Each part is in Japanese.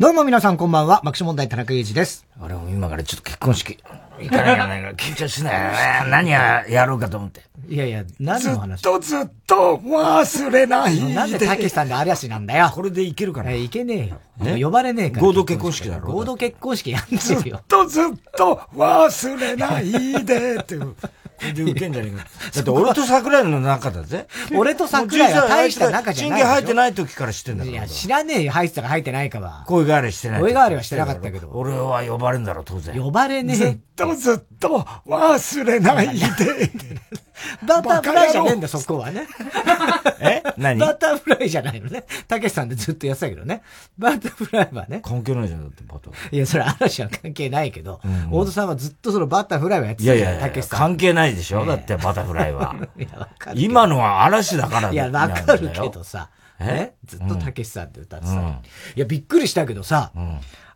どうも皆さんこんばんは、爆笑問題田中裕二です。俺も今からちょっと結婚式行かなきゃないから緊張しないな。何や、やろうかと思って。いやいや、何の話？ずっとずっと忘れないで。なんでたけしさんでありゃしなんだよ。これでいけるかな？え、いけねえよ。え？呼ばれねえから。合同結婚式だろ？合同結婚式やんねずっ。とずっと忘れないでっていう。これで受けんじゃねえか。だって俺と桜井の仲だぜ。俺と桜井は大した仲じゃないでしょ。神経生えてない時から知ってんだから。いや、知らねえよ、入ってたか入ってないかは。声変わりしてない。声変わりはしてなかったけど。俺は呼ばれんだろ、当然。呼ばれねえ。ずっとずっと忘れないで。バタフライじゃねえんだ、そこはね。え？何？バタフライじゃないのね。たけしさんでずっとやってたけどね。バタフライはね。関係ないじゃん、だってバタいや、それ嵐は関係ないけど、大戸さんはずっとそのバタフライはやっていたじゃん、やいやいや、たけしさん。関係ないでしょ？だってバタフライは。いや、わかる。今のは嵐だからいや、わかるけどさ。さ。え？ね？ずっとたけしさんって歌ってさ。うんいや、びっくりしたけどさ。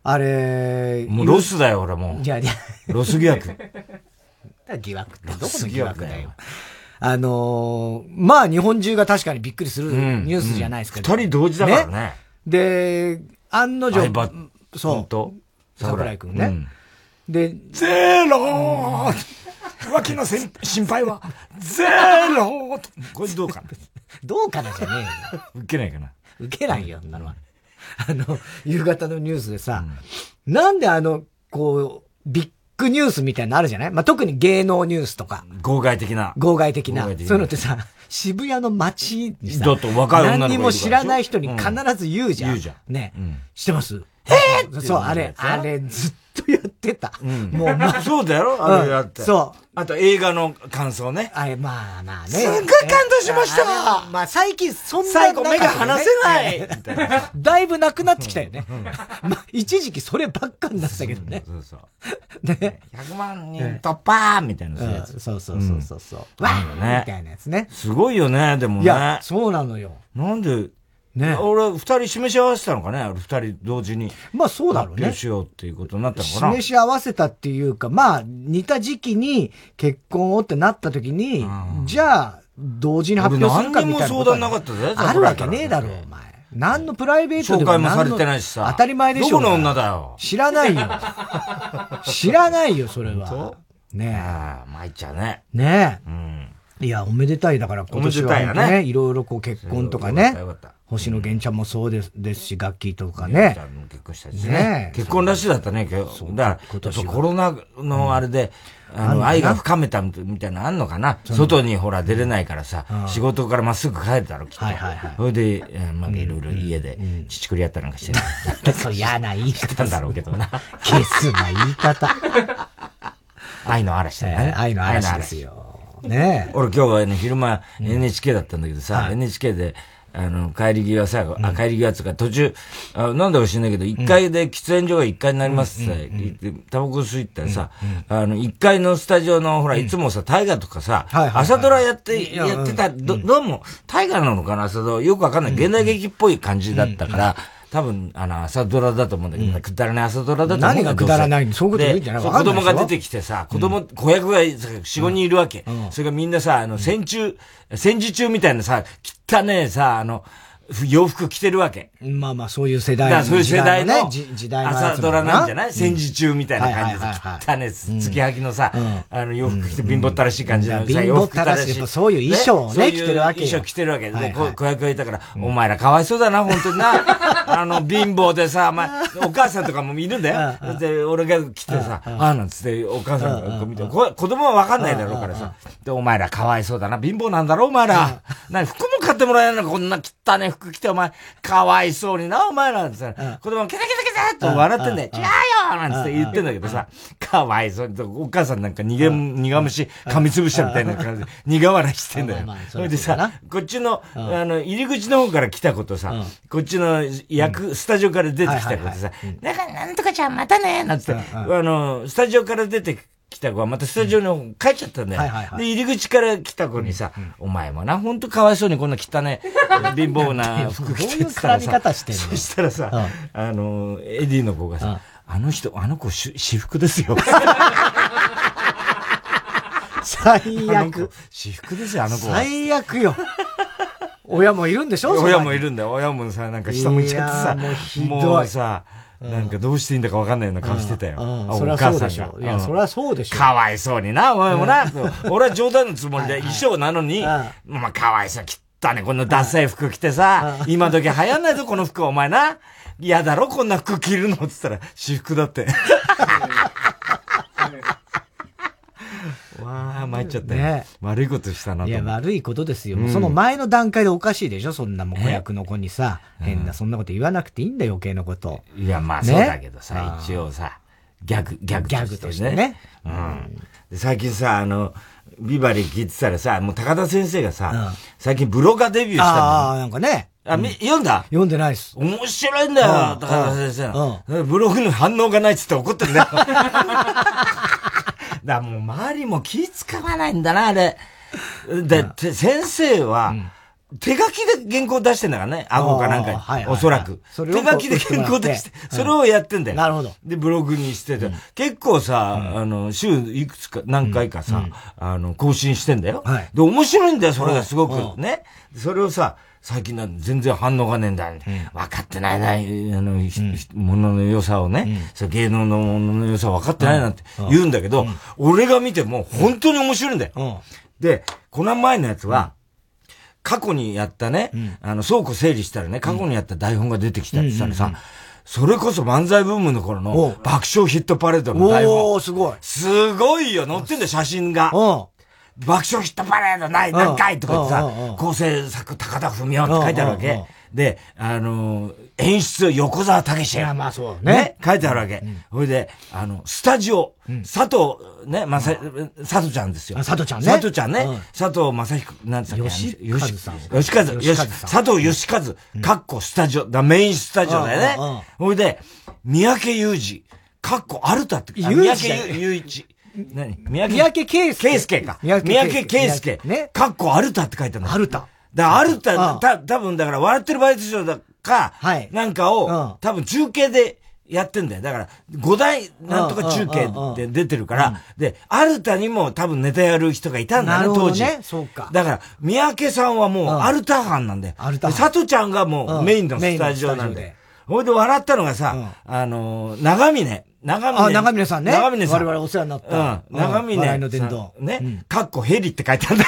あれ、もうロスだよ、俺もうい。や、いや、ロス疑惑。疑惑ってどこの疑惑だよ。あのー、まあ日本中が確かにびっくりするうんニュースじゃないですか。二人同時だからね。で、案の定そう。と桜井くんね。うんで、ゼロ浮気のせん心配は、ゼロこれどうかな？どうかなじゃねえよ。受けないかな受けないよ、そんなのは。あの、夕方のニュースでさ、なんであの、こう、ビッグニュースみたいなのあるじゃない？まあ、特に芸能ニュースとか、号外的な。号外的な、そういうのってさ、渋谷の街にさ、だと若い何にも知らない人に必ず言うじゃん。うん。言うじゃん。ね、うん。知ってます？えそう、あれ、あれ、ずっとやってた。もう、まあ、そうだよ、あれやって。うんそう。あと映画の感想ね。あれ、まあまあね。すっごい感動しましたまあ最近そんな最後目が離せない だいぶなくなってきたよね。まあ一時期そればっかになってたけどね。そうそう。ね。100万人突破みたいなうんやつ。そうそうそうそうそう。んわーみたいなやつね。すごいよね、でもね。いや、そうなのよ。なんで、ね。俺、二人示し合わせたのかね？俺二人同時に。まあそうだろうね。しようっていうことになったのかな？示し合わせたっていうか、まあ似た時期に結婚をってなった時に、じゃあ同時に発表するかみたいな何にも相談なかったぜあるわけねえだろ、お前。何のプライベートで紹介もされてないしさ。当たり前でしょ。どこの女だよ。知らないよ。知らないよ、それは本。ねああ、参っちゃうね。え。ねうん。え。いや、おめでたいだから今年はねね、いろいろこう結婚とかよかったねよかった。星野源ちゃんもそうですですし、ガッキーとかねね。。結婚したしねね。結婚らしいだったね、今日。だから、コロナのあれで、あの、愛が深めたみたいなのあんのかな？外にほら出れないからさ、仕事からまっすぐ帰ったろ、きっと。はいはいはいそれで、えーまあ、いろいろ家で、乳くりやったなんかしてね。そう嫌な言いた方んだろうけどな。ゲスな言い方。愛の嵐だよね。愛の嵐ですよ。ねえ。俺今日はね、昼間 NHK だったんだけどさ、NHK で、あの、帰り際さ、あ、帰り際っつうか途中、あなんだか知んないけど、1階で喫煙所が1階になりますって言って、タバコ吸いったらさ、あの、1階のスタジオの、ほら、いつもさ、大河とかさ、朝ドラやって、ややってた、ど、どうも、大河なのかな、朝ドラ、よくわかんない。現代劇っぽい感じだったから、多分、あの、朝ドラだと思うんだけど、くだらない朝ドラだと思うんだ何がくだらない？のそういうこと言うんじゃない？子供が出てきてさ、子供、子役が4、5人いるわけ。それがみんなさ、あの、戦中、戦時中みたいなさ、汚ねえさ、あの、洋服着てるわけ。まあまあ、そういう世代だからそういう世代の時時代の朝ドラなんじゃなない戦時中みたいな感じではいはいはいさ、汚ねえ、つきのさ、あの、洋服着て貧乏ったらしい感じのん。貧洋乏ったらしい。そういう衣装をね着てるわけよ。衣装着てるわけで、はいはいこ子役がいたから、お前らかわいそうだな、本当にな。あの、貧乏でさ、まあ、お母さんとかもいるんだよ。で、俺が来てさ、ああ、なんつって、お母さんが見て、こ子供はわかんないだろうからさ。で、お前らかわいそうだな、貧乏なんだろ、お前ら。な服も買ってもらえないのこんな汚ね服着て、お前、かわいそうにな、お前ら。って。さ、子供がケタケタケタって笑ってんだよ。違うよなんて言ってんだけどさ、かわいそうに、お母さんなんか逃げ、苦虫噛みつぶしたみたいな感じで、苦笑いしてんだよ。それでさ、こっちの、あの、入り口の方から来たことさ、こっちの役、スタジオから出てきたことさ、なんか、なんとかちゃんまたねなんつって、あの、スタジオから出てきた子はまたスタジオの方帰っちゃったんだよ。はいはいはいで、入り口から来た子にさ、お前もな、ほんとかわいそうにこんな汚ね、貧乏な 服着てたらどういうそしたらさ、あの、エディの子がさ、あの人、あの子、し私服ですよ。最悪。、私服ですよ、あの子は。最悪よ。親もいるんでしょ？親もいるんだよ。親もさ、なんか下向いちゃってさもうさ、なんかどうしていいんだかわかんないような顔してたよ。お母さんが。いや、そりゃそうでしょ。かわいそうにな、お前もな。俺は冗談のつもりで衣装なのに、まあかわいそう、きったね、このダサい服着てさ、今時流行んないぞ、この服、お前な。嫌だろ、こんな服着るの？って言ったら、私服だって。わあ、参っちゃったね。悪いことしたなと。いや、悪いことですよ。その前の段階でおかしいでしょそんなも子役の子にさ、変な、そんなこと言わなくていいんだよ、余計なこと。いや、まあそうだけどさ、一応さ、ギャグ、ギャグギャグとしてね。うん。最近さ、あの、ビバリー聞いてたらさ、もう高田先生がさ、最近ブロガーデビューしたの。ああ、なんかね。あ、み、読んだ？読んでないっす。面白いんだよ、高田先生。ブログに反応がないっつって怒ってるんだよ。だもう周りも気使わないんだな、あれ。で、先生は、手書きで原稿出してんだからね。顎かなんかに。おそらく。手書きで原稿出して、それをやってんだよ。なるほど。で、ブログにしてて。結構さ、あの、週いくつか、何回かさ、あの、更新してんだよ。で、面白いんだよ、それがすごく。ね。それをさ、最近だ全然反応がねえんだ。分かってないな、あの、ものの良さをね、芸能のものの良さ分かってないなんて言うんだけど、俺が見ても本当に面白いんだよ。で、この前のやつは、過去にやったね、あの、倉庫整理したらね、過去にやった台本が出てきたってさ、それこそ漫才ブームの頃の爆笑ヒットパレードの台本。おすごい。すごいよ、載ってんだよ、写真が。爆笑ヒットパレードない、何回とか言ってさ、構成作高田文夫って書いてあるわけ。で、あの演出横澤武史。まあそうね。書いてあるわけ。ほいで、あの、スタジオ、佐藤、ね、まさ、佐藤ちゃんですよ。佐藤ちゃんね。佐藤ちゃんね。佐藤正彦、なんつったっけ吉和さん。吉和、吉和。佐藤吉和、かっこスタジオ、だメインスタジオだよね。ほいで、三宅裕二、かっこアルタって、三宅裕一。何？三宅圭介。圭介か。三宅圭介。ね。かっこアルタって書いてあるの。アルタ。だアルタ、た、多分だから、笑ってるバイトショーだか、はい。なんかを、多分中継でやってんだよ。だから、五代なんとか中継で出てるから、で、アルタにも多分ネタやる人がいたんだね、当時。ね、そうか。だから、三宅さんはもうアルタ班なんだよ。アルタ班。佐藤ちゃんがもうメインのスタジオなんで。ほいで笑ったのがさ、あの、長峰。長峰。あ、長峰さんね。長峰さん。我々お世話になった。うん。長峰。笑いの伝道。ね。かっこヘリって書いてあるんだ。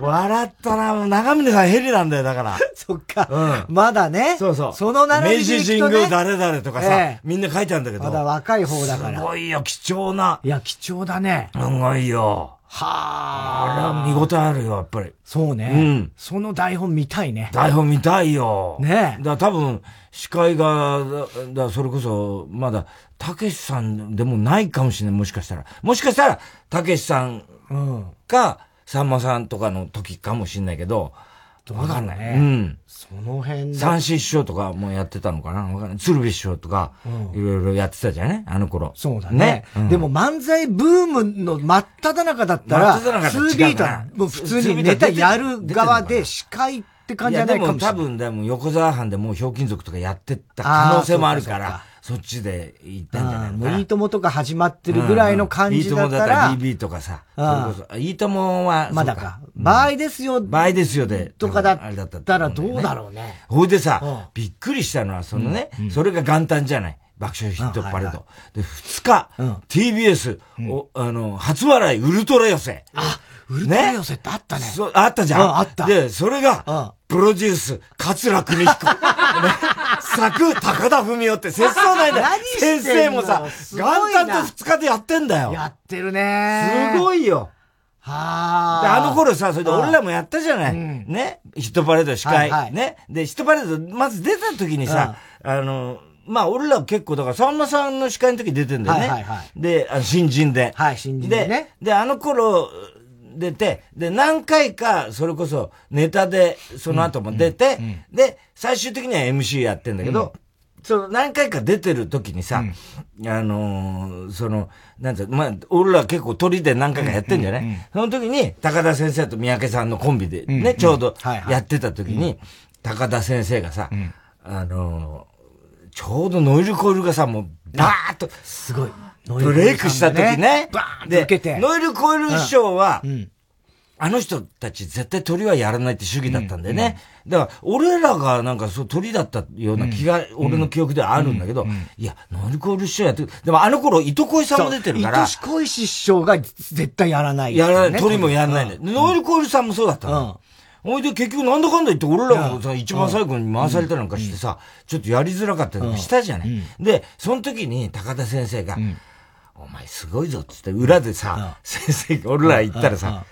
笑ったな。長峰さんヘリなんだよ、だから。そっか。うん。まだね。そうそう。その並び明治神宮誰々とかさ、みんな書いてあるんだけど。まだ若い方だから。すごいよ、貴重な。いや、貴重だね。すごいよ。はあ。あれは見応えあるよ、やっぱり。そうね。うん。その台本見たいね。台本見たいよ。ねだ多分、司会が、だ、それこそ、まだ、たけしさんでもないかもしれない、もしかしたら。もしかしたら、たけしさんか、さんまさんとかの時かもしれないけど、わかんない。うん。その辺三子師匠とかもやってたのかな？わかんない。鶴瓶師匠とか、いろいろやってたじゃない？あの頃。そうだね。でも漫才ブームの真っ只中だったら、2ビートもう普通にネタやる側で司会って感じじゃないかもしれない。でも多分でも横沢藩でもうひょうきん族とかやってた可能性もあるから、そっちで行ったんじゃないもういいともとか始まってるぐらいの感じだったら。いいともだったら BB とかさ。いいともは、まだか。場合ですよ。場合ですよで。とかだったらどうだろうね。ほいでさ、びっくりしたのは、そのね、それが元旦じゃない。爆笑ヒットパレード。で、二日、TBS、あの、初笑いウルトラ寄せ。あ、ウルトラ寄せってあったね。そう、あったじゃん。あった。で、それが、プロデュース、桂邦彦。作、高田文夫って、切相ない んだよ。先生もさ、元旦と二日でやってんだよ。やってるねすごいよ。はあ。あの頃さ、それで俺らもやったじゃない。ね。ヒットパレード司会。ね。で、ヒットパレード、まず出た時にさ、あの、まあ、俺ら結構、だから、さんまさんの司会の時出てんだよね。はいはいはい。で、あの新人で。はい、新人で、ね。で、あの頃、出て、で、何回か、それこそ、ネタで、その後も出て、で、最終的には MC やってんだけど、その何回か出てる時にさ、あのその、なんつう、まあ、俺ら結構鳥で何回かやってんじゃないその時に、高田先生と三宅さんのコンビでね、ちょうどやってた時に、高田先生がさ、あのちょうどノイルコイルがさ、もう、バーっと、すごい。ブレイクした時ね。バーンと受けて。ノイルコイル師匠は、あの人たち絶対鳥はやらないって主義だったんだよね。だから、俺らがなんかそう鳥だったような気が、俺の記憶ではあるんだけど、いや、ノリコール師匠やってる。でもあの頃、糸恋さんも出てるから。糸恋師匠が絶対やらない、やらない、鳥もやらないんだよ。ノリコールさんもそうだったの。ほいで結局なんだかんだ言って俺らもさ、一番最後に回されたなんかしてさ、ちょっとやりづらかったりしたじゃない。で、その時に高田先生が、お前すごいぞっつって裏でさ、先生が俺ら行ったらさ、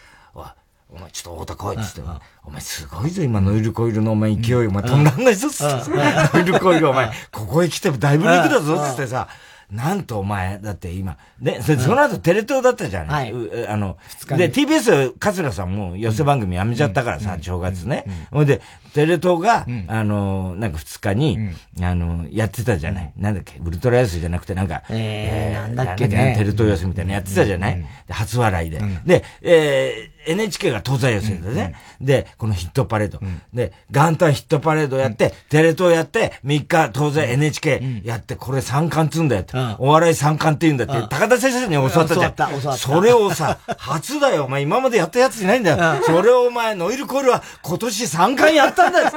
お前ちょっと太田来いっつって、お前すごいぞ今ノイルコイルのお前勢い、お前とんらんないぞっつってノイルコイルお前、ここへ来てだいぶ肉だぞっつってさ、なんとお前、だって今、で、その後テレ東だったじゃん。はい。あの、で、TBS、桂さんも寄せ番組やめちゃったからさ、正月ね。ほいで、テレ東が、あの、なんか二日に、あの、やってたじゃない？なんだっけ、ウルトラヤスじゃなくて、なんか、えー、なんだっけね。テレ東寄せみたいなやってたじゃない？初笑いで。で、えー、NHK が東西予選でね、うん、で、このヒットパレード。うん、で、元旦ヒットパレードやって、うん、テレ東やって、3日東西 NHK やって、これ三冠つんだよって、お笑い三冠って言うんだって、高田先生に教わったじゃん。それをさ、初だよ、お前今までやったやつじゃないんだよ。それをお前、ノイルコールは今年三冠やったんだよ。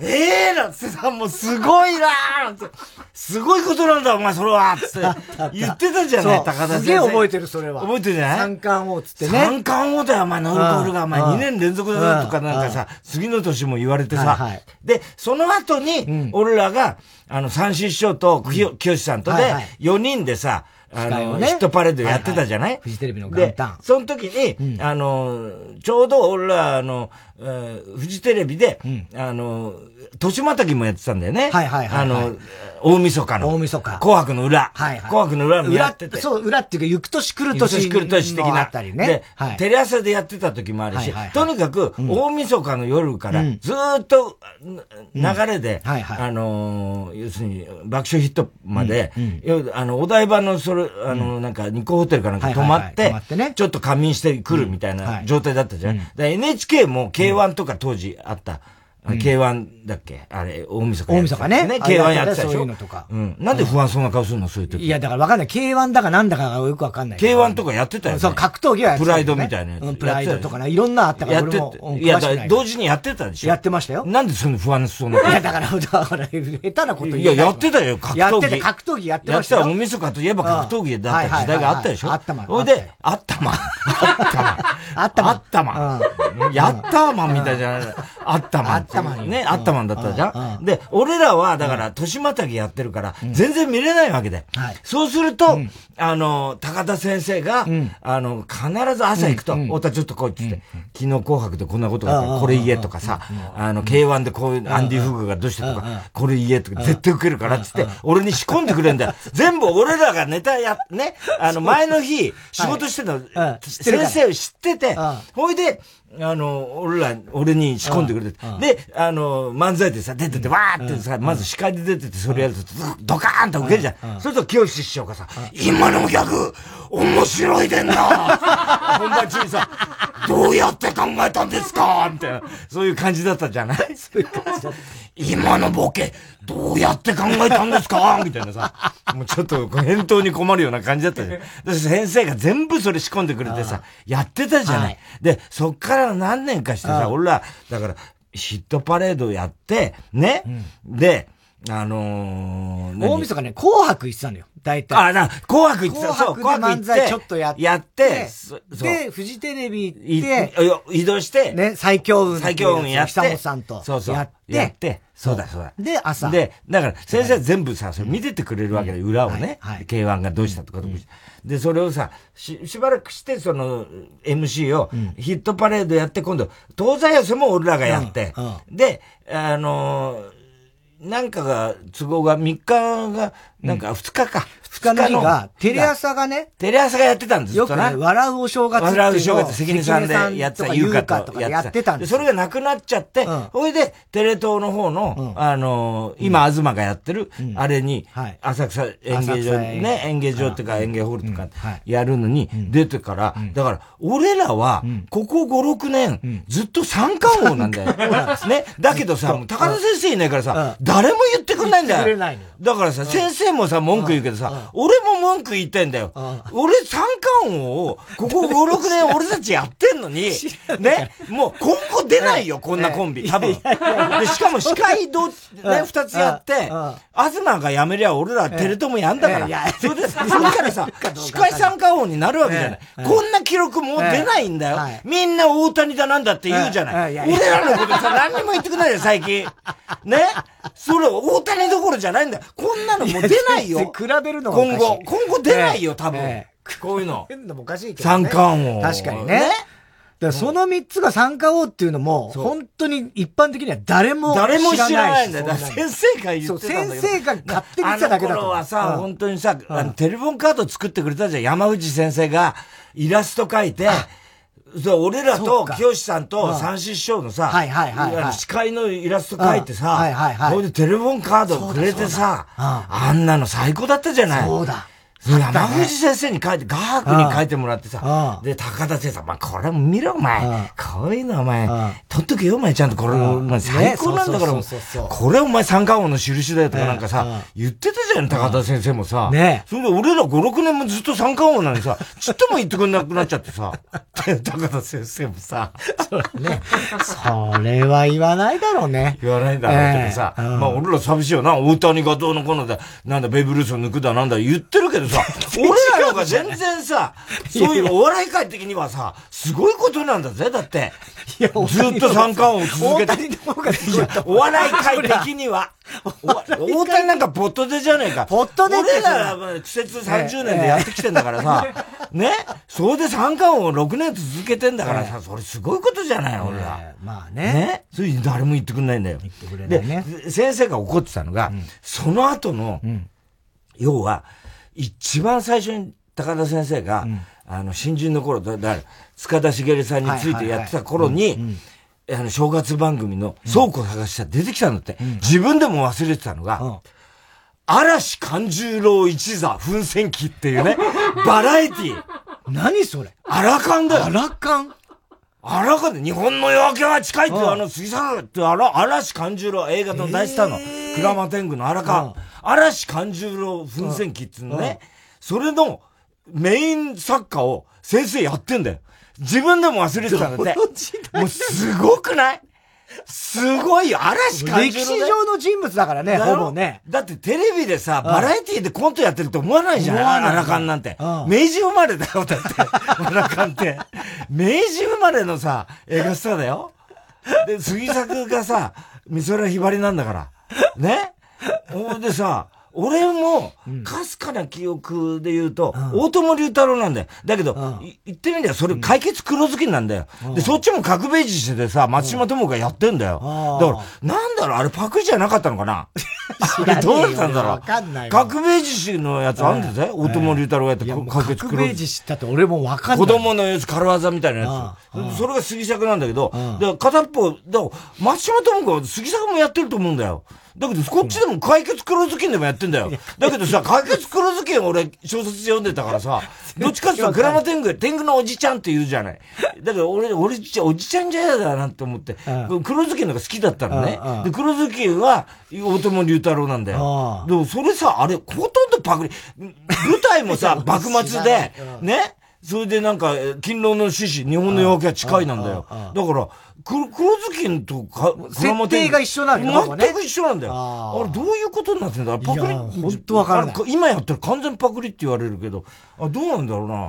ええなんつってさ、もうすごいなーって。すごいことなんだ、お前それはつって。言ってたじゃない、高田先生。すげえ覚えてる、それは。覚えてるじゃない？三冠王つってね。三冠王だよ、お前、ノイルコールが、お前2年連続だとかなんかさ、次の年も言われてさ。で、その後に、俺らが、あの、三枝師匠と清さんとで、4人でさ、あの、ヒットパレードやってたじゃない？フジテレビの元旦。その時に、あの、ちょうど俺ら、あの、フジテレビで、あの、年またぎもやってたんだよね。はいはいはい、あの、大晦日の。大晦日。紅白の裏。はいはい。紅白の裏もやってて。そう、裏っていうか、行く年来る年。行く年来る年的な。あったりね。で、はい、テレ朝でやってた時もあるし、とにかく、大晦日の夜から、ずっと、流れで、はいはい。あの、要するに、爆笑ヒットまで、あの、お台場の、それ、あの、なんか、ニコホテルかなんか泊まって、ちょっと仮眠してくるみたいな状態だったじゃん。NHK も K1 とか当時あった。K1 だっけ？あれ、大晦日。大晦日ね。ね、K1 やってたでしょ？そういうのとか。うん。なんで不安そうな顔するの？そういう時。いや、だからわかんない。K1 だかなんだかがよくわかんない。K1 とかやってたよ。そう、格闘技はやってた。プライドみたいなやつ。プライドとかな。いろんなあったから、俺も。いや、同時にやってたでしょ？やってましたよ。なんでその不安そうないや、だから、だから、下手なこと言いや、やってたよ、格闘技。やってた、格闘技やってました。やってた、大晦日といえば格闘技だった時代があったでしょ？あったまん。ほいで、あったまん。あったまん。あったまん。あったまん。やったまんみたいじゃない。あったまったまん。ね、あったまんだったじゃん。で、俺らは、だから、年またぎやってるから、全然見れないわけで。そうすると、あの、高田先生が、あの、必ず朝行くと、太田ちょっと来いってって、昨日紅白でこんなことがあったこれ言えとかさ、あの、K1 でこういう、アンディ・フグがどうしてとか、これ言えとか、絶対受けるからってって、俺に仕込んでくれんだよ。全部俺らがネタや、ね、あの、前の日、仕事してた先生を知ってて、ほいで、あの、俺ら、俺に仕込んでくれて。で、あの、漫才でさ、出てて、わーってさ、まず司会で出てて、それやると、ドカーンと受けるじゃん。それと、清志師匠がさ、今のギャグ、面白いでんな。本番中にさ、どうやって考えたんですかみたいな、そういう感じだったじゃない？そういう感じだった。今のボケ、どうやって考えたんですか？みたいなさ、もうちょっと返答に困るような感じだったじゃん。先生が全部それ仕込んでくれてさ、やってたじゃない。で、そっから何年かしてさ、俺ら、だから、ヒットパレードやって、ね、で、あのー、大晦日ね、紅白行ってたのよ。大体。あ、な、紅白行ってた。そう、紅白漫才ちょっとやって。やって、で、フジテレビ行って、移動して、ね、最強運。最強運やって。久本さんと。そうそう。やって。やって。そうだそうだ。で、朝。で、だから先生全部さ、それ見ててくれるわけで、裏をね。K1 がどうしたとかどうした。で、それをさ、し、しばらくして、その、MC を、ヒットパレードやって、今度、東西寄せも俺らがやって、で、あのなんかが、都合が3日が、なんか2日か。2日の日が、テレ朝がね。テレ朝がやってたんですよ。よくね、笑うお正月笑うお正月、関根さんでやってた、優香と。やってた。んですそれがなくなっちゃって、ほいで、テレ東の方の、あの、今、東がやってる、あれに、浅草演芸場、ね、演芸場っていうか演芸ホールとか、やるのに出てから、だから、俺らは、ここ5、6年、ずっと三冠王なんだよ。ね。だけどさ、高田先生いないからさ、誰も言ってくんないんだよ。だからさ、先生もさ、文句言うけどさ、俺も文句言ってんだよ。俺三冠王を、ここ5、6年俺たちやってんのに、ね、もう今後出ないよ、こんなコンビ。多分。で、しかも司会ど、ね、二つやって、東が辞めりゃ俺らテレ東もやんだから。それで、それからさ、司会三冠王になるわけじゃない。こんな記録もう出ないんだよ。みんな大谷だなんだって言うじゃない。俺らのことさ、何にも言ってくんないよ、最近。ね？それ、大谷どころじゃないんだよ。こんなのもう出ないよ。比べるの今後、今後出ないよ、多分。こういうの。変なもおかしいけど、三冠王。確かにね。だその三つが三冠王っていうのも、本当に一般的には誰も知らない。誰も知らないんだよ。先生が言ってたんだ先生が勝手に言っただけだと。あの頃はさ、本当にさ、テレフォンカード作ってくれたじゃん。山口先生がイラスト描いて、俺らと、清さんと三師匠のさ、はいはいはい、はい。司会のイラスト描いてさ、はいはいはい。それでテレフォンカードくれてさ、あんなの最高だったじゃない。そうだ。山口先生に書いて、画伯に書いてもらってさ、で、高田先生、まあ、これも見ろ、お前。こういうのお前、取っとけよ、お前、ちゃんとこれ、お前、最高なんだから、これお前三冠王の印だよとかなんかさ、言ってたじゃん、高田先生もさ。ね。それで俺ら5、6年もずっと三冠王なのにさ、ちっとも言ってくんなくなっちゃってさ、高田先生もさ。ね。それは言わないだろうね。言わないだろうけどさ、まあ、俺ら寂しいよな、大谷がどうのこうのだ、なんだ、ベーブルースを抜くだなんだ言ってるけどさ、さ、俺らの方が全然さ、そういうお笑い界的にはさ、すごいことなんだぜ、だって。いや、ずっと三冠を続けて。お笑い界的には。大谷なんかポットでじゃねえか。ポットで俺らは苦節30年でやってきてんだからさ、ね？それで三冠を6年続けてんだからさ、それすごいことじゃない、俺ら。まあね。ね？それ誰も言ってくんないんだよ。言ってくれないね。で、先生が怒ってたのが、その後の、要は、一番最初に高田先生が、うん、あの、新人の頃、だ、だ、塚田茂さんについてやってた頃に、あの、正月番組の倉庫探したら出てきたんだって。うん、自分でも忘れてたのが、うん、嵐勘十郎一座奮戦記っていうね、バラエティー。何それ？アラカンだよ。アラカンアラカンで日本の夜明けは近いって、あの、杉さんってあら、嵐勘十郎映画の大スターの、クラマ天狗のアラカン。嵐勘十郎奮戦記っていうのね、それのメイン作家を先生やってんだよ。自分でも忘れてたんだって。もうすごくない？すごいよ。嵐勘十郎。歴史上の人物だからね、ほぼね。だってテレビでさ、バラエティでコントやってると思わないじゃん。アラカンなんて。明治生まれだよ、だって。アラカンって。明治生まれのさ、映画スターだよ。で、杉作がさ、美空ひばりなんだから。ね？ほんでさ、俺も、かすかな記憶で言うと、大友龍太郎なんだよ。だけど、言ってみりゃそれ解決黒ずきなんだよ。で、そっちも角兵衛獅子でさ、松島智がやってんだよ。だから、なんだろう、あれパクリじゃなかったのかな？どうだったんだろう。角兵衛獅子のやつあんだぜ。大友龍太郎やって解決黒角兵衛獅子だって俺もわかんない。子供のやつ、軽技みたいなやつ。それが杉作なんだけど、だ片っぽ、だ松島智が杉作もやってると思うんだよ。だけど、こっちでも解決黒ずきんでもやってんだよ。だけどさ、解決黒ずきん俺小説読んでたからさ、どっちかっていうとグラマ天狗、天狗のおじちゃんって言うじゃない。だけど俺、俺、おじちゃんじゃやだなって思って、黒ずきんのが好きだったのね。で、黒ずきんは、大友龍太郎なんだよ。でもそれさ、あれ、ほとんどパクリ。舞台もさ、幕末で、ね？それでなんか、勤労の獅子、日本の夜明けは近いなんだよ。だから、黒ずきんとか、設定が一緒なんだよ全く一緒なんだよ。あれ、どういうことになってんだパクリ本当わからない。今やったら完全パクリって言われるけど、あ、どうなんだろうな。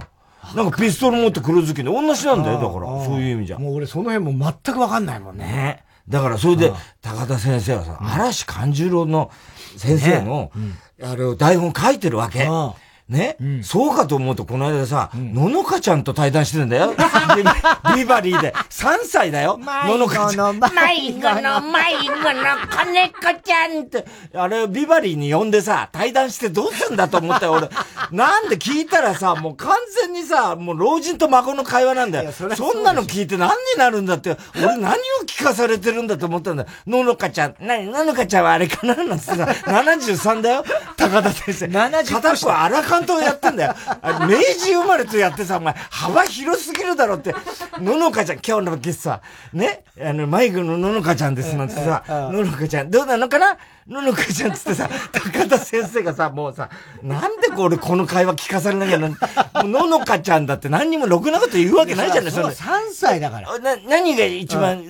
なんかピストル持って黒ずきんで同じなんだよ、だから。そういう意味じゃ。もう俺その辺も全くわかんないもんね。だからそれで、高田先生はさ、嵐勘十郎の先生の、あれを台本書いてるわけ。ね、うん、そうかと思うと、この間さ、うん、ののかちゃんと対談してるんだよ。ビバリーで。3歳だよ。ののかちゃん。迷子の迷子の子猫ちゃんって。あれ、ビバリーに呼んでさ、対談してどうすんだと思ったよ、俺。なんで聞いたらさ、もう完全にさ、もう老人と孫の会話なんだよ。そそんなの聞いて何になるんだって、俺何を聞かされてるんだと思ったんだよ。ののかちゃん。なに、ののかちゃんはあれかななんてさ、73だよ。高田先生。70片っぽ荒川さんとやってんだよ。明治生まれとやってさ、お前、幅広すぎるだろって、ののかちゃん、今日のゲストは、ね、あの、迷子のののかちゃんですなんてさ、ののかちゃん、どうなのかな？ののかちゃんつってさ、高田先生がさ、もうさ、なんでこれこの会話聞かされなきゃな、ののかちゃんだって何にもろくなこと言うわけないじゃない、それ。3歳だから。な、何が一番、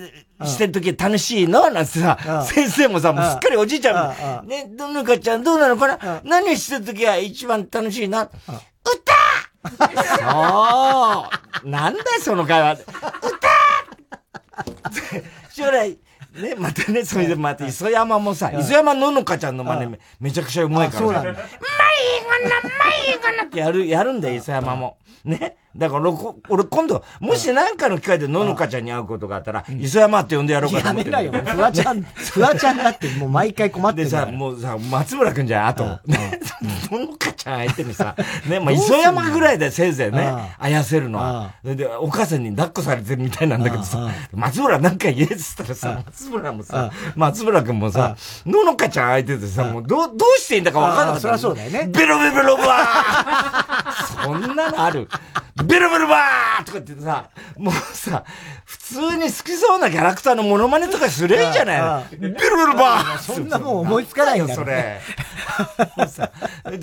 してるとき楽しいの？なんてさ、先生もさ、もうすっかりおじいちゃん。ね、ののかちゃんどうなのかな？何してるときが一番楽しいな？歌！そう。なんだよ、その会話。歌！将来、ね、またね、それでまた、磯山もさ、磯山ののかちゃんの真似めちゃくちゃうまいから。そうなんだ。まいがな、まいがなってやる、やるんだよ、磯山も。ね。だから俺今度、もし何かの機会でののかちゃんに会うことがあったら、磯山って呼んでやろうかと思って。やめなよ。フワちゃん、フワちゃんだってもう毎回困ってるでさ、もうさ、松村くんじゃん、あと。ね。ののかちゃん相手にさ、ね、まあ磯山ぐらいでせいぜいね、あやせるのは。で、お母さんに抱っこされてるみたいなんだけどさ、松村なんか言えっつったらさ、松村もさ、松村くんもさ、ののかちゃん相手でさ、もうどう、どうしていいんだかわかんなかった。そりゃそうだよね。ベロベロベロバー そんなのある？ベルベルバーとかってさ、もうさ、普通に好きそうなキャラクターのモノマネとかすりゃいいじゃないベルベルバーそんなもん思いつかないよ、それ。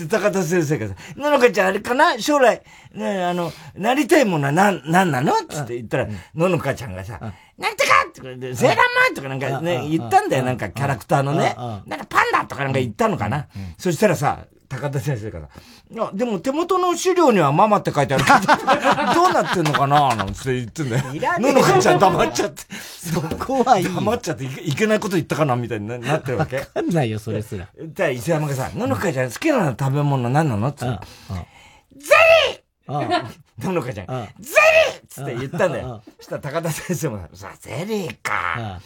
高田先生がさ、なのかちゃんあれかな？将来、ねあの、なりたいものは何、何なの？つって言ったら、ののかちゃんがさ、なんとか！ってセーラーマンとかなんかね、言ったんだよ、なんかキャラクターのね。なんかパンダとかなんか言ったのかな。そしたらさ、高田先生から。いや、でも手元の資料にはママって書いてあるけど、どうなってんのかななんて言ってんだよ。いらねえ。ののかちゃん黙っちゃって。そこはいい。黙っちゃっていけないこと言ったかなみたいになってるわけ。わかんないよ、それすら。じゃあ、伊勢山がさ、ののかちゃん好きな食べ物何なのってゼリーののかちゃん、ゼリーっつって言ったんだよ。そしたら高田先生もさ、ゼリーか。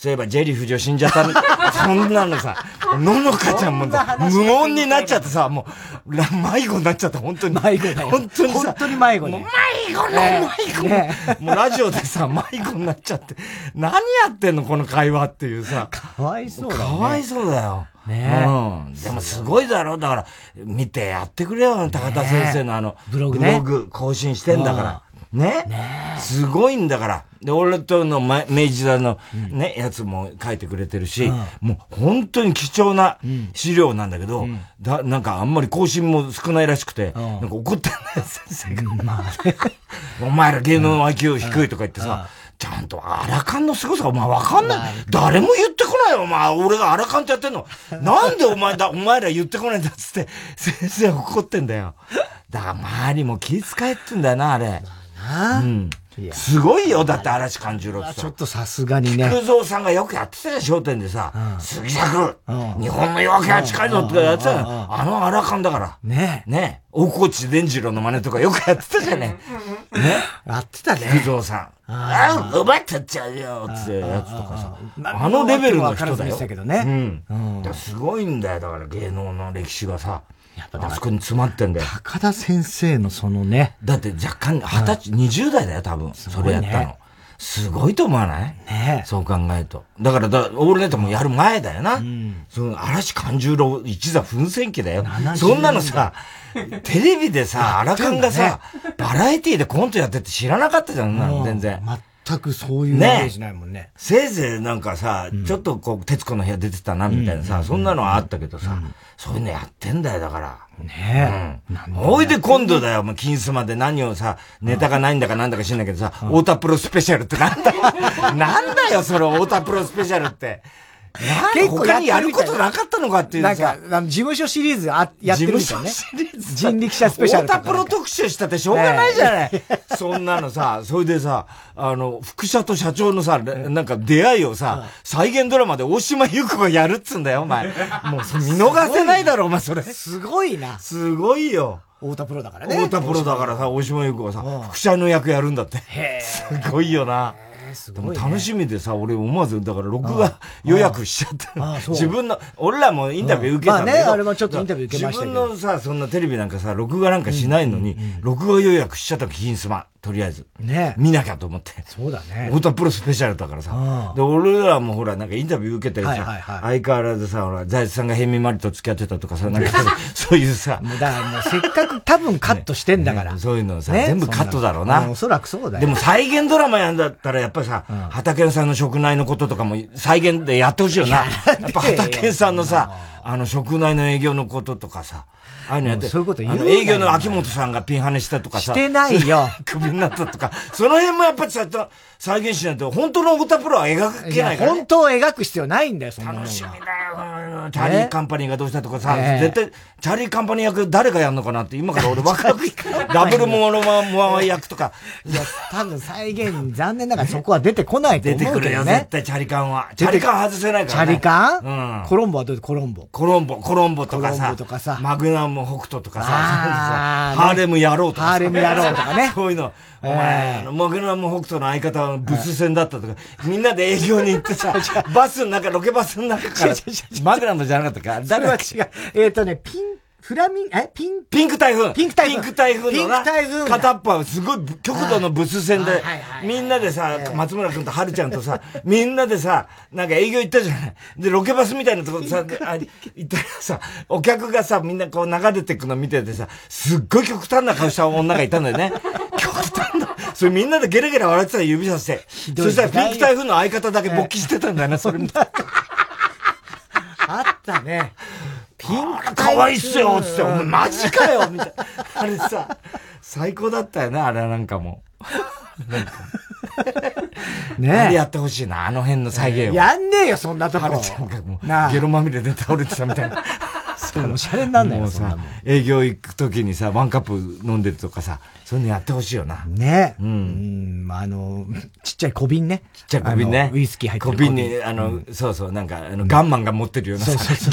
そういえばジェリー夫人死んじゃった。そんなのさ、ののかちゃんも無音になっちゃってさ、もう、迷子になっちゃった、本当に。迷子だよ。本当にさ。本当に迷子ね。迷子の迷子、ね、もうラジオでさ、迷子になっちゃって、何やってんのこの会話っていうさ。かわいそうだよ、ね。かわいそうだよ。ねうん。でもすごいだろだから、見てやってくれよ、高田先生のあの、ブログね。ブログ更新してんだから。ねねすごいんだから。で、俺との明治時代のね、うん、やつも書いてくれてるし、うん、もう本当に貴重な資料なんだけど、うん、だなんかあんまり更新も少ないらしくて、なんか怒ってんだよ、先生が。まあ、お前ら芸能 IQ 低いとか言ってさ、ちゃんとアラカンの凄さお前わかんない。誰も言ってこないよ、お前。俺がアラカンってやってんの。なんでお前だ、お前ら言ってこないんだっつって、先生怒ってんだよ。だから周りも気遣えってんだよな、あれ。うん。すごいよ、だって嵐勘十郎ちょっとさすがにね。菊蔵さんがよくやってたよ、商店でさ。杉作、日本の夜明けは近いぞってやってたよ。あの荒勘だから。ねね大河内伝次郎の真似とかよくやってたじゃね。ねやってたね。菊蔵さん。ああ、奪っちゃっちゃうよってやつとかさ。あのレベルの人だよ。けどね。うん。すごいんだよ、だから芸能の歴史がさ。やっぱあそこに詰まってんだよ。高田先生のそのね。だって若干、二十歳、二十代だよ、多分。それやったの。すごいと思わない？ねそう考えると。だからだ、オールネットもやる前だよな。うん、その嵐勘十郎一座奮戦記だよ。そんなのさ、テレビでさ、荒勘がさ、バラエティでコントやってって知らなかったじゃん、全然。全くそういうイメージないもんね。ねせいぜいなんかさ、うん、ちょっとこう、徹子の部屋出てたな、みたいなさ、うん、そんなのはあったけどさ、うん、そういうのやってんだよ、だから。ねえ。うん。おいで今度だよ、もう金スマで何をさ、ネタがないんだかなんだか知んないけどさ、太田プロスペシャルってなんだよ。なんだよ、それ、太田プロスペシャルって。結構他にやることなかったのかっていうなんか、あの事務所シリーズあやってるみたいね。人力車スペシャル太田プロ特集したってしょうがないじゃない。そんなのさ、それでさ、あの、副社と社長のさ、なんか出会いをさ、再現ドラマで大島優子がやるっつんだよ、お前。もう見逃せないだろ、お前、それ。すごいな。すごいよ。太田プロだからね。太田プロだからさ、大島優子がさ、副社の役やるんだって。へすごいよな。すごい、ね、楽しみでさ、俺思わず、だから録画予約しちゃった。自分の、俺らもインタビュー受けたんだけど。まあね、あれもちょっとインタビュー受けました。自分のさ、そんなテレビなんかさ、録画なんかしないのに、録画予約しちゃった、金スマ。とりあえず。ね見なきゃと思って。そうだね。太田プロスペシャルだからさ。で、俺らもほら、なんかインタビュー受けてさ、相変わらずさ、ほら、財津さんがヘミマリと付き合ってたとかさ、なんか そういうさ。もうだからもうせっかく多分カットしてんだから。ねそういうのさ、全部カットだろうな。おそらくそうだよ。でも再現ドラマやんだったらやっぱりさ、畑さんの食内のこととかも再現でやってほしいよな。やっぱ畑さんのさ、あの食内の営業のこととかさ、ああいうのやって、そういうこと言うあの営業の秋元さんがピンハネしたとかさ。してないよ。クビになったとか、その辺もやっぱりさ、再現しないと、本当の太田プロは描けないから、ね。本当を描く必要ないんだよ、そんな楽しみだよ。チャーリーカンパニーがどうしたとかさ、絶対、チャーリーカンパニー役誰がやるのかなって、今から俺ワクワク、ダブルモノマン役とか。いや、多分再現、残念ながらそこは出てこないと思うけどね。出てくるよ、絶対チャリカンは。チャリカン外せないからね。チャリカン？うん。コロンボはどうコロンボ？コロンボ、コロンボとかさ。コロンボとかさ。マグナム北斗とかさ。ハーレム野郎とかハーレム野郎とかね。そういうの。お前、マグナム北斗の相方はブス戦だったとか、みんなで営業に行ってさ、バスの中、ロケバスの中から、マグナムじゃなかったか誰は違う？えっとね、ピン、フラミン、え？ピン？ピンク台風。ピンク台風ピンク台風のな。ピンク台風片っぽはすごい極度のブス戦で、みんなでさ、松村君と春ちゃんとさ、みんなでさ、なんか営業行ったじゃない。で、ロケバスみたいなところさ、あ行ったらさ、お客がさ、みんなこう流れてくの見ててさ、すっごい極端な顔した女がいたんだよね。極端な。それみんなでゲラゲラ笑ってた指さして。そしたらピンク台風の相方だけ勃起してたんだよな、それ。あったね。ピンクかわいっすよつって、お前マジかよみたいな。あれさ、最高だったよね、あれなんかも。なんか。ねあれやってほしいな、あの辺の再現を。やんねえよ、そんなとこ。はるちゃんがもう、ゲロまみれで倒れてたみたいな。そう、もうシャレになんないよ、さ、営業行くときにさ、ワンカップ飲んでるとかさ、そういうのやってほしいよな。ねうん。あの、ちっちゃい小瓶ね。ちっちゃい小瓶ね。ウイスキー入ってる小瓶に、あの、そうそう、なんか、あの、ガンマンが持ってるような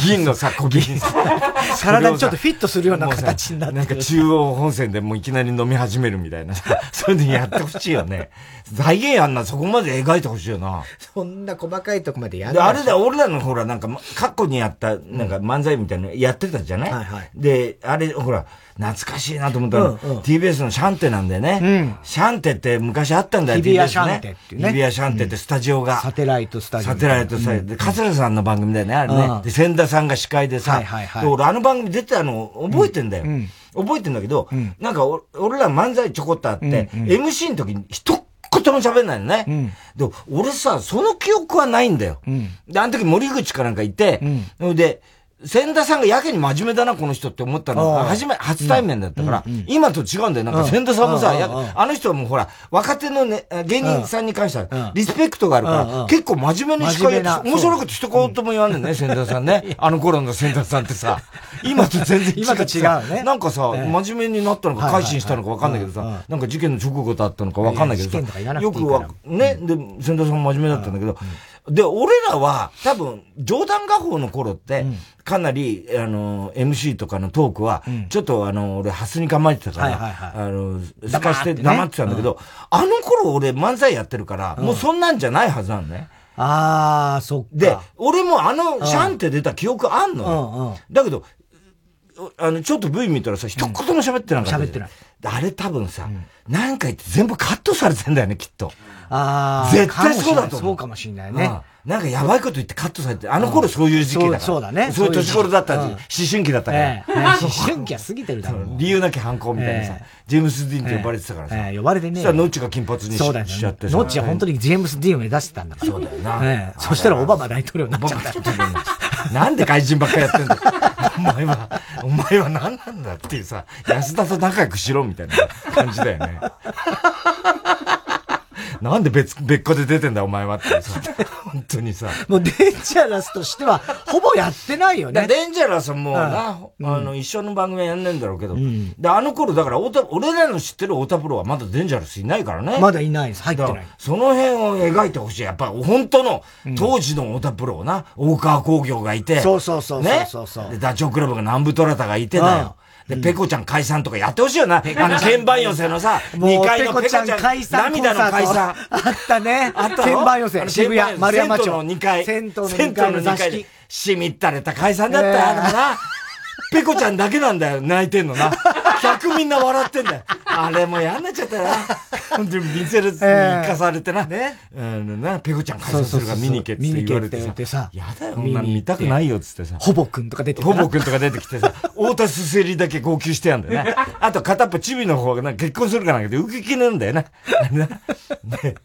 銀のさ、小瓶。体にちょっとフィットするような形になってなんか中央本線でもういきなり飲み始めるみたいなさ、そういうのやってほしいよね。財源やんな、そこまで描いてほしいよな。そんな細かいとこまでやるあれだ、俺らのほら、なんか、過去にやった、なんか漫才みたいなのやってたじゃない、はいはい。で、あれ、ほら、懐かしいなと思ったら、うんうん、TBS のシャンテなんだよね。うん、シャンテって昔あったんだよ、日比谷シャンテってね。日比谷シャンテってスタジオが。サテライトスタジオ。サテライトスタジオ。で、桂さんの番組だよね、あれね。で、千田さんが司会でさ、はいはいはい、で俺あの番組出てたの覚えてんだよ。覚えてんだけど、なんか俺ら漫才ちょこっとあって、MC の時に一言も喋んないのね。うん、で、俺さ、その記憶はないんだよ。うん、で、あの時森口かなんかいて、うん、で、千田さんがやけに真面目だな、この人って思ったのが、初め、初対面だったから、今と違うんだよ。なんか千田さんもさ、あの人はもうほら、若手のね、芸人さんに関しては、リスペクトがあるから、結構真面目に司会や面白いこと一言も言わんねんね、千田さんね。あの頃の千田さんってさ、今と全然 違う。今と違うね。なんかさ、真面目になったのか、改心したのか分かんないけどさ、なんか事件の直後だったのか分かんないけどさ、よくは、ね、で、千田さんも真面目だったんだけど、で、俺らは、多分、冗談画法の頃って、かなり、あの、MC とかのトークは、ちょっとあの、俺、ハスに構えてたから、あの、すかして黙ってたんだけど、あの頃俺漫才やってるから、もうそんなんじゃないはずなのね。ああ、そっか。で、俺もあの、シャンって出た記憶あんのよ。だけど、あの、ちょっと V 見たらさ、一言も喋ってなかった。喋ってない。あれ多分さ、なんか言って全部カットされてんだよね、きっと。ああ。絶対そうだと思う。そうかもしれないね。なんかやばいこと言ってカットされて、あの頃そういう時期だから。そうだね。そういう年頃だった思春期だったから。思春期は過ぎてるだろう。理由なき反抗みたいなさ、ジェームス・ディーンって呼ばれてたからさ。呼ばれてね。そしたらノッチが金髪にしちゃってさ。ノッチは本当にジェームス・ディーンを目指してたんだから。そうだよな。そしたらオバマ大統領になっちゃった。なんで外人ばっかやってんだお前は、お前は何なんだっていうさ、安田と仲良くしろみたいな感じだよね。なんで別、別個で出てんだお前はってさ、本当にさ。もうデンジャラスとしては、ほぼやってないよね。デンジャラスはもうな、あの、一緒の番組はやんねんだろうけど、で、あの頃だから、俺らの知ってる太田プロはまだデンジャラスいないからね。まだいないです。入ってない。その辺を描いてほしい。やっぱ本当の、当時の太田プロをな、大川工業がいて、そうそうそうね。で、ダチョウ倶楽部が南部虎田がいてだよ。で、ペコちゃん解散とかやってほしいよな。あの、鍵盤寄せのさ、2階のペコちゃん解散。涙の解散。あったね。あった鍵盤寄せ。渋谷、丸山町。の2階。銭湯の2階の座敷。しみったれた解散だったよな。ペコちゃんだけなんだよ、泣いてんのな。客みんな笑ってんだよ。あれも嫌になっちゃったよな。本当に見せる、行かされてな。ね。うん、な、ペコちゃん解散するから見に行けって言われてさ。やだよ、こんな見たくないよっつってさ。ほぼくんとか出てきて。ほぼくんとか出てきてさ、太田すせりだけ号泣してやんだよね。あと片っぽチビの方がな結婚するかなんかで受け気なんだよ な。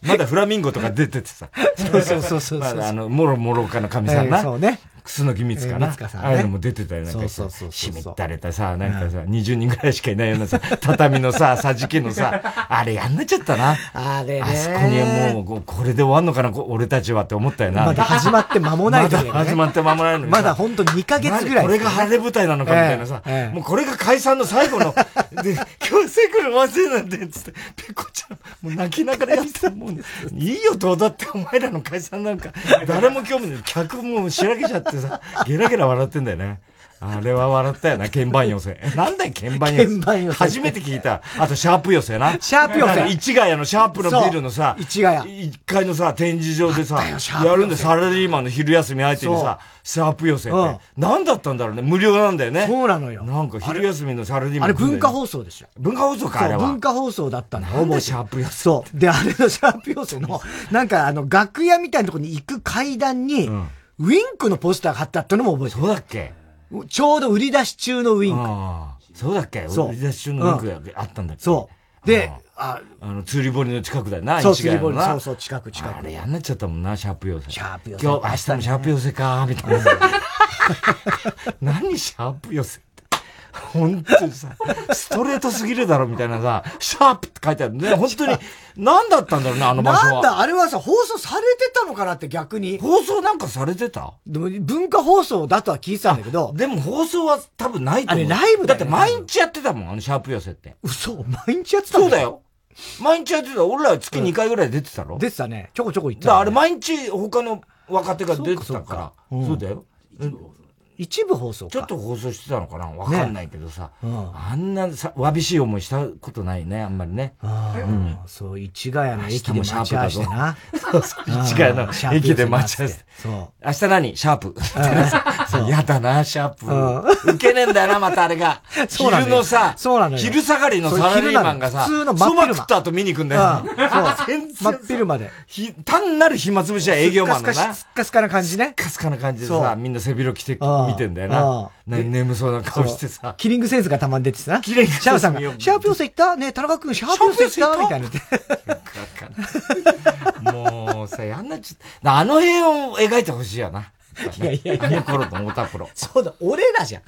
まだフラミンゴとか出ててさ。そうそうそうそう。まだあの、もろもろかの神さんな。そうね。楠木光かな。かさん、ああいうのも出てたよ。なんかさ、しみったれたさ、なんかさ、20人ぐらいしかいないようなさ、畳のさ、さじきのさ、あれやんなっちゃったな。あれね。あそこにもう、これで終わんのかな、俺たちはって思ったよな。まだ始まって間もない まだ始まって間もないのに。まだほんと2ヶ月ぐらい。これが晴れ舞台なのかみたいなさ、もうこれが解散の最後の、で、今日セクル忘れなんて、つって、ペコちゃん、もう泣きながらやってもう、いいよ、どうだってお前らの解散なんか、誰も興味ない。客もしらけちゃってさ、ゲラゲラ笑ってんだよね。あれは笑ったよな、鍵盤寄せ。なんだよ、鍵盤寄せ。鍵盤寄せ。初めて聞いた。あと、シャープ寄せな。シャープ寄せ。市ヶ谷のシャープのビルのさ、市ヶ谷。一階のさ、展示場でさ、やるんで、サラリーマンの昼休み相手にさ、シャープ寄せって。何だったんだろうね。無料なんだよね。そうなのよ。なんか昼休みのサラリーマン。あれ文化放送でしょ。文化放送か、あれは。文化放送だったんでシャープ寄せそう。で、あれのシャープ寄せの、なんかあの、楽屋みたいなところに行く階段に、ウィンクのポスターが貼ってあったのも覚えてる。そうだっけちょうど売り出し中のウィンク。そうだっけ。売り出し中のウィンクがあったんだっけ、そう。で、ああの、釣り堀の近くだよな、そう、釣り堀そうそう、近く近く。あれやんなっちゃったもんな、シャープ寄せ。シャープ寄せ。今日、明日もシャープ寄せか、みたいな。何シャープ寄せ 本当にさ、ストレートすぎるだろみたいなさ、シャープって書いてあるね。本当に、何だったんだろうね、あの場所は。なんだ、あれはさ、放送されてたのかなって逆に。放送なんかされてた？でも文化放送だとは聞いてたんだけど。でも放送は多分ないと思う。あれライブだ、ね、だって毎日やってたもん、あのシャープ寄せって。嘘毎日やってたそうだよ。毎日やってた。俺らは月2回ぐらい出てたろ、うん、出てたね。ちょこちょこ行ってた、ね、あれ毎日他の若手が出てたから。そう,、そうだよ。一部放送ちょっと放送してたのかな？わかんないけどさ、ねうん、あんなさ、わびしい思いしたことないね、あんまりね。うん、そう、市ヶ谷の駅で待ち合わせてな。そうそう、市ヶ谷の駅で待ち合わせて。そう。明日何？シャープ。やだな、シャープ。受けねえんだよな、またあれが。昼のさ、そうなの昼下がりのサラリーマンがさ、普通の真っ昼間。食った後見に行くんだよ。そう。真っ昼間で。単なる暇つぶしは営業マンだな。スッカスカな感じね。スッカスカな感じでさ、みんな背広着て見てんだよな。眠そうな顔してさ。キリングセンスがたまに出てさ。キリングセンス。シャープさんが、シャープ寄せ行った？ね田中君シャープ寄せ行った？みたいな。もうさ、やんなちゃあの辺を描いてほしいよな。いやいやいや。あの頃の太田プロ。そうだ、俺らじゃん。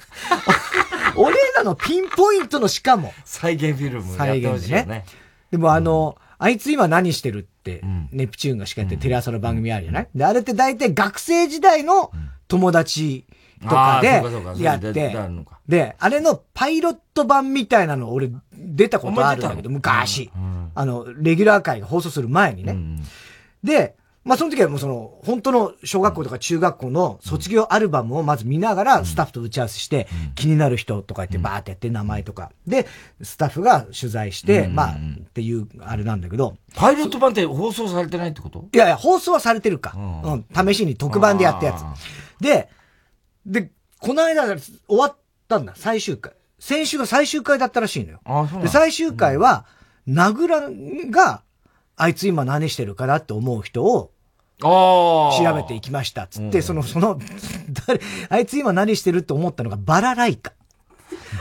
俺らのピンポイントのしかも。再現フィルムやってほしいよね。でもあの、あいつ今何してるって、ネプチューンがしかやってテレ朝の番組あるじゃない？で、あれって大体学生時代の友達とかでやって、で、あれのパイロット版みたいなの俺出たことあるんだけど、昔。あの、レギュラー会が放送する前にね。で、まあその時はもうその、本当の小学校とか中学校の卒業アルバムをまず見ながらスタッフと打ち合わせして、気になる人とか言ってバーってやって名前とか。で、スタッフが取材して、まあ、っていうあれなんだけど。パイロット版って放送されてないってこと？いやいや、放送はされてるか。うん。試しに特番でやったやつ。で、で、この間終わったんだ、最終回。先週が最終回だったらしいのよ。あそうで、最終回は、名倉が、あいつ今何してるかなって思う人を、調べていきました。つって、その、その、誰、あいつ今何してるって思ったのがバラライカ。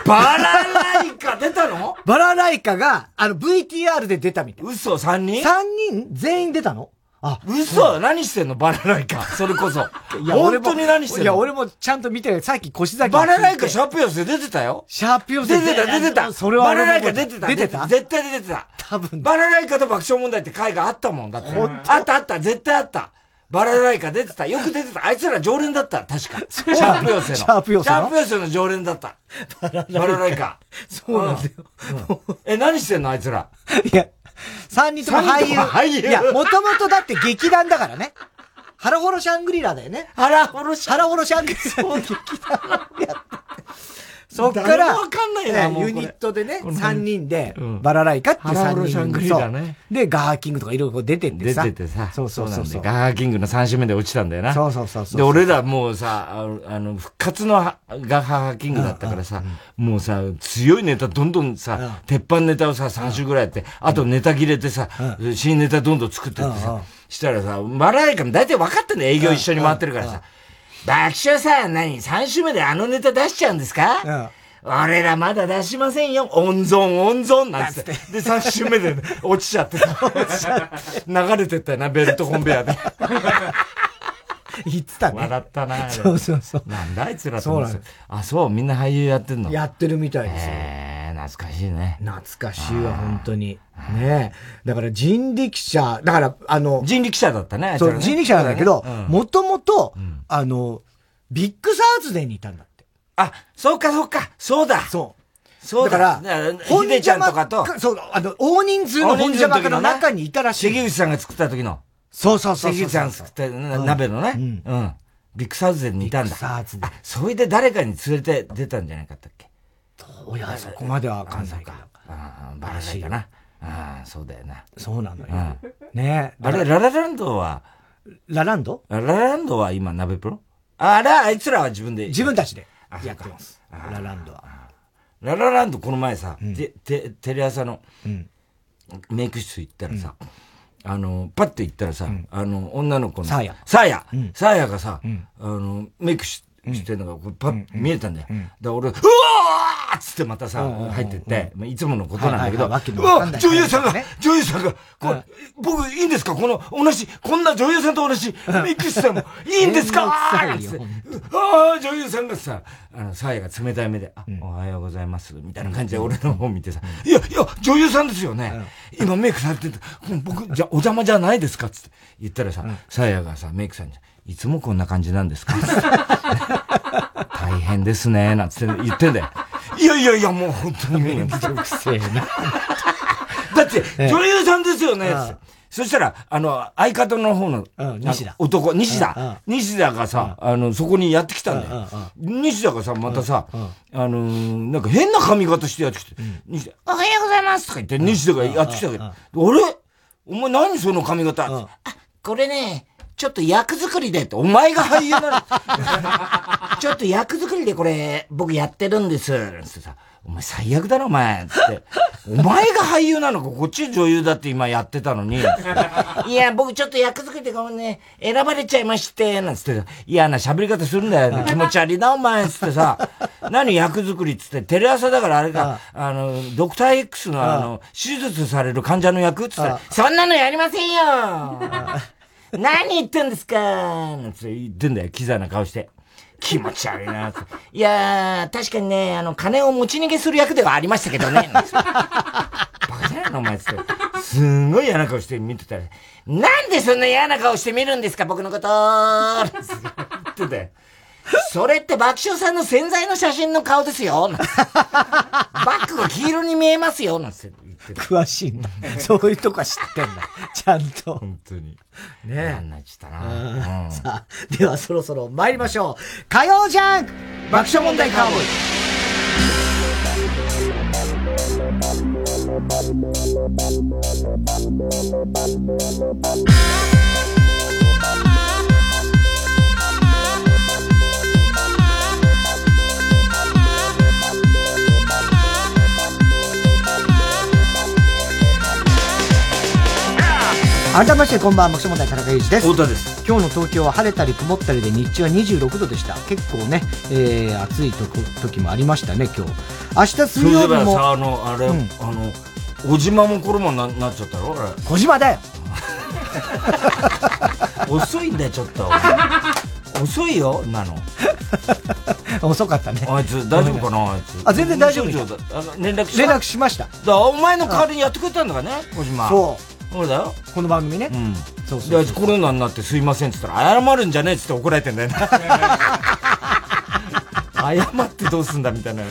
バラライカ？出たの？バラライカが、あの VTR で出たみたい。嘘 ?3 人 ?3 人全員出たのあ、嘘、うん、何してんの？バラライカ。それこそ。いや、本当に何してんの？いや、俺もちゃんと見てる。さっき腰崎バラライカシャープ寄せ出てたよ。シャープ寄せ出てた、出てた。それはバラライカ出てた。出てた？絶対出てた。多分。バラライカと爆笑問題って回があったもんだって。あったあった、絶対あった。バラライカ出てた。よく出てた。あいつら常連だった。確か。シャープ寄せの。シャープ寄せの？シャープ寄せの常連だった。バラライカ。そうなんだよ。え、何してんの？あいつら。いや、三人とも俳優。俳優。いや、もともとだって劇団だからね。ハラホロシャングリラだよね。ハラホロシャン。ハラホロシャングリラ。そう、劇団やってそっから、わかんないな、ユニットでね、3人で、バラライカっていう3人で、そう。で、ガーキングとかいろいろ出ててさ。出ててさ。そうそうそう。ガーキングの3週目で落ちたんだよな。そうそうそうで、俺らもうさ、あの、復活のガーキングだったからさ、もうさ、強いネタどんどんさ、鉄板ネタをさ、3週ぐらいやって、あとネタ切れてさ、新ネタどんどん作ってってさ、したらさ、バラライカも大体分かってんだよ、営業一緒に回ってるからさ。爆笑さ、何 ?3 週目であのネタ出しちゃうんですか？俺らまだ出しませんよ。温存、温存なんつって。で、3週目で、ね、落ちちゃってさ、流れてったよな、ベルトコンベアで。言ってたね。笑ったな。そうそうそう。なんだあいつらそうなんあ、そう、みんな俳優やってんのやってるみたいですよ。えー、懐かしいね。懐かしいわ、本当に。ねだから人力車、だから、あの、人力車だったね。そう、人力車なんだけど、もともと、あの、ビッグサーズデーにいたんだ。あ、そうかそうか、そうだ。そう。そうだ。だから、ひでちゃんとかと、そう、あの、大人数の本邪魔の中にいたらしい。関口さんが作った時の。そうそうそう。関口さん作った鍋のね。うん。ビッグサウズでにいたんだ。ビッグサウズで。あ、それで誰かに連れて出たんじゃないかったっけどうや、そこまではわかんないか。ああ、バラシかな。ああ、そうだよな。そうなのよ。ねあれ、ララランドは、ラランド？ララランドは今、鍋プロ？あれ、あいつらは自分で。自分たちで。やってます。ラランドは。ララランドこの前さ、テレ朝のメイク室行ったらさ、あの、パッて行ったらさ、あの、女の子の。サーヤ。サーヤ。サーヤがさ、あの、メイクししてるのが、パッ、見えたんだよ。だ俺、うわーっつってまたさ、入ってって、いつものことなんだけど、うわ女優さんが、女優さんが、こ僕いいんですか？この、同じ、こんな女優さんと同じ、メイクしても。いいんですか？ああ女優さんがさ、あの、サーヤが冷たい目で、あ、おはようございます、みたいな感じで俺の方見てさ、いや、いや、女優さんですよね。今メイクされてる、僕、じゃ、お邪魔じゃないですか？つって言ったらさ、サーヤがさ、メイクさんに、いつもこんな感じなんですか？大変ですね、なんつって言ってんだよ。いやいやいや、もう本当にめんどくせえな。だって、女優さんですよね、そしたら、あの、相方の方の、西田。男、西田。西田がさ、あの、そこにやってきたんだよ。西田がさ、またさ、あの、なんか変な髪型してやってきて、西田、おはようございますとか言って、西田がやってきたけ。ど、あれ？お前何その髪型？あ、これね、ちょっと役作りでって、お前が俳優なの ちょっと役作りでこれ、僕やってるんです。ってさ、お前最悪だろ、お前。つって。お前が俳優なの？か、こっち女優だって今やってたのに。いや、僕ちょっと役作りでごめんね、選ばれちゃいまして、なんつって、嫌な喋り方するんだよ。気持ち悪いな、お前。つってさ、何役作り？っつって、テレ朝だからあれか、あの、ドクター X のあの、手術される患者の役？っつったら、そんなのやりませんよ何言ってんですか？なんて言ってんだよ、キザな顔して。気持ち悪いな。いやー、確かにね、あの、金を持ち逃げする役ではありましたけどね。バカじゃないのお前って。すんごい嫌な顔して見てたら、なんでそんな嫌な顔して見るんですか僕のことって言ってたよ。それって爆笑さんの潜在の写真の顔ですよ。バッグが黄色に見えますよ。なんて詳しいんだ。そういうとこは知ってんだ。ちゃんと。本当に。ねえ。なっちゃったな。さあ、ではそろそろ参りましょう。火曜ジャンク爆笑問題カーボーイ。改めましてこんばんは爆笑問題田中裕二です。太田です。今日の東京は晴れたり曇ったりで日中は26度でした。結構ね、えー、暑いと時もありましたね今日。明日水曜日も。さあのあれ、うん、あの小島も衣にななっちゃったろ小島だよ。遅いんだよちょっと。遅いよなの。遅かったね。あいつ大丈夫かなあいつ。あ全然大丈夫連絡し連絡しました。だお前の代わりにやってくれたんだからね小島。そうそうだよ。この番組ね。うん。そうそうで、コロナになってすいませんって言ったら、謝るんじゃねえっつって怒られてんだよな。謝ってどうすんだみたいな。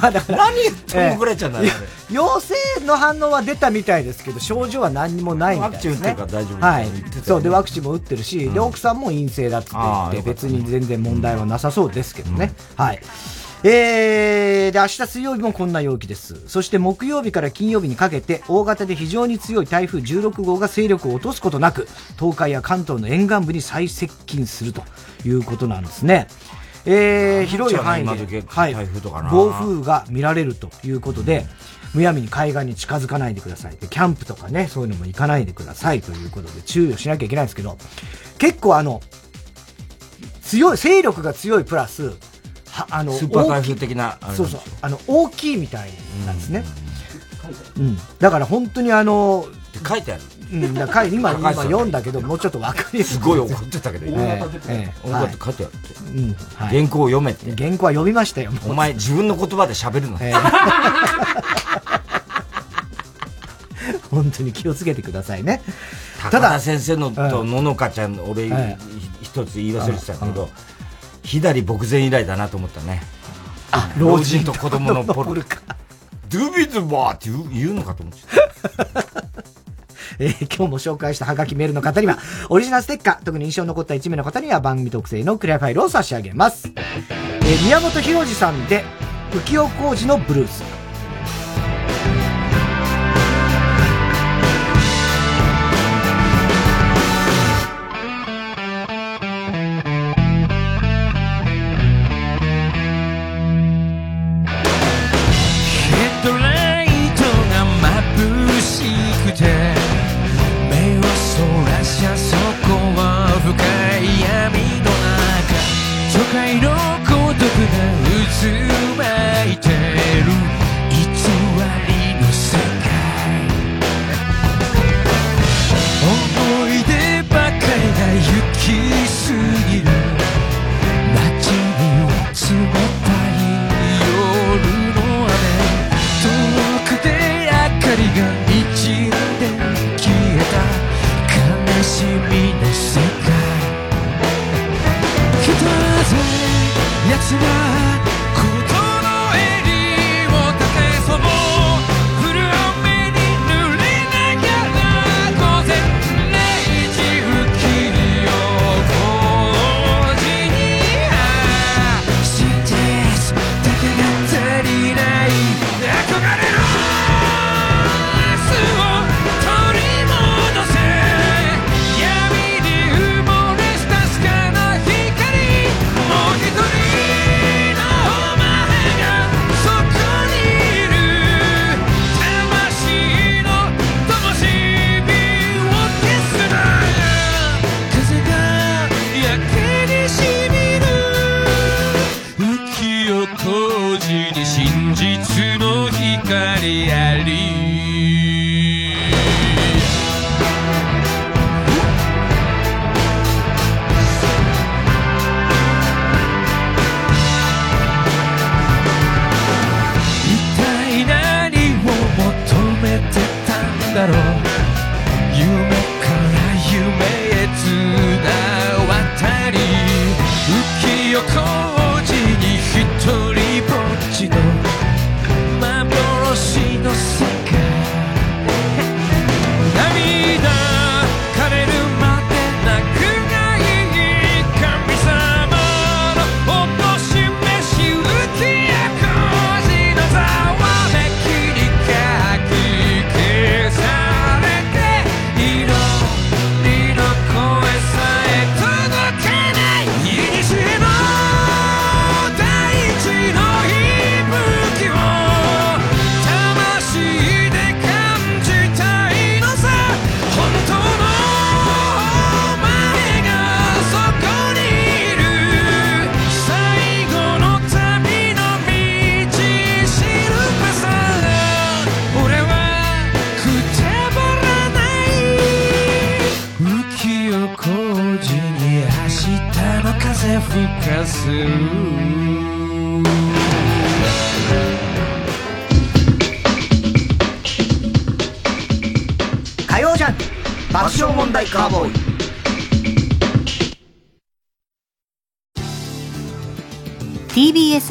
まあだから何言っても怒られちゃうんだね、陽性の反応は出たみたいですけど、症状は何にもないみたいです、ね。ワクチン打ってるから大丈夫はい。そう、で、ワクチンも打ってるし、で、奥さんも陰性だって言って、別に全然問題はなさそうですけどね。はい。えー、で、明日水曜日もこんな陽気です。そして木曜日から金曜日にかけて、大型で非常に強い台風16号が勢力を落とすことなく、東海や関東の沿岸部に再接近するということなんですね。えー、広い範囲で、はい、暴風が見られるということで、むやみに海岸に近づかないでください。で、キャンプとかね、そういうのも行かないでくださいということで注意をしなきゃいけないんですけど、結構あの、強い、勢力が強いプラス、はあのスーパー台風的なそうそうあの大きいみたいなんですね、うん、うん、だから本当にあの書いてある。うん、だか今今読んだけどもうちょっと分かりやすい。すごい怒ってたけど、えーえー、はい、書いてあるって、うんはい、原稿を読めて。原稿は読みましたよお前自分の言葉で喋るの、えー、本当に気をつけてくださいね。高田先生のとののかちゃん俺、一つ言い忘れてたけど、左牧前以来だなと思ったね。あ、老人と子供のポルカ。ドゥビズバーって言うのかと思ってた。えー、今日も紹介したハガキメールの方には、オリジナルステッカー、特に印象に残った1名の方には番組特製のクリアファイルを差し上げます。えー、宮本浩次さんで、浮世工事のブルース。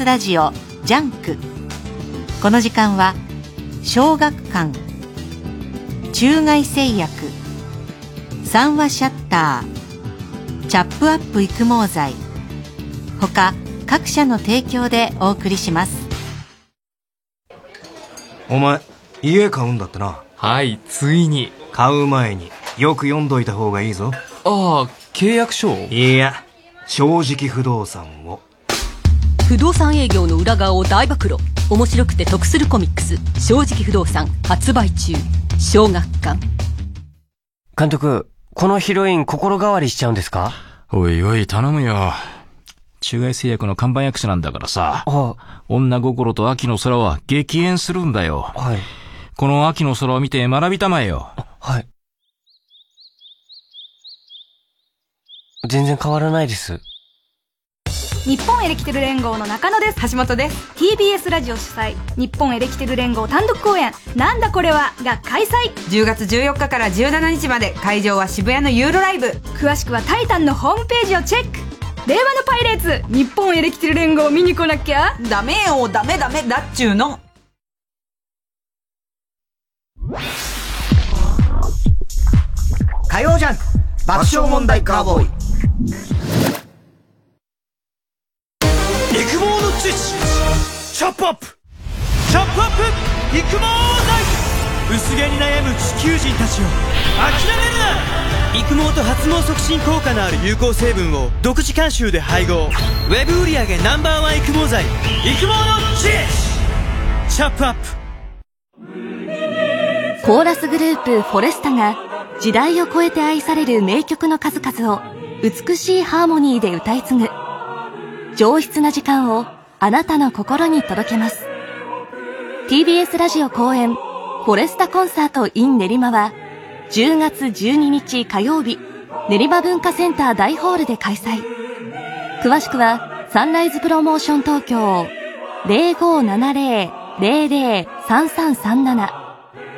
ラジオ JUNK。この時間は小学館中外製薬三和シャッターチャップアップ育毛剤他各社の提供でお送りします。お前家買うんだってな？はいついに。買う前によく読んどいた方がいいぞ。ああ契約書？いや正直不動産を不動産営業の裏側を大暴露。面白くて得するコミックス「正直不動産」発売中。小学館。監督このヒロイン心変わりしちゃうんですか？おいおい頼むよ。中外製薬の看板役者なんだからさ。女心と秋の空は激変するんだよ。はい。この秋の空を見て学びたまえよ。はい。全然変わらないです日本エレキテル連合の中野です。橋本です。TBS ラジオ主催。日本エレキテル連合単独公演「なんだこれは」が開催。10月14日から17日まで会場は渋谷のユーロライブ。詳しくは「タイタン」のホームページをチェック。令和のパイレーツ。日本エレキテル連合見に来なきゃ。ダメよダメダメだっちゅうの。火曜ジャン爆笑問題カーボーイ育毛の知識チャップアップチャップアップ育毛剤薄毛に悩む地球人たちを諦めるな育毛と発毛促進効果のある有効成分を独自監修で配合ウェブ売上 Ｎｏ.1 育毛剤育毛の知識チャップアップコーラスグループフォレスタが時代を超えて愛される名曲の数々を美しいハーモニーで歌い継ぐ上質な時間をあなたの心に届けます。TBS ラジオ公演フォレスタコンサート in 練馬は10月12日火曜日練馬文化センター大ホールで開催。詳しくはサンライズプロモーション東京0570-003337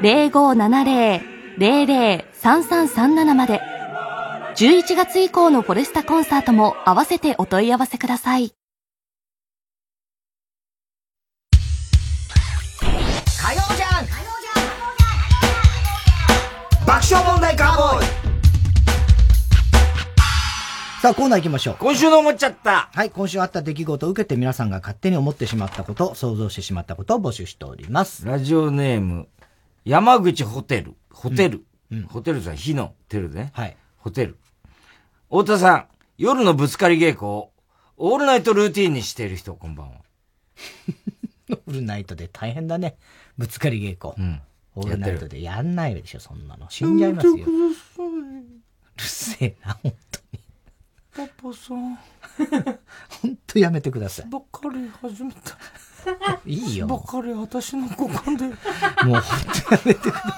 0570-003337まで。11月以降のフォレスタコンサートも合わせてお問い合わせください。火曜ジャン爆笑問題カーボーイさあ、コーナー行きましょう。今週の思っちゃった。はい、今週あった出来事を受けて皆さんが勝手に思ってしまったこと、想像してしまったことを募集しております。ラジオネーム、山口ホテル。ホテル。ホテルさん、火のテルね。はい。ホテル。太田さん、夜のぶつかり稽古を、オールナイトルーティンにしている人、こんばんは。オールナイトで大変だね。ぶつかり稽古。うん。オールナイトでやんないでしょ、そんなの。死んじゃいますよ。うるせえな、本当に。パパさん。本当やめてください。ばっかり始めた。いいよ。ばっかり私の股間で。もう本当やめてください。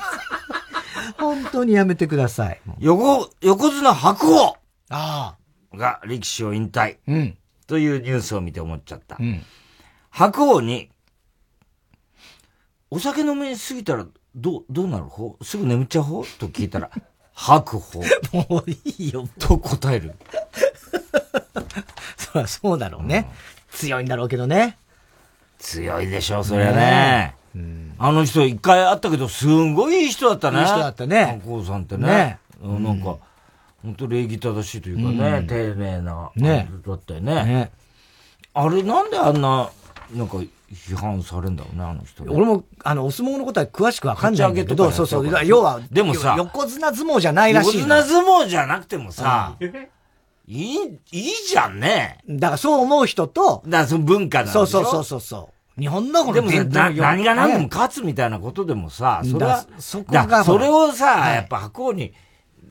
本当にやめてください。横、横綱白鵬ああ。が力士を引退。うん。というニュースを見て思っちゃった。うん。白鵬に、お酒飲みすぎたら、どう、どうなる方？すぐ眠っちゃう方？と聞いたら、白鵬。もういいよ。と答える。そりゃそうだろうね。強いんだろうけどね。強いでしょ、そりゃね。あの人一回会ったけど、すんごいいい人だったね。いい人だったね白鵬さんってね。ねうんなんか、本当礼儀正しいというかね、うん丁寧な、ねだったよね。ねあれなんであんな、なんか批判されるんだろうね、あの人ね。俺も、あの、お相撲のことは詳しくわかんないけど、そうそう。要は、でもさ横綱相撲じゃないらしいの。横綱相撲じゃなくてもさ、いい、いいじゃんね。だからそう思う人と、だからその文化なんでしょそうそうそうそうそう。日本のこのでもさ、伝統なの何が何でもね勝つみたいなことでもさ、それだは、そこがだそれをさ、はいやっぱ白鵬に、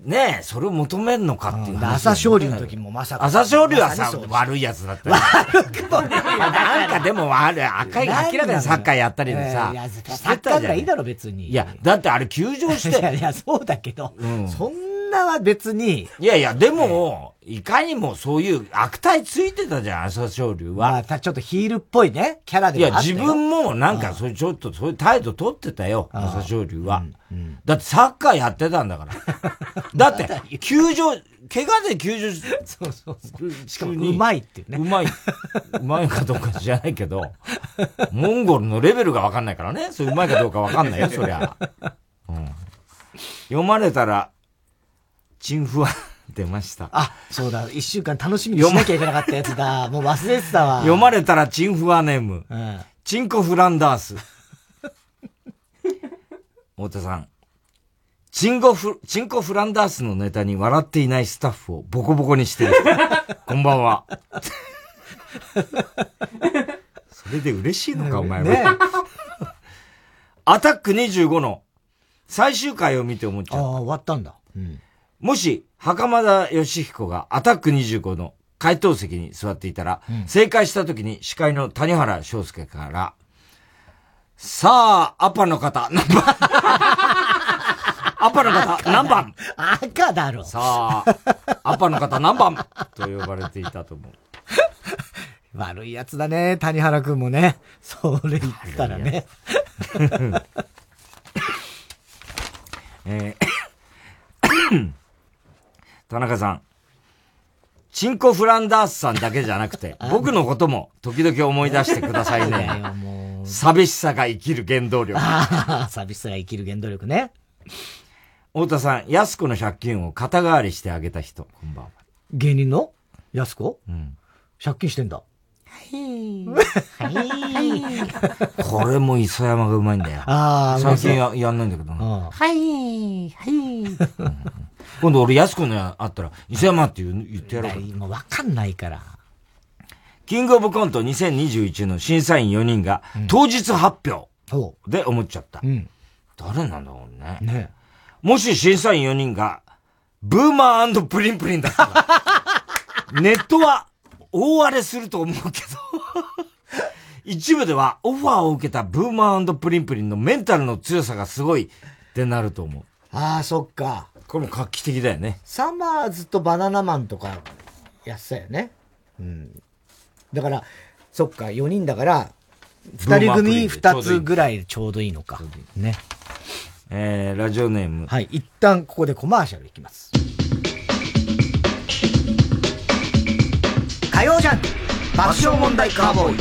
ねえ、それを求めるのかっていう話朝青龍の時もまさか。朝青龍はさ悪いやつだったよ。悪くもなんかでも悪い、赤い、明らかにサッカーやったりでさいや、サッカーぐらいいいだろ、別に。いや、だってあれ休場し いやて、いや、そうだけど、うん。そんなは別に、いやいや、でも、いかにもそういう悪態ついてたじゃん、朝青龍は。まあ、たちょっとヒールっぽいね、キャラいや、ではあったよ自分もなんか、そういうちょっとそういう態度取ってたよ、朝青龍は。だってサッカーやってたんだから。だって、球場、怪我で球場、そうそうそう。しかも、うまいっていうね。うまい。うまいかどうか知らないけど、モンゴルのレベルがわかんないからね。それうまいかどうかわかんないよ、そりゃ。うん。読まれたら、チンフワ、出ました。あ、そうだ。一週間楽しみにしなきゃいけなかったやつだ。もう忘れてたわ。読まれたらチンフワネーム。うん、チンコフランダース。太田さん。チンゴフ、チンコフランダースのネタに笑っていないスタッフをボコボコにしてる。こんばんは。それで嬉しいのか、お前は。ね、アタック25の最終回を見て思っちゃう。ああ、終わったんだ。うん、もし、袴田義彦がアタック25の回答席に座っていたら、うん、正解した時に司会の谷原章介から、さあ、アパの方、何番アパの方、何番赤だろ。さあ、アパの方何番と呼ばれていたと思う。悪いやつだね、谷原くんもね。それ言ったらね。えー、田中さん。チンコフランダースさんだけじゃなくて、僕のことも時々思い出してくださいね。寂しさが生きる原動力。寂しさが生きる原動力ね。太田さん、安子の借金を肩代わりしてあげた人、こんばんは。芸人の？安子？うん。借金してんだ。はい。はい。これも磯山がうまいんだよ。ああ、最近ややんないんだけどな。はい。はい。今度俺安子のあったら、磯山って言ってやろう。もうわかんないから。キングオブコント2021の審査員4人が、当日発表で思っちゃった。うん、誰なんだろうね。ねもし審査員4人が、ブーマープリンプリンだったら、ネットは大荒れすると思うけど 一部ではオファーを受けたブーマープリンプリンのメンタルの強さがすごいってなると思う。ああ、そっか。これも画期的だよね。サマーズとバナナマンとかやってたよね。うん。だから、そっか、4人だから、2人組2つぐらいちょうどいいのか。ね。えー、ラジオネーム。はい。一旦ここでコマーシャルいきます。火曜ジャン爆笑問題カーボーイ。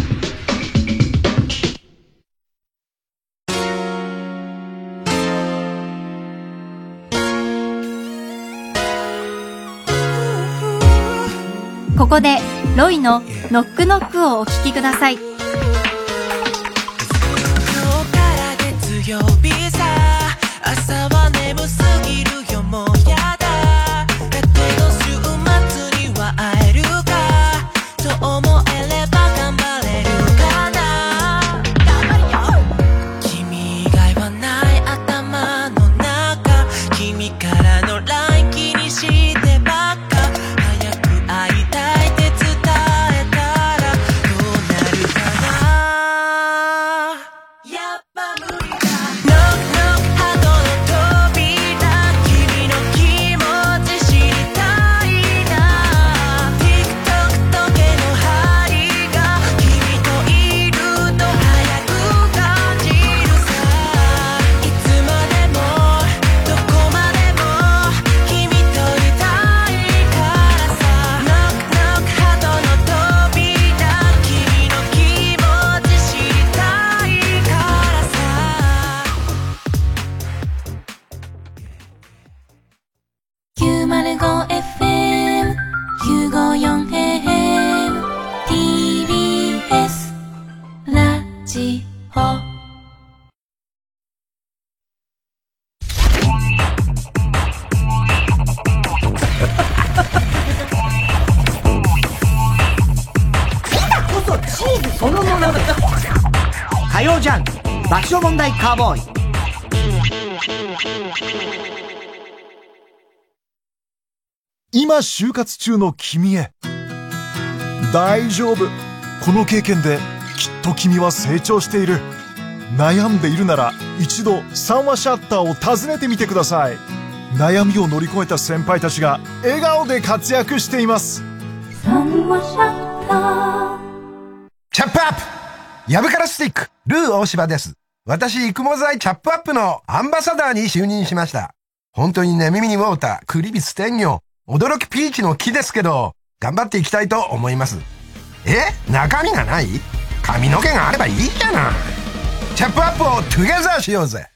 ここでロイのノックノックをお聴きください。今日から月曜日さ朝は眠すぎる今就活中の君へ。大丈夫。この経験できっと君は成長している。悩んでいるなら一度三話シャッターを訪ねてみてください。悩みを乗り越えた先輩たちが笑顔で活躍しています。チャップアップ。ヤブカラスティック、ルー大柴です。私、育毛剤チャップアップのアンバサダーに就任しました。本当にね、耳にウォーター、クリビス天魚、驚きピーチの木ですけど、頑張っていきたいと思います。え？中身がない？髪の毛があればいいじゃない。チャップアップをトゥゲザーしようぜ。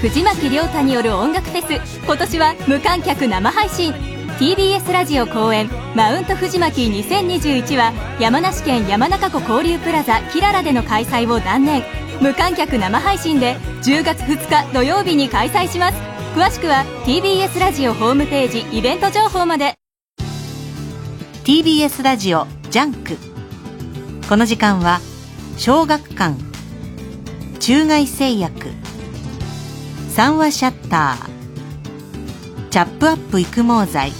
藤巻亮太による音楽フェス。今年は無観客生配信。TBS ラジオ公演。マウント藤巻2021は山梨県山中湖交流プラザキララでの開催を断念。無観客生配信で10月2日土曜日に開催します。詳しくは TBS ラジオホームページイベント情報まで。TBS ラジオ JUNK。この時間は小学館中外製薬三和シャッターチャップアップ育毛剤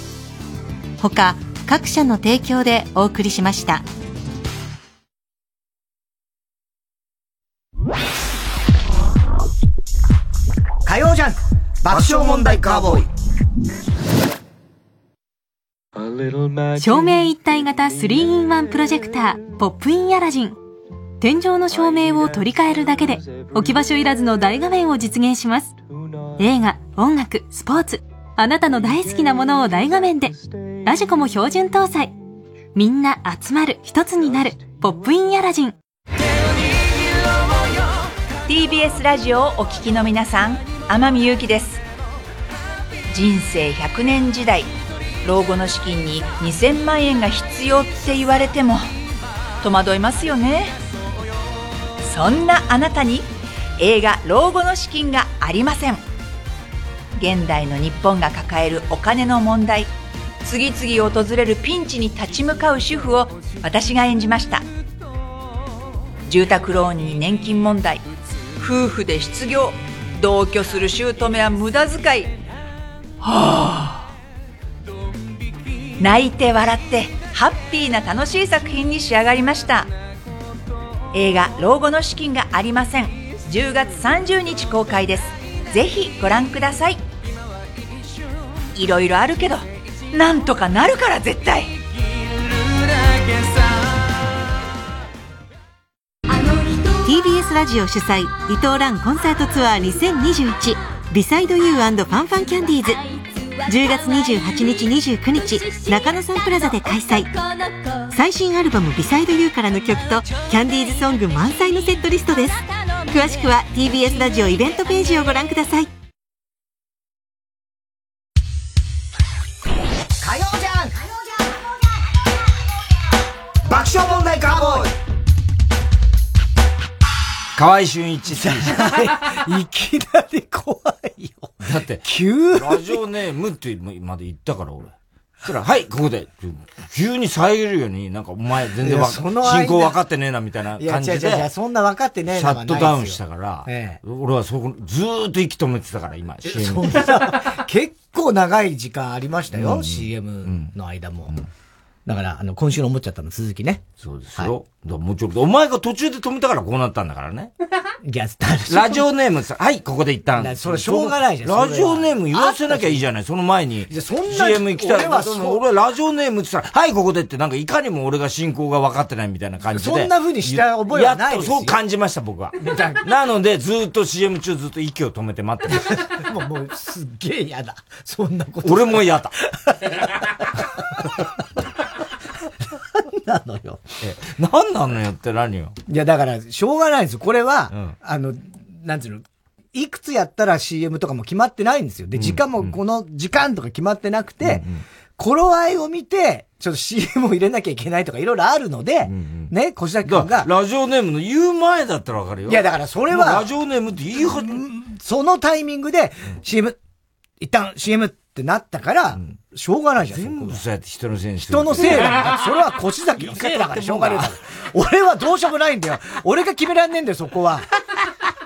他各社の提供でお送りしました。火曜ジャンク爆笑問題カーボーイ。照明一体型 3-in-1 プロジェクターポップインアラジン。天井の照明を取り替えるだけで置き場所いらずの大画面を実現します。映画音楽スポーツ。あなたの大好きなものを大画面で。ラジコも標準搭載。みんな集まる一つになるポップインアラジン。TBS ラジオをお聞きの皆さん天海祐希です。人生100年時代老後の資金に2000万円が必要って言われても戸惑いますよね。そんなあなたに映画「老後の資金がありません」現代の日本が抱えるお金の問題次々訪れるピンチに立ち向かう主婦を私が演じました。住宅ローンに年金問題夫婦で失業同居する姑は無駄遣い。はあ。泣いて笑ってハッピーな楽しい作品に仕上がりました。映画「老後の資金がありません」10月30日公開です。ぜひご覧ください。いろいろあるけどなんとかなるから絶対。スラジオ主催伊藤蘭コンサートツアー2021ビサイドユーファンファンキャンディーズ。10月28日29日中野サンプラザで開催。最新アルバム「ビサイドユーからの曲とキャンディーズソング満載のセットリストです。詳しくは TBS ラジオイベントページをご覧ください。河合俊一選手。いきなり怖いよ。だって、急ラジオネームってまで言ったから俺。そしたら、はい、ここで、急に遮るように、なんかお前全然進行分かってねえな、みたいな感じで。いや、いや、そんな分かってねえな。シャットダウンしたから、ええ、俺はそこ、ずーっと息止めてたから、今、CM。結構長い時間ありましたよ、うん、CM の間も。うんだから、あの、今週の思っちゃったの続きね。そうですよ。はい、もちろん、お前が途中で止めたからこうなったんだからね。いや、ラジオネームさ、はい、ここで一旦。それしょうがないじゃん。ラジオネーム言わせなきゃいいじゃない、その前に。いや、そんな CM 行きたい。俺は俺ラジオネームって言ったら、はい、ここでって、なんかいかにも俺が進行が分かってないみたいな感じで。そんな風にした覚えはないですよ。そう感じました、僕は。なので、ずっと CM 中ずっと息を止めて待ってました。もう、もう、すっげえ嫌だ。そんなこと。俺も嫌だ。なのよ。え、何なのよって何よ。いや、だから、しょうがないんですよ。これは、うん、あの、なんていうの、いくつやったら CM とかも決まってないんですよ。で、時間もこの時間とか決まってなくて、うんうん、頃合いを見て、ちょっと CM を入れなきゃいけないとかいろいろあるので、うんうん、ね、小崎君が。ラジオネームの言う前だったらわかるよ。いや、だからそれは。ラジオネームって言いは、そのタイミングで CM、一旦 CM ってなったから、しょうがないじゃん。全部そうやって人のせいに人のせいだよ。それは腰崎のせいだからしょうがねえだろ。俺はどうしようもないんだよ。俺が決めらんねえんだよ、そこは。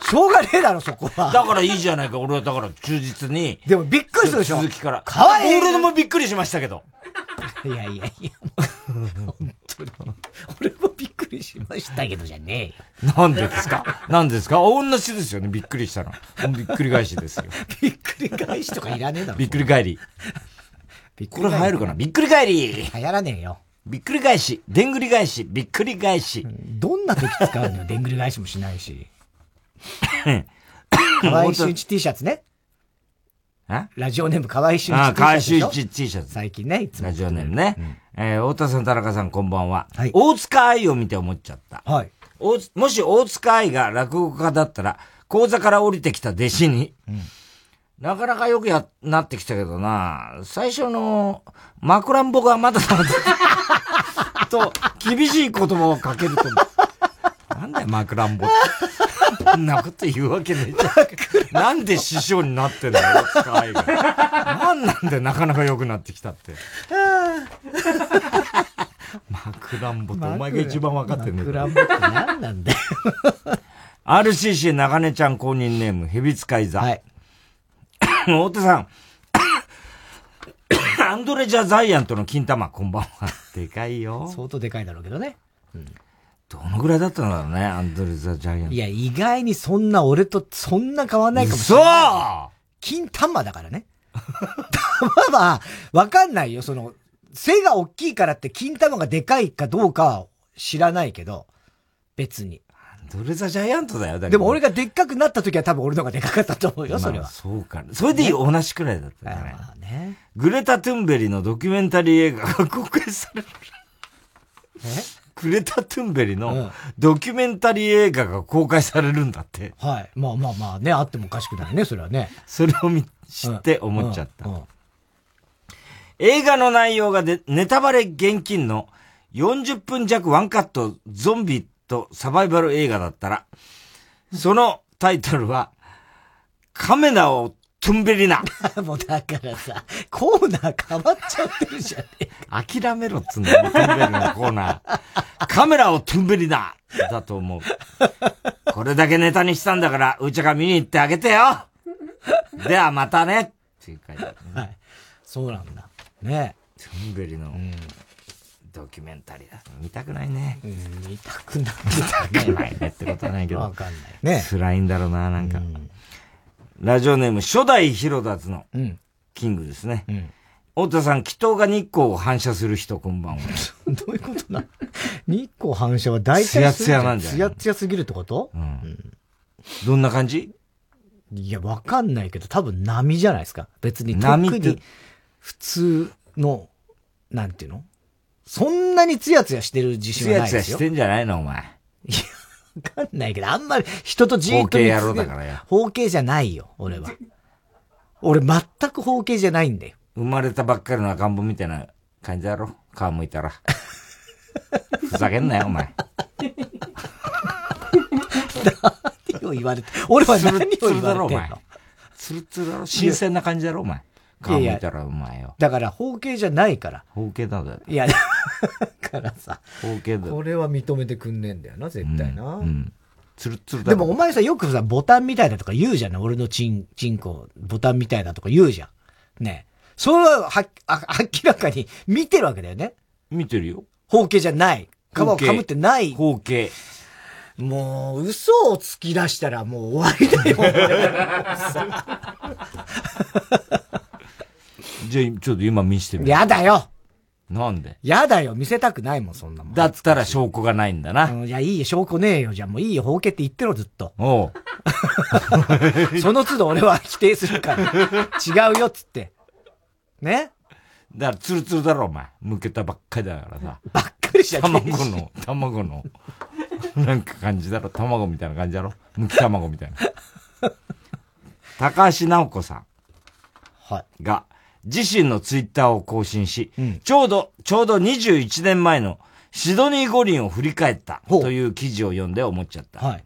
しょうがねえだろ、そこは。だからいいじゃないか、俺はだから忠実に。でもびっくりするでしょ。続きから。かわいい。俺もびっくりしましたけど。いやいやいや、本俺もびっくりしましたけどじゃねえよ。なんでですか？なんでですか？同じですよね、びっくりしたの。びっくり返しですよ。びっくり返しとかいらねえだろ。びっくり返り。これ入るかな？びっくり返り流行らねえよ。びっくり返し、でんぐり返し、びっくり返し。どんな時使うのよ、でんぐり返しもしないし。河合俊一 T シャツね。ラジオネーム河合俊一。あ、河合俊一 T シャツ。最近ね、いつも。ラジオネームね。うん、えー、太田さん、田中さん、こんばんは。はい。大塚愛を見て思っちゃった。はい。もし大塚愛が落語家だったら、講座から降りてきた弟子に、うんなかなかよくや、なってきたけどな、最初の、枕んぼがまだだ と、厳しい言葉をかけると、なんだよ、枕んぼって。そんなこと言うわけねえじゃん。なんで師匠になってんだよ、使いが。なんなんでなかなか良くなってきたって。枕んぼってお前が一番分かってんね枕んぼって何なんだよ。RCC 長根ちゃん公認ネーム、蛇使い座。はい。大手さん。アンドレジャ・ザイアントの金玉、こんばんは。でかいよ。相当でかいだろうけどね。どのぐらいだったんだろうね、アンドレザ・ジャイアント。いや、意外にそんな俺とそんな変わんないかもしれない。金玉だからね。玉は、わかんないよ。その、背が大きいからって金玉がでかいかどうかは知らないけど、別に。アンドレザ・ジャイアントだよ、だでも俺がでっかくなった時は多分俺の方がでかかったと思うよ、それは。まあそうか。それで同じくらいだったね。ねグレタ・トゥンベリのドキュメンタリー映画が公開される。グレタ・トゥンベリのドキュメンタリー映画が公開されるんだって。はい。まあまあまあね、あってもおかしくないね、それはね。それを見知って思っちゃった。映画の内容がで、ネタバレ厳禁の40分弱ワンカットゾンビとサバイバル映画だったら、そのタイトルは、カメラをトゥンベリナ。もうだからさ、コーナー変わっちゃってるじゃねえか。諦めろっつうんだよ、トゥンベリナのコーナー。カメラをトゥンベリナだと思う。これだけネタにしたんだから、うちが見に行ってあげてよではまたねっていう書いてある、ね。はい。そうなんだ。ねトゥンベリの、ドキュメンタリーだ。見たくないね。見たくない。見たくないねってことはないけど。わかんない。ね辛いんだろうな、なんか。ラジオネーム、初代ヒロダツのキングですね。太田さん、祈祷が日光を反射する人、こんばんは。どういうことな？日光反射は大体ツヤツヤなんじゃないツヤツヤすぎるってこと？うん。どんな感じ？いや、わかんないけど、多分波じゃないですか。別に特に普通の、なんていうの？そんなにツヤツヤしてる自信ツヤツヤはないですよ。してんじゃないの、お前。わかんないけど、あんまり人とじーっと見つめ包茎野郎だからよ。包茎じゃないよ、俺は。俺全く包茎じゃないんだよ。生まれたばっかりの赤ん坊みたいな感じだろ？皮むいたら。ふざけんなよ、お前。何を言われて、俺は何を言だろ、お前われてんの？ツルツルだろ新鮮な感じだろ、お前。皮むいたら、お前よ。だから包茎じゃないから。包茎なんだよ。いや、だからさ、包茎だよ。これは認めてくんねえんだよな、絶対な。うん。ツルツルだでもお前さ、よくさ、ボタンみたいだとか言うじゃない俺のチン、チンコ、ボタンみたいだとか言うじゃん。ねえ。それは、は、あ明らかに見てるわけだよね。見てるよ。包茎じゃない。皮をかむってない。包茎。もう、嘘をつき出したらもう終わりだよ。じゃあ、ちょっと今見してみる。やだよなんで？やだよ見せたくないもん、そんなもん。だったら証拠がないんだな。うんいや、いいよ、証拠ねえよ。じゃあもういいよ、包茎って言ってろ、ずっと。おう。その都度俺は否定するから。違うよ、つって。ね？だから、ツルツルだろ、お前。剥けたばっかりだからさ。ばっかりじゃ卵の、卵の、なんか感じだろ。卵みたいな感じだろ。剥き卵みたいな。高橋直子さん。はい。が、自身のツイッターを更新し、ちょうど、ちょうど21年前のシドニー五輪を振り返ったという記事を読んで思っちゃった。はい。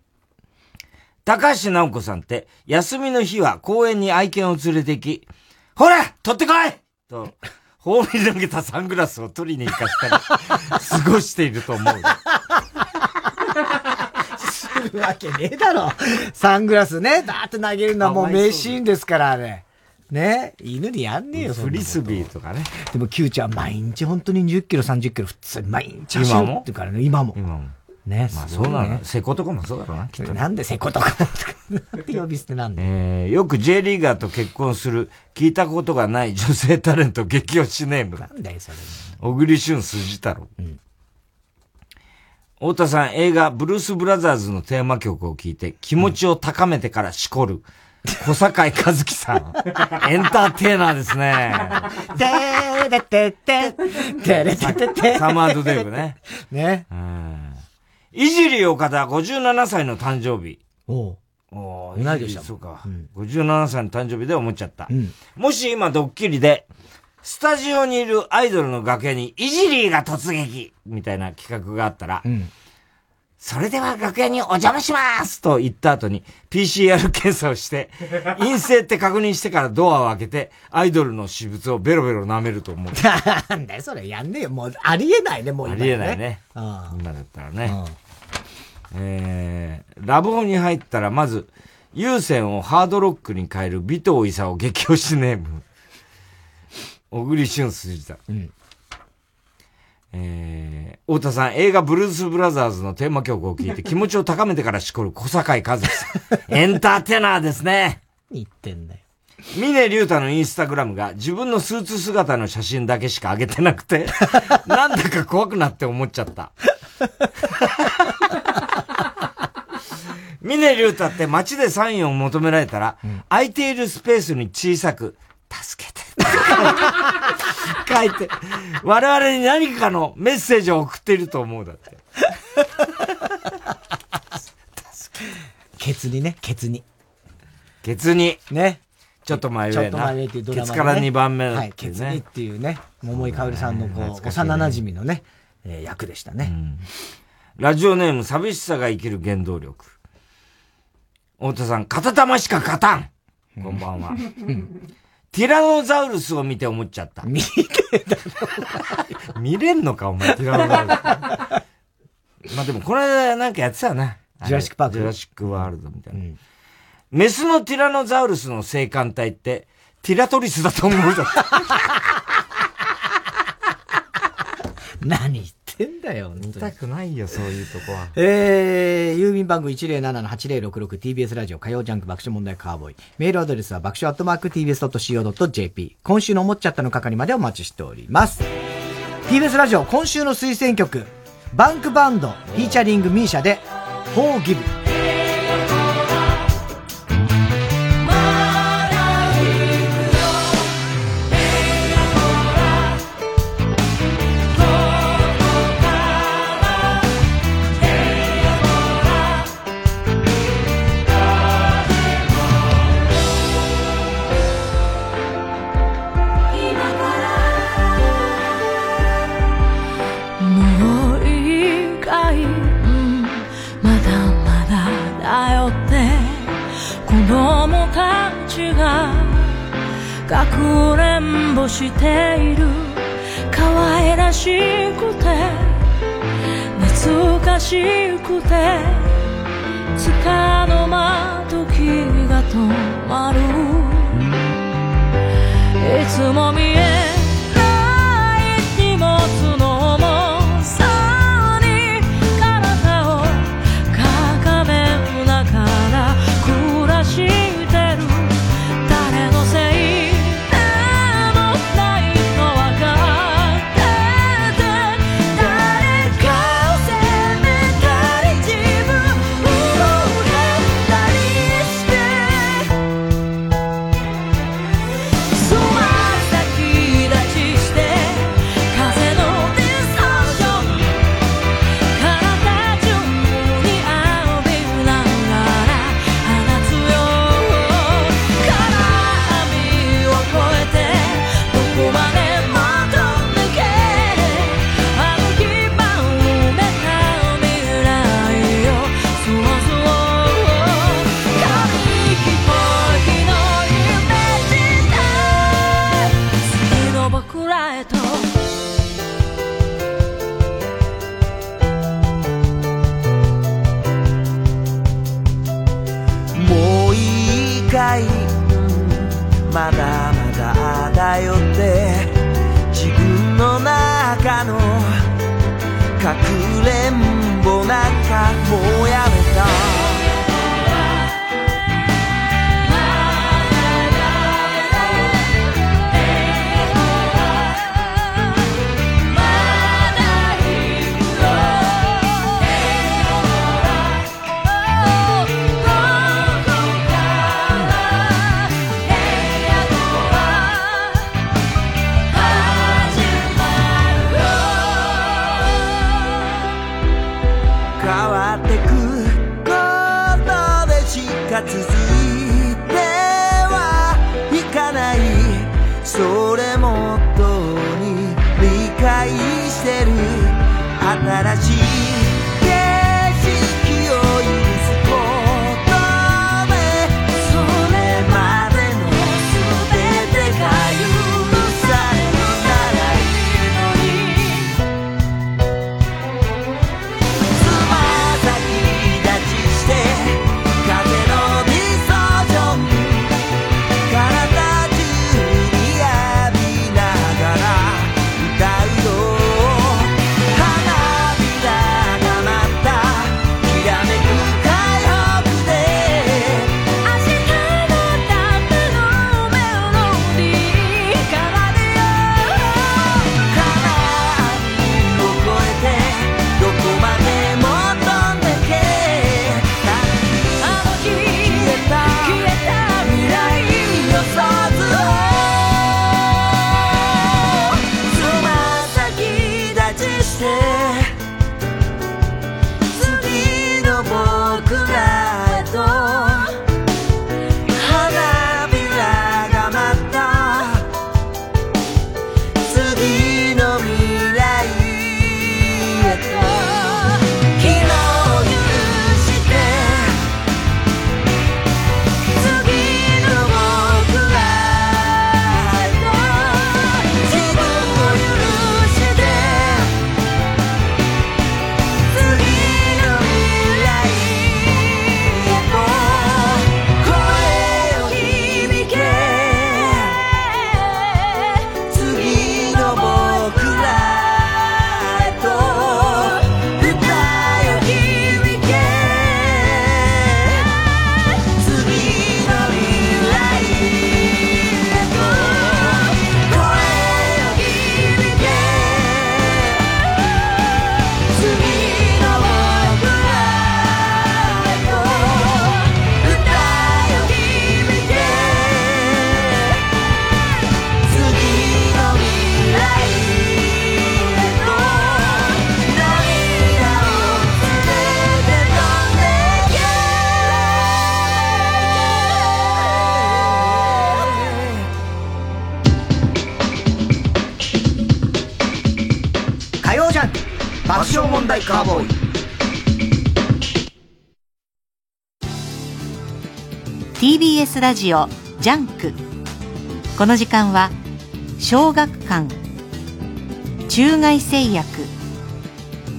高橋直子さんって、休みの日は公園に愛犬を連れて行き、ほら取ってこいと、放り投げたサングラスを取りに行かしたり、過ごしていると思う。するわけねえだろ。サングラスね、だーって投げるのはもう名シーンですから、あれ。ね犬にやんねえよ、フリスビーとかね。でも、キューちゃん毎日本当に20キロ、30キロ、普通に毎日走今もるってからね、今も？今も。ね、まあそうなの。セコとかもそうだろうな、きっとね。なんでセコとかなんで呼び捨てなんだよ。えー、よく J リーガーと結婚する、聞いたことがない女性タレント激推しネーム。なんだよ、それ。小栗旬筋太郎。太田さん、映画、ブルース・ブラザーズのテーマ曲を聞いて、気持ちを高めてからしこる、小坂井和樹さん。エンターテイナーですね。てーれてて、てれててて。サマードデイブね。ね。うん。いじり岡田57歳の誕生日。お同い年だそうか。うん、57歳の誕生日で思っちゃった。うん、もし今ドッキリで、スタジオにいるアイドルの楽屋にイジリーが突撃みたいな企画があったら、うん、それでは楽屋にお邪魔しますと言った後に PCR 検査をして、陰性って確認してからドアを開けて、アイドルの私物をベロベロ舐めると思う。なんだよ、それやんねえよ。もう、ありえないね、もう今、ね。ありえないね。今だったらね。えー、ラブホに入ったら、まず、優先をハードロックに変える尾藤勲激推しネーム。小栗旬筋だ。うん。えー、太田さん、映画ブルース・ブラザーズのテーマ曲を聴いて気持ちを高めてからしこる小坂井和樹さん。エンターテナーですね。言ってんだよ。峰竜太のインスタグラムが自分のスーツ姿の写真だけしか上げてなくて、なんだか怖くなって思っちゃった。峰竜太って街でサインを求められたら、うん、空いているスペースに小さく、助けて。書いて、我々に何かのメッセージを送っていると思うだって。ケツにね、ケツに。ケツに。ね。ちょっと前上な。ちょっと前上っていうドラマ、ね、ケツから2番目だはい、ケツにっていうね、桃井かおりさんのこう、幼馴染のね、えー、役でしたね、うん。ラジオネーム、寂しさが生きる原動力。太田さん、片玉しか勝たんこんばんは。ティラノザウルスを見て思っちゃった。見てだろ。見れんのか、お前、ティラノザウルス。まあでも、これ間なんかやってたよな。ジュラシックパーク。ジュラシックワールドみたいな。うん、メスのティラノザウルスの性感帯って、ティラトリスだと思うじゃん。何言ってんだよ。見たくないよ、そういうとこは。えー、郵便番号 107-8066TBS ラジオ火曜ジャンク爆笑問題カーボーイ。メールアドレスは爆笑アットマーク TBS.CO.JP。今週の思っちゃったの係までお待ちしております。TBS ラジオ今週の推薦曲、バンクバンド、フィーチャリングミーシャで、フォーギブ。かくれんぼしている。可愛らしくて懐かしくてつかの間時が止まる。いつも見えない荷物のTBS ラジオジャンク。この時間は小学館中外製薬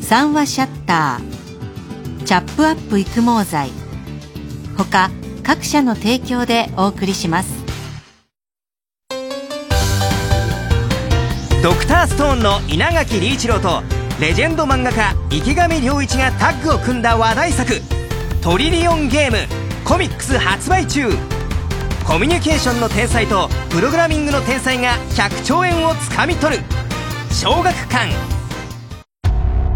三和シャッターチャップアップ育毛剤他各社の提供でお送りします。ドクターストーンの稲垣理一郎とレジェンド漫画家池上良一がタッグを組んだ話題作「トリリオンゲーム」コミックス発売中。コミュニケーションの天才とプログラミングの天才が100兆円をつかみ取る。小学館。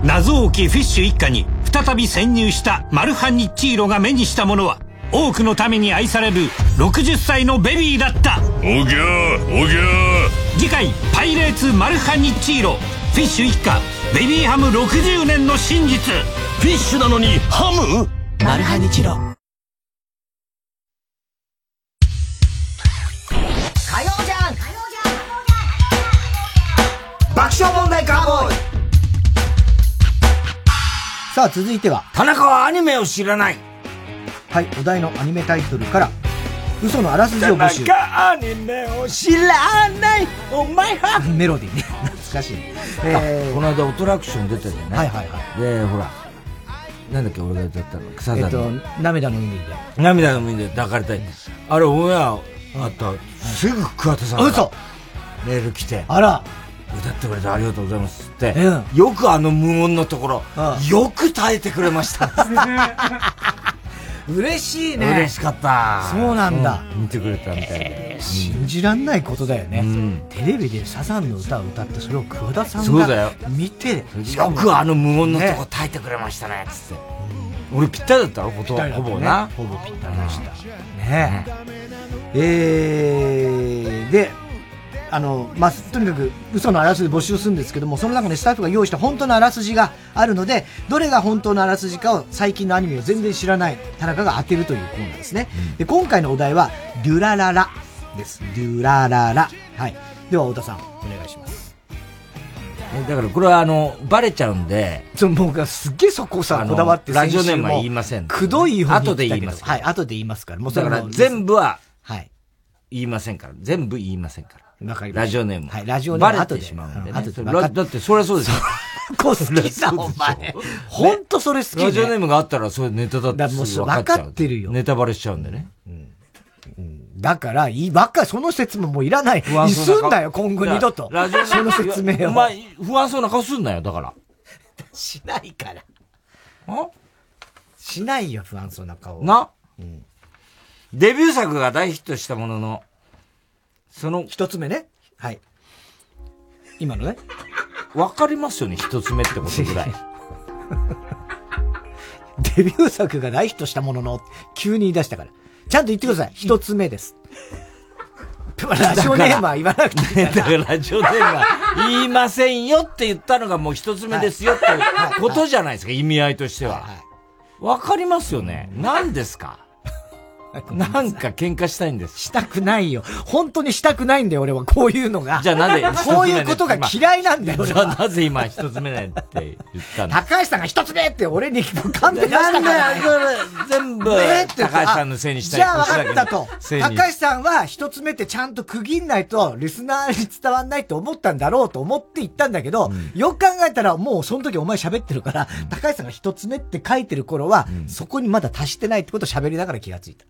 謎多きフィッシュ一家に再び潜入したマルハニッチーロが目にしたものは多くのために愛される60歳のベビーだった。おぎゃーおぎゃー。次回「パイレーツマルハニッチーロ」フィッシュ一家ベビーハム60年の真実。フィッシュなのにハム？マルハニチロ爆笑問題カーボーイ。さあ続いては。田中はアニメを知らない。はいお題のアニメタイトルから嘘のあらすじを募集。田中アニメを知らない。お前は。メロディーね。懐かしい、えー、この間オトラクション出たじゃない？はいはいはい。でほらなんだっけ俺が歌ったの。草えっと涙の海で。涙の海で抱かれたい。あれオンエアあった。すぐ桑田さんが嘘。メール来て。あら歌ってくれてありがとうございますって、よくあの無音のところ、よく耐えてくれました。嬉しいね。嬉しかった。そうなんだ、うん。見てくれたみたいで、えー信じらんないことだよね、テレビでサザンの歌を歌ってそれを桑田さんそうだよ。が見て。よくあの無音のとこ耐えてくれましたね。つって、俺ぴったりだったろ？ほとね。ほぼな。ほぼぴったりでした。ね。ええー、であの、まあ、とにかく嘘のあらすじ募集するんですけども、その中でスタッフが用意した本当のあらすじがあるので、どれが本当のあらすじかを最近のアニメを全然知らない田中が当てるというコーナーですね。うん、で、今回のお題は、デュラララです。デュラララ。はい。では、太田さん、お願いします。だからこれはあの、バレちゃうんで。そう、僕はすっげえそこさ、こだわってラジオネームは言いません。くどい方後で言います。はい、後で言いますから。もうだから全部は、はい。言いませんから。全部言いませんから。わかります。ラジオネーム。はい、ラジオネーム。バレてしまうんでね。だってそれはそうですよ。こ 好きだ、お前。ほんとそれ好き、ラジオネームがあったらそういうネタだってもう分かってるよ。ネタバレしちゃうんでね。うんだから、いいばっかり、その説明もういらない。いすんだよ、今後二度と。ラジオその説明を。お前、不安そうな顔すんなよ、だから。しないから。あ？しないよ、不安そうな顔。な、うん、デビュー作が大ヒットしたものの、その。一つ目ね。はい。今のね。わかりますよね、一つ目ってことぐらい。デビュー作が大ヒットしたものの、急に言い出したから。ちゃんと言ってください。一つ目です。ラジオネームは言わなくていい だからラジオネームは言いませんよって言ったのがもう一つ目ですよってことじゃないですか、意味合いとしては。わかりますよね。何ですか なんか喧嘩したいんです。したくないよ。本当にしたくないんだよ、俺は。こういうのが。じゃあなんでこういうことが嫌いなんだよ、じゃあなぜ今一つ目ねって言ったの？高橋さんが一つ目って俺にカンペ出したから、ね。全部、高橋さんのせいにしたい。じゃあ分かったと。高橋さんは一つ目ってちゃんと区切んないと、リスナーに伝わんないと思ったんだろうと思って言ったんだけど、うん、よく考えたらもうその時お前喋ってるから、うん、高橋さんが一つ目って書いてる頃は、うん、そこにまだ達してないってことを喋りながら気がついた。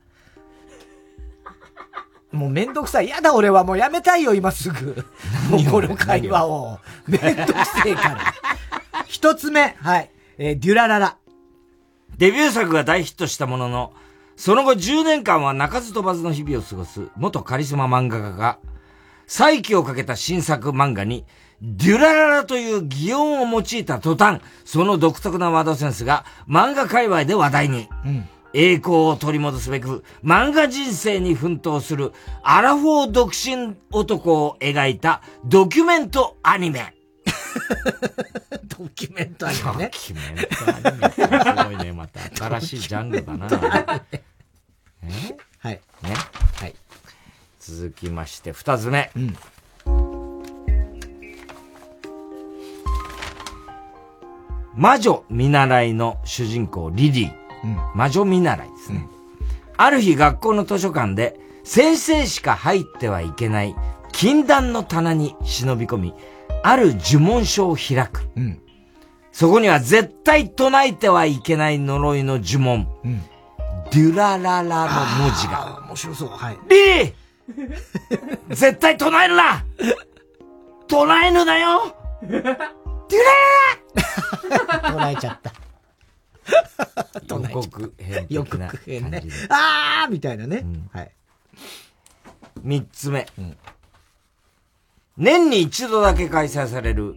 もうめんどくさい。やだ俺はもうやめたいよ、今すぐ。もうこの会話を。めんどくせえから。一つ目、はい。えー、デュラララ。デビュー作が大ヒットしたものの、その後10年間は鳴かず飛ばずの日々を過ごす元カリスマ漫画家が、再起をかけた新作漫画に、デュラララという擬音を用いた途端、その独特なワードセンスが漫画界隈で話題に。うん栄光を取り戻すべく、漫画人生に奮闘するアラフォー独身男を描いたドキュメントアニメ。ドキュメントアニメね。ドキュメントアニメすごいね、また。新しいジャンルだな。え はい。ね？はい。続きまして、二つ目。うん。魔女見習いの主人公リリー。魔女見習いですね。ある日学校の図書館で先生しか入ってはいけない禁断の棚に忍び込み、ある呪文書を開く。うん、そこには絶対唱えてはいけない呪いの呪文。うん、デュラララの文字が。面白そう。はい。リリー絶対唱えるな唱えぬなよデュラララ 唱えちゃった。予告編予告編ね。あーみたいなね。うん、はい。三つ目、うん。年に一度だけ開催される、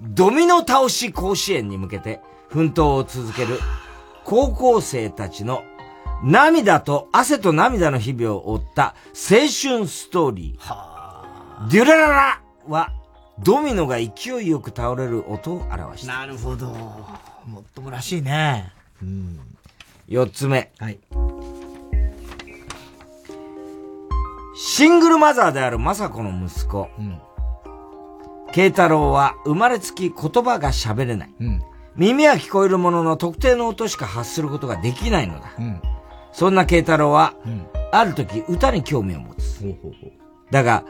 ドミノ倒し甲子園に向けて奮闘を続ける高校生たちの涙と汗と涙の日々を追った青春ストーリー。デュラララはドミノが勢いよく倒れる音を表した。なるほど。もっともらしいね。うん。四つ目。はい。シングルマザーである雅子の息子。うん。慶太郎は生まれつき言葉が喋れない。うん。耳は聞こえるものの特定の音しか発することができないのだ。うん。そんな慶太郎は、うん、ある時歌に興味を持つ。ほうほうほうだが、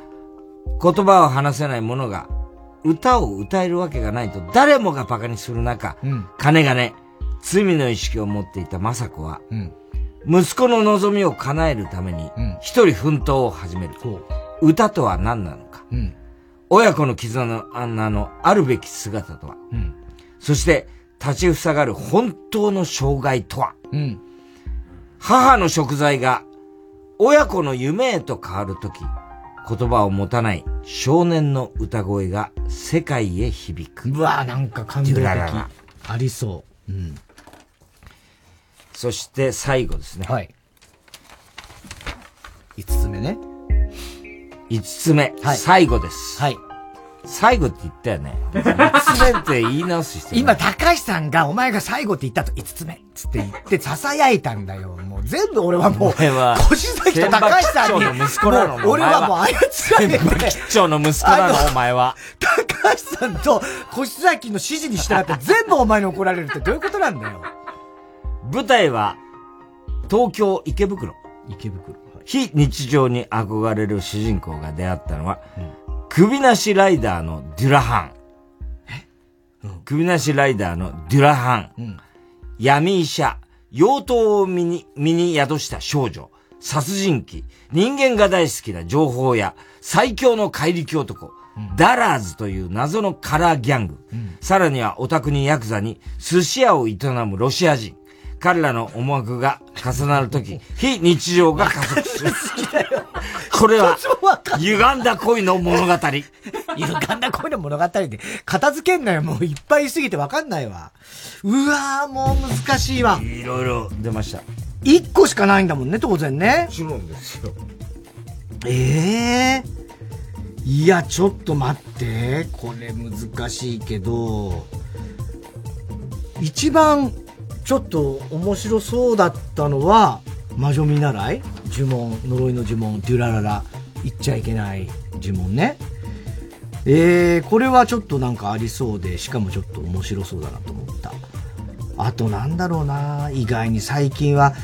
言葉を話せない者が歌を歌えるわけがないと誰もが馬鹿にする中、うん、金がね、罪の意識を持っていた雅子は、うん、息子の望みを叶えるために、一人奮闘を始める。歌とは何なのか、うん、親子の絆のあんなのあるべき姿とは、そして立ち塞がる本当の障害とは、母の食材が親子の夢へと変わるとき、言葉を持たない少年の歌声が世界へ響く。うわなんか感動的。ありそう。うん。そして最後ですね。はい。五つ目ね。5つ目、はい、最後です。はい。最後って言ったよね。5つ目って言い直す人。今、高橋さんが、お前が最後って言ったと5つ目つって言って、囁いたんだよ。もう全部俺はもう、小崎と高橋さんに、の息子なの俺はもう操られて、吉兆の息子なの、お前は。高橋さんと小崎の指示に従って全部お前に怒られるってどういうことなんだよ。舞台は、東京池袋。池袋。非日常に憧れる主人公が出会ったのは、うん首なしライダーのデュラハン。え、うん、首なしライダーのデュラハン。うん、闇医者、妖刀を身に、身に宿した少女、殺人鬼、人間が大好きな情報屋、最強の怪力男、うん、ダラーズという謎のカラーギャング、うん、さらにはオタクにヤクザに寿司屋を営むロシア人、彼らの思惑が重なるとき、非日常が加速する。これは、歪んだ恋の物語。歪んだ恋の物語で、片付けんなよ。もういっぱいいすぎてわかんないわ。うわー、もう難しいわ。いろいろ出ました。一個しかないんだもんね、当然ね。もちろんですよ。ええー、いや、ちょっと待って。これ難しいけど、一番ちょっと面白そうだったのは、魔女見習い呪文、呪いの呪文、デュラララ、言っちゃいけない呪文ね。えー、これはちょっとなんかありそうで、しかもちょっと面白そうだなと思った。あとなんだろうな意外に最近は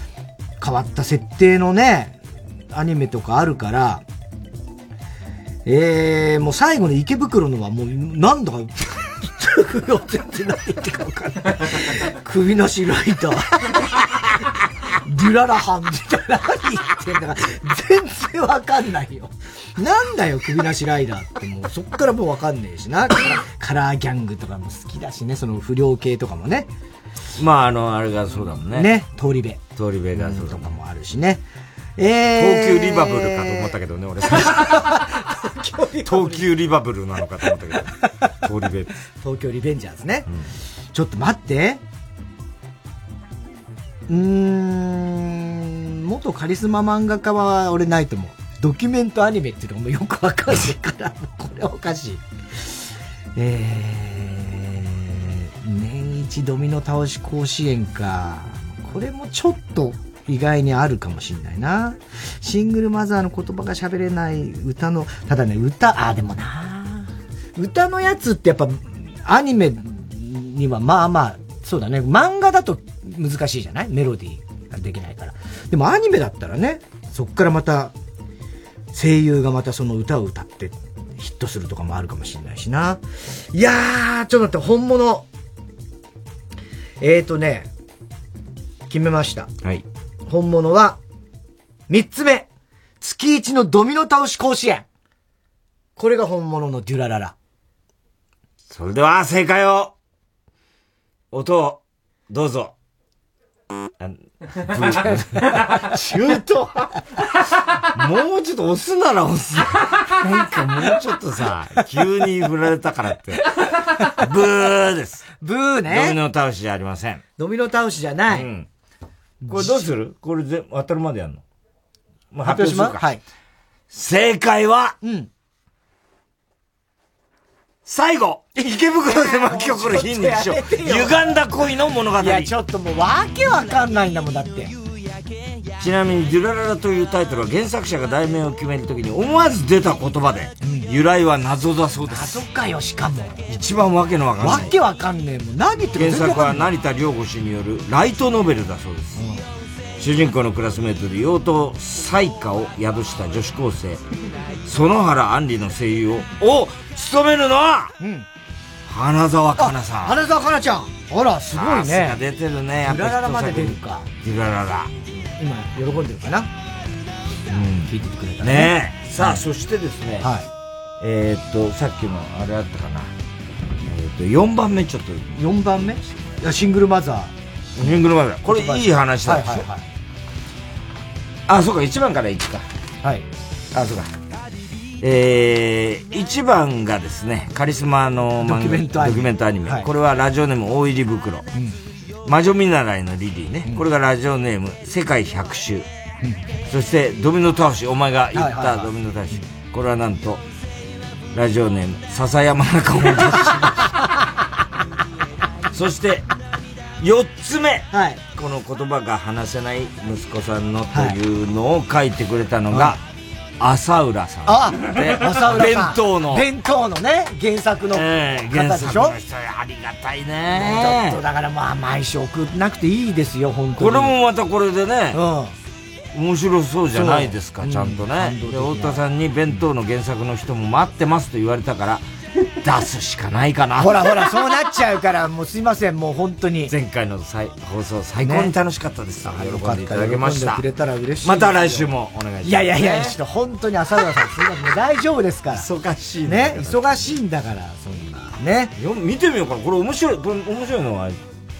変わった設定のね、アニメとかあるから、えー、もう最後の池袋のはもうなんだか 全然何言ってか分かんない。首なしライダー。デュララハンみたいな何言ってんだから、全然わかんないよ。なんだよ、首なしライダーってもう、そっからもうわかんねえしな。カラーギャングとかも好きだしね、その不良系とかもね。まあ、あの、あれがそうだもんね。ね、通り部。通り部がそうとかもあるしね。えー、東急リバブルかと思ったけどね、俺。東急リバブルなのかと思ったけど。通り部。東京リベンジャーズね。うん、ちょっと待って。うーん、元カリスマ漫画家は俺ないと思う。ドキュメントアニメっていうのもよくわかんないから、これおかしい。えー、年一ドミノ倒し甲子園か。これもちょっと意外にあるかもしんないな。シングルマザーの言葉が喋れない歌の、ただね、歌、あ、でもな歌のやつってやっぱ、アニメにはまあまあ、そうだね、漫画だと難しいじゃない？メロディーができないから。でもアニメだったらね、そっからまた、声優がまたその歌を歌ってヒットするとかもあるかもしれないしな。いやー、ちょっと待って、本物。えーとね、決めました。はい。本物は、三つ目。月一のドミノ倒し甲子園。これが本物のデュラララ。それでは正解を、音を、どうぞ。中途もうちょっと押すなら押す。なんかもうちょっとさ、急に振られたからって。ブーです。ブーね。ドミノ倒しじゃありません。ドミノ倒しじゃない。うん。これどうする？これぜ当たるまでやんの？まあ、発表します？はい。正解は、うん。最後。池袋で巻き起こる非日常歪んだ恋の物語。いやちょっともうわけわかんないんだもんだってちなみに「デュラララ」というタイトルは原作者が題名を決めるときに思わず出た言葉で、うん、由来は謎だそうです。謎かよしかも。一番わけのわかんない。わけわかんねえもん。何って原作は成田良吾氏によるライトノベルだそうです、うん、主人公のクラスメートで妖刀彩花を宿した女子高生。園原杏里の声優をを務めるのは、うん、花澤香菜さん。花澤香菜ちゃん。あらすごいね。出てるね。やっぱデュラララまで出るか。デュラララ今喜んでるかな？うん。聞いててくれたね。ねさあ、はい、そしてですね、はい、えー、っとさっきのあれあったかな？えー、っと4番目ちょっと。4番目？いやシングルマザー。シングルマザー。これいい話だでしょ、はいはいはい、あそうか1番からいくかはい。あそうか。えー、一番がですね、カリスマのドキュメントアニメ。ドキュメントアニメ。はい、これはラジオネーム大入り袋。うん、魔女見習いのリリーね、うん、これがラジオネーム世界百周。うん、そして、ドミノ倒し、お前が言ったドミノ倒し。これはなんと、ラジオネーム、笹山中を出しま そして、四つ目、はい、この言葉が話せない息子さんのというのを書いてくれたのが、はい浅浦さん。あ浅浦弁当の。弁当のね、原作の方でしょ、えー、ありがたいね。ちょっとだからまあ毎週送なくていいですよ、本当に。これもまたこれでね、うん、面白そうじゃないですか、ちゃんとね。で、太田さんに弁当の原作の人も待ってますと言われたから、出すしかないかな。ほらほら、そうなっちゃうから、もうすいません、もう本当に。前回の放送最高に楽しかったです。ね、喜んでいただけました。くれたら嬉しい。また来週もお願いします、いやいやいや、ちょっと本当に浅浦さん、すいません、大丈夫ですから。忙しいね。忙しいんだから、そんな。ね。よ見てみようかな。これ面白い、これ面白いのは。へ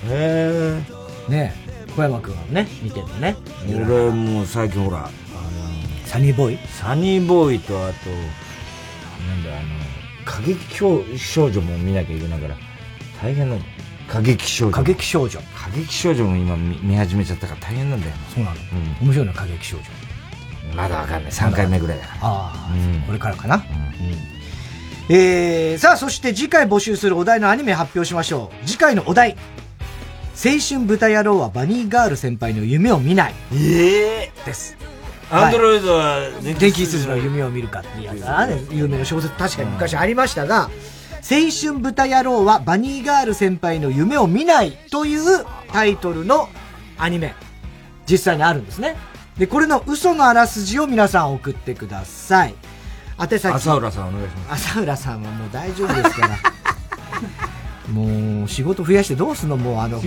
え。ね小山君はね、見てるのね。俺もう最近ほら、あの、サニーボーイ？サニーボーイとあと、なんだ、あの、過激少女も見なきゃいけないから、大変なの。過激少女。過激少女。過激少女も今見始めちゃったから大変なんだよ。そうなの、うん、面白いな、過激少女。まだわかんない。3回目ぐらいだから。ああ、うん、これからかな。うん、えー、さあ、そして次回募集するお題のアニメ発表しましょう。次回のお題。青春豚野郎はバニーガール先輩の夢を見ない。ええー、です。アンドロイドは電気羊の夢を見るかっていうやつだね。有名な小説確かに昔ありましたが、青春豚野郎はバニーガール先輩の夢を見ないというタイトルのアニメ、実際にあるんですね。で、これの嘘のあらすじを皆さん送ってください。宛先。浅浦さんお願いします。浅浦さんはもう大丈夫ですから。もう仕事増やしてどうすんの？もうあの、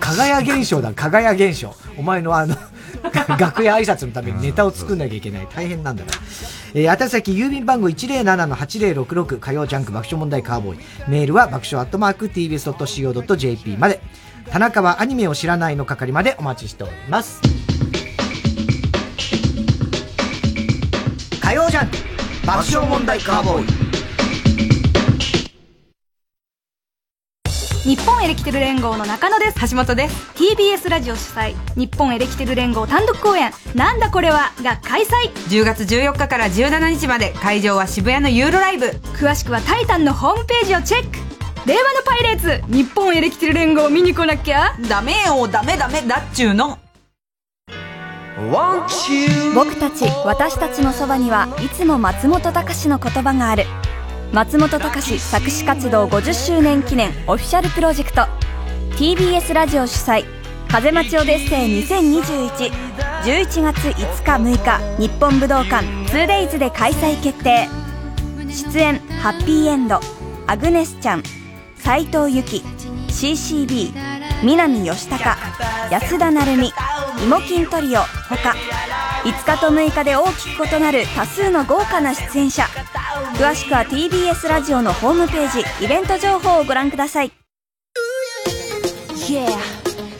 輝現象だ、輝現象。お前のあの 楽屋挨拶のためにネタを作んなきゃいけない。大変なんだから。えー、宛先郵便番号107-8066火曜ジャンク爆笑問題カーボーイ。メールは爆笑アットマーク tbs.co.jp まで。田中はアニメを知らないの係までお待ちしております。火曜ジャンク爆笑問題カーボーイ。日本エレキテル連合の中野です。橋本です。TBS ラジオ主催。日本エレキテル連合単独公演。なんだこれは？が開催。10月14日から17日まで会場は渋谷のユーロライブ。詳しくはタイタンのホームページをチェック。令和のパイレーツ。日本エレキテル連合見に来なきゃ？ダメよ。ダメダメ。だっちゅうの。僕たち私たちのそばにはいつも松本隆の言葉がある松本隆作詞活動50周年記念オフィシャルプロジェクト TBS ラジオ主催風待ちオデッセイ2021 11月5日6日日本武道館 2days で開催決定出演ハッピーエンドアグネスちゃん斎藤由貴 CCB 南吉高安田成美イモキントリオ他5日と6日で大きく異なる多数の豪華な出演者。詳しくは TBS ラジオのホームページイベント情報をご覧ください。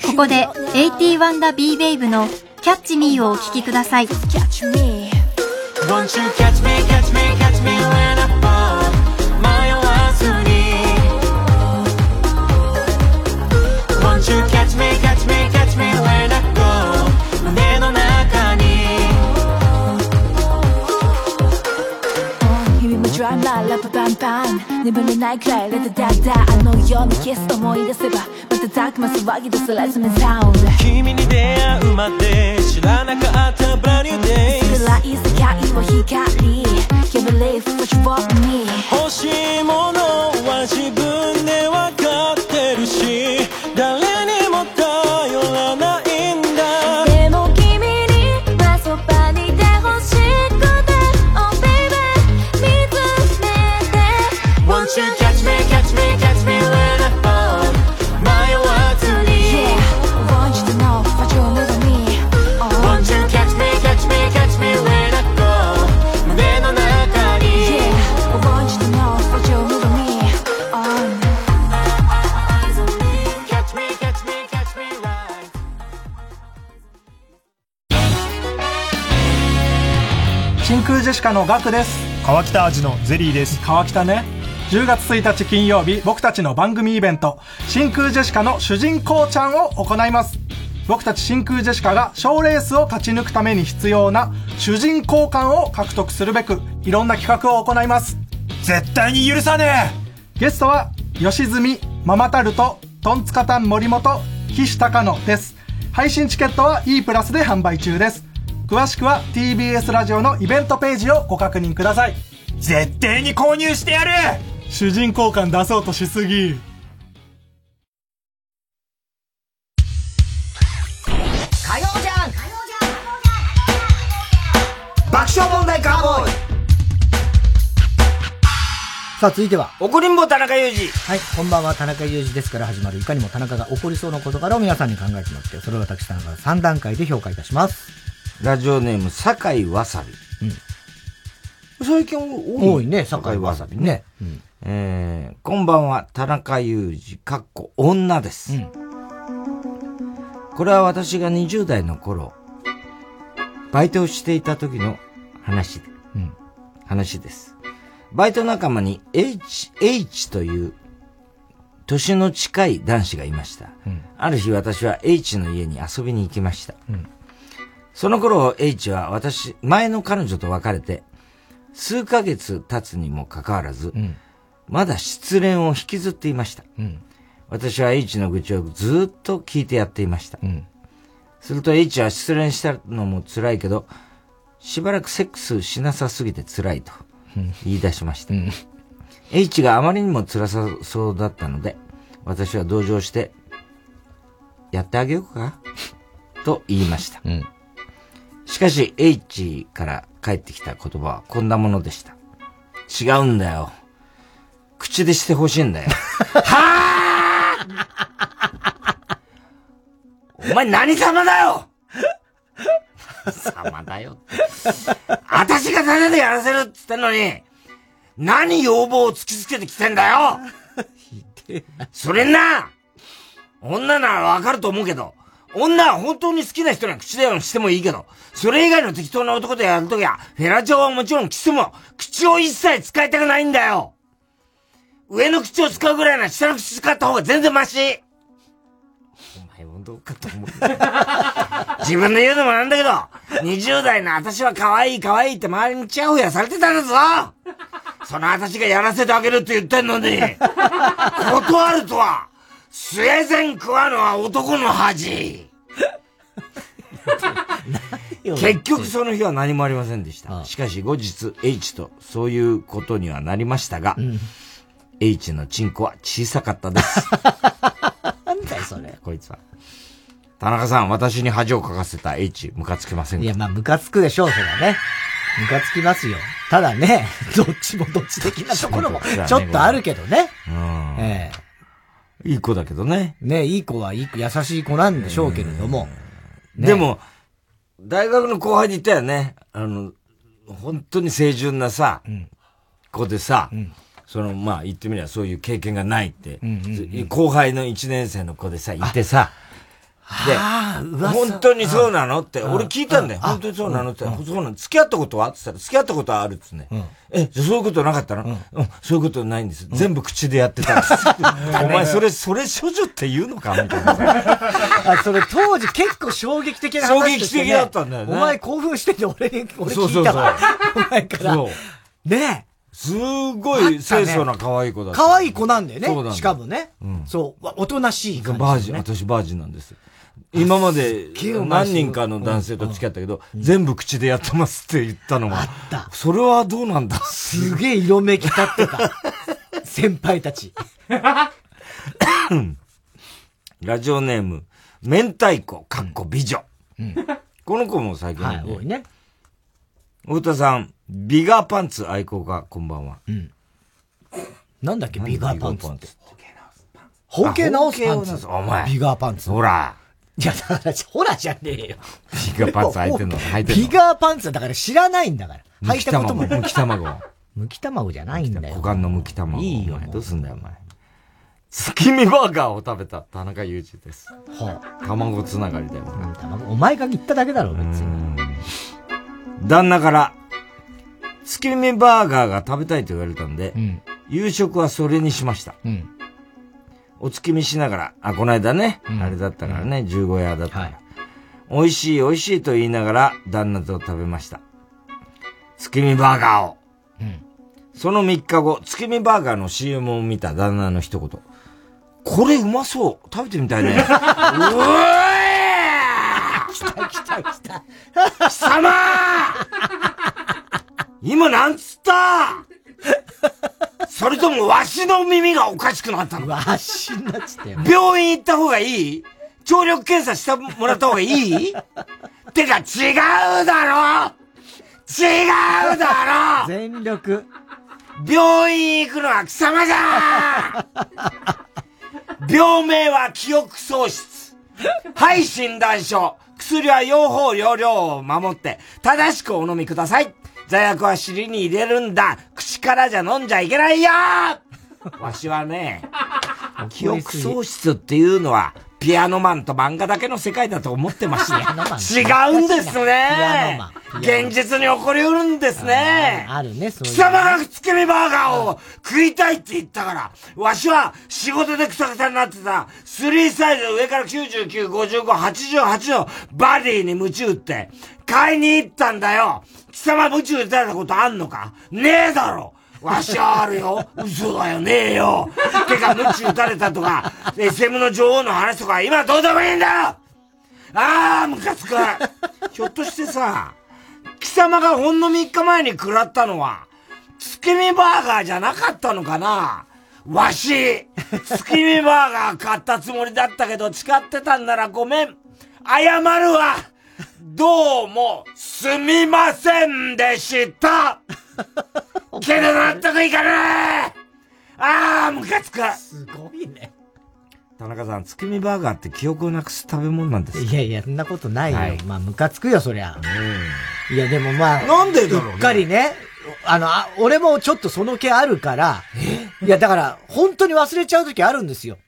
ここで AT1 ダ B ベイブのキャッチミーをお聴きくださいップパンパン眠れないくらいレッドダッダあのようなキス思い出せば瞬く間騒ぎ出すレズメサウンド君に出会うまで知らなかったブラニューデイ薄暗い世界を光 Can't believe what you want me? 欲しいものは自分で分かってるしジェシカのガクです川北味のゼリーです川北ね10月1日金曜日僕たちの番組イベント真空ジェシカの主人公ちゃんを行います僕たち真空ジェシカが賞レースを勝ち抜くために必要な主人公感を獲得するべく、いろんな企画を行います。絶対に許さねえゲストは、吉住、ママタルト、トンツカタン森本、岸高野です。配信チケットは E プラスで販売中です。詳しくは TBS ラジオのイベントページをご確認ください。絶対に購入してやる主人公感出そうとしすぎ。火曜じゃん爆笑問題カーボーイさあ、続いては。怒りんぼ田中裕二。はい、こんばんは、田中裕二ですから始まる、いかにも田中が起こりそうな事柄を皆さんに考えてもらって、それを私田中が3段階で評価いたします。ラジオネーム、酒井わさび。うん。最近多い。ね、酒井わさびね。うん。えー、こんばんは、田中裕二、かっこ女です。うん。これは私が20代の頃、バイトをしていた時の話で、うん、話です。バイト仲間に H、H という年の近い男子がいました。うん、ある日私は H の家に遊びに行きました。うん、その頃 H は私、前の彼女と別れて、数ヶ月経つにもかかわらず、うん、まだ失恋を引きずっていました。うん、私は H の愚痴をずっと聞いてやっていました。すると H は失恋したのも辛いけど、しばらくセックスしなさすぎて辛いと言い出しました。H があまりにも辛さそうだったので、私は同情して、やってあげようか？と言いました。しかし H から返ってきた言葉はこんなものでした。違うんだよ。口でしてほしいんだよ。はあお前何様だよ様だよって。私が種でやらせるって言ってんのに、何要望を突きつけてきてんだよそれな女ならわかると思うけど、女は本当に好きな人には口ではしてもいいけど、それ以外の適当な男とやるときは、フェラチョはもちろんキスも、口を一切使いたくないんだよ。上の口を使うぐらいなら下の口使った方が全然マシ。お前もどうかと思う。自分で言うのもなんだけど、20代の私は可愛い可愛いって周りにチヤホヤされてたんだぞ。その私がやらせてあげるって言ってんのに、断るとは、スウェーデン食わぬは男の恥結局その日は何もありませんでした。しかし後日 H とそういうことにはなりましたが、H のチンコは小さかったです。なんだよ、それ。こいつは。田中さん、私に恥をかかせた H、ムカつきませんか？いや、まあ、ムカつくでしょう、それはね。ムカつきますよ。ただね、どっちもどっち的なところも、ちょっとあるけどね。うん。ええいい子だけどね。ねいい子はいい子、優しい子なんでしょうけれども。でも、大学の後輩に言ったよね。あの、本当に清純なさ、子でさ、その、まあ言ってみればそういう経験がないって、後輩の1年生の子でさ、いてさ、で、本当にそうなの？って、俺聞いたんだよ。本当にそうなのって、そうなの。付き合ったことは？って言ったら、付き合ったことはあるっつね。え、じゃそういうことなかったの？うん、そういうことないんです。全部口でやってたんです。お前、それ、それ処女って言うのか？みたいな。あ、それ当時結構衝撃的な話衝撃的だったんだよね。お前興奮してて俺に、俺聞いたわ。お前から。ねすごい清楚な可愛い子だった。可愛い子なんだよね。しかもね。そう。おとなしい感じ。バージン、私バージンなんです。今まで何人かの男性と付き合ったけど、全部口でやってますって言ったのが。あった。それはどうなんだ？すげえ色めき立ってた。先輩たち。ラジオネーム、明太子、かっこ美女。この子も最近、はい、多いね。太田さん、ビガーパンツ愛好家、こんばんは。うん。なんだっけ、ビガーパンツって？包茎直すパンツ。お前。ビガーパンツ。ほら。いや、だから、ほらじゃねえよ。ビガーパンツ履いてんの履いてんのビガーパンツだから知らないんだから。履いたこともむき卵。むき卵じゃないんだよ。股間のむき卵。いいよ。どうすんだよ、お前。月見バーガーを食べた田中裕二です。はあ、卵つながりだよ、ね。お前が言っただけだろ、別に。旦那から、月見バーガーが食べたいと言われたんで、うん、夕食はそれにしました。うん、お月見しながら、あ、この間ね、うん、あれだったからね、十五夜だったから、はい、美味しい美味しいと言いながら、旦那と食べました。月見バーガーを。うん、その3日後、月見バーガーの CM を見た。旦那の一言。これうまそう。食べてみたいね。うえ来た来た来た。貴様！今なんつった？それともわしの耳がおかしくなったの？わしなっつって病院行った方がいい？聴力検査してもらった方がいい？てか違うだろ違うだろ全力。病院行くのは貴様じゃ 病名は記憶喪失。はい診断書。薬は用法用量を守って、正しくお飲みください。座薬は尻に入れるんだ。口からじゃ飲んじゃいけないよ わしはね、記憶喪失っていうのは、ピアノマンと漫画だけの世界だと思ってました。違うんですね。現実に起こりうるんですね。あるね、そういう。貴様がつけ身バーガーを食いたいって言ったから、わしは仕事でくさくさになってた、3サイズ上から99、55、88のバディに夢中って、買いに行ったんだよ。貴様夢中でたことあんのか？ねえだろわしはあるよ。嘘だよ、ねえよ。てか、無知打たれたとか、SM の女王の話とか、今どうでもいいんだよああ、ムカつく。ひょっとしてさ、貴様がほんの3日前に食らったのは、月見バーガーじゃなかったのかな？わし、月見バーガー買ったつもりだったけど、誓ってたんならごめん。謝るわ。どうも、すみませんでした。けど納得いかないああ、ムカつくすごいね。田中さん、月見バーガーって記憶をなくす食べ物なんですいやいや、そんなことないよ。はい、まあ、ムカつくよ、そりゃ。うん。いや、でもまあ。なんでだろう、ね、うっかりね。あのあ、俺もちょっとその気あるから。いや、だから、本当に忘れちゃう時あるんですよ。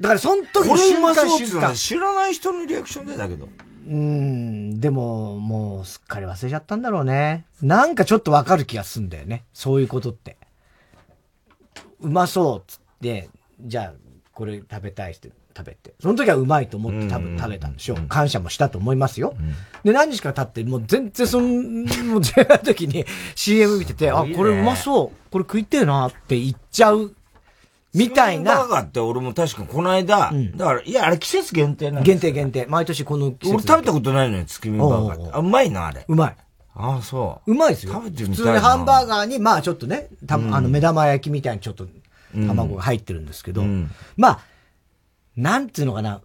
だから、その時の瞬間瞬間。知らない人のリアクションでだけど。うん、でも、もうすっかり忘れちゃったんだろうね。なんかちょっとわかる気がすんだよね。そういうことって。うまそうっつって、じゃあ、これ食べたいって食べて。その時はうまいと思って多分食べたんでしょう。感謝もしたと思いますよ。で、何日か経って、もう全然その、もう出会う時に CM 見てて、あ、これうまそう。これ食いてえなって言っちゃうみたいな。バーガーって俺も確かこの間、うん、だから、いや、あれ季節限定なん限定限定。毎年この季節。俺食べたことないのよ、月見バーガーって。あ、うまいな、あれ。うまい。ああ、そう。うまいですよ。食べてみたい普通にハンバーガーに、まあちょっとね、た、うん、あの、目玉焼きみたいにちょっと、卵が入ってるんですけど、うん、まあ、なんていうのかな。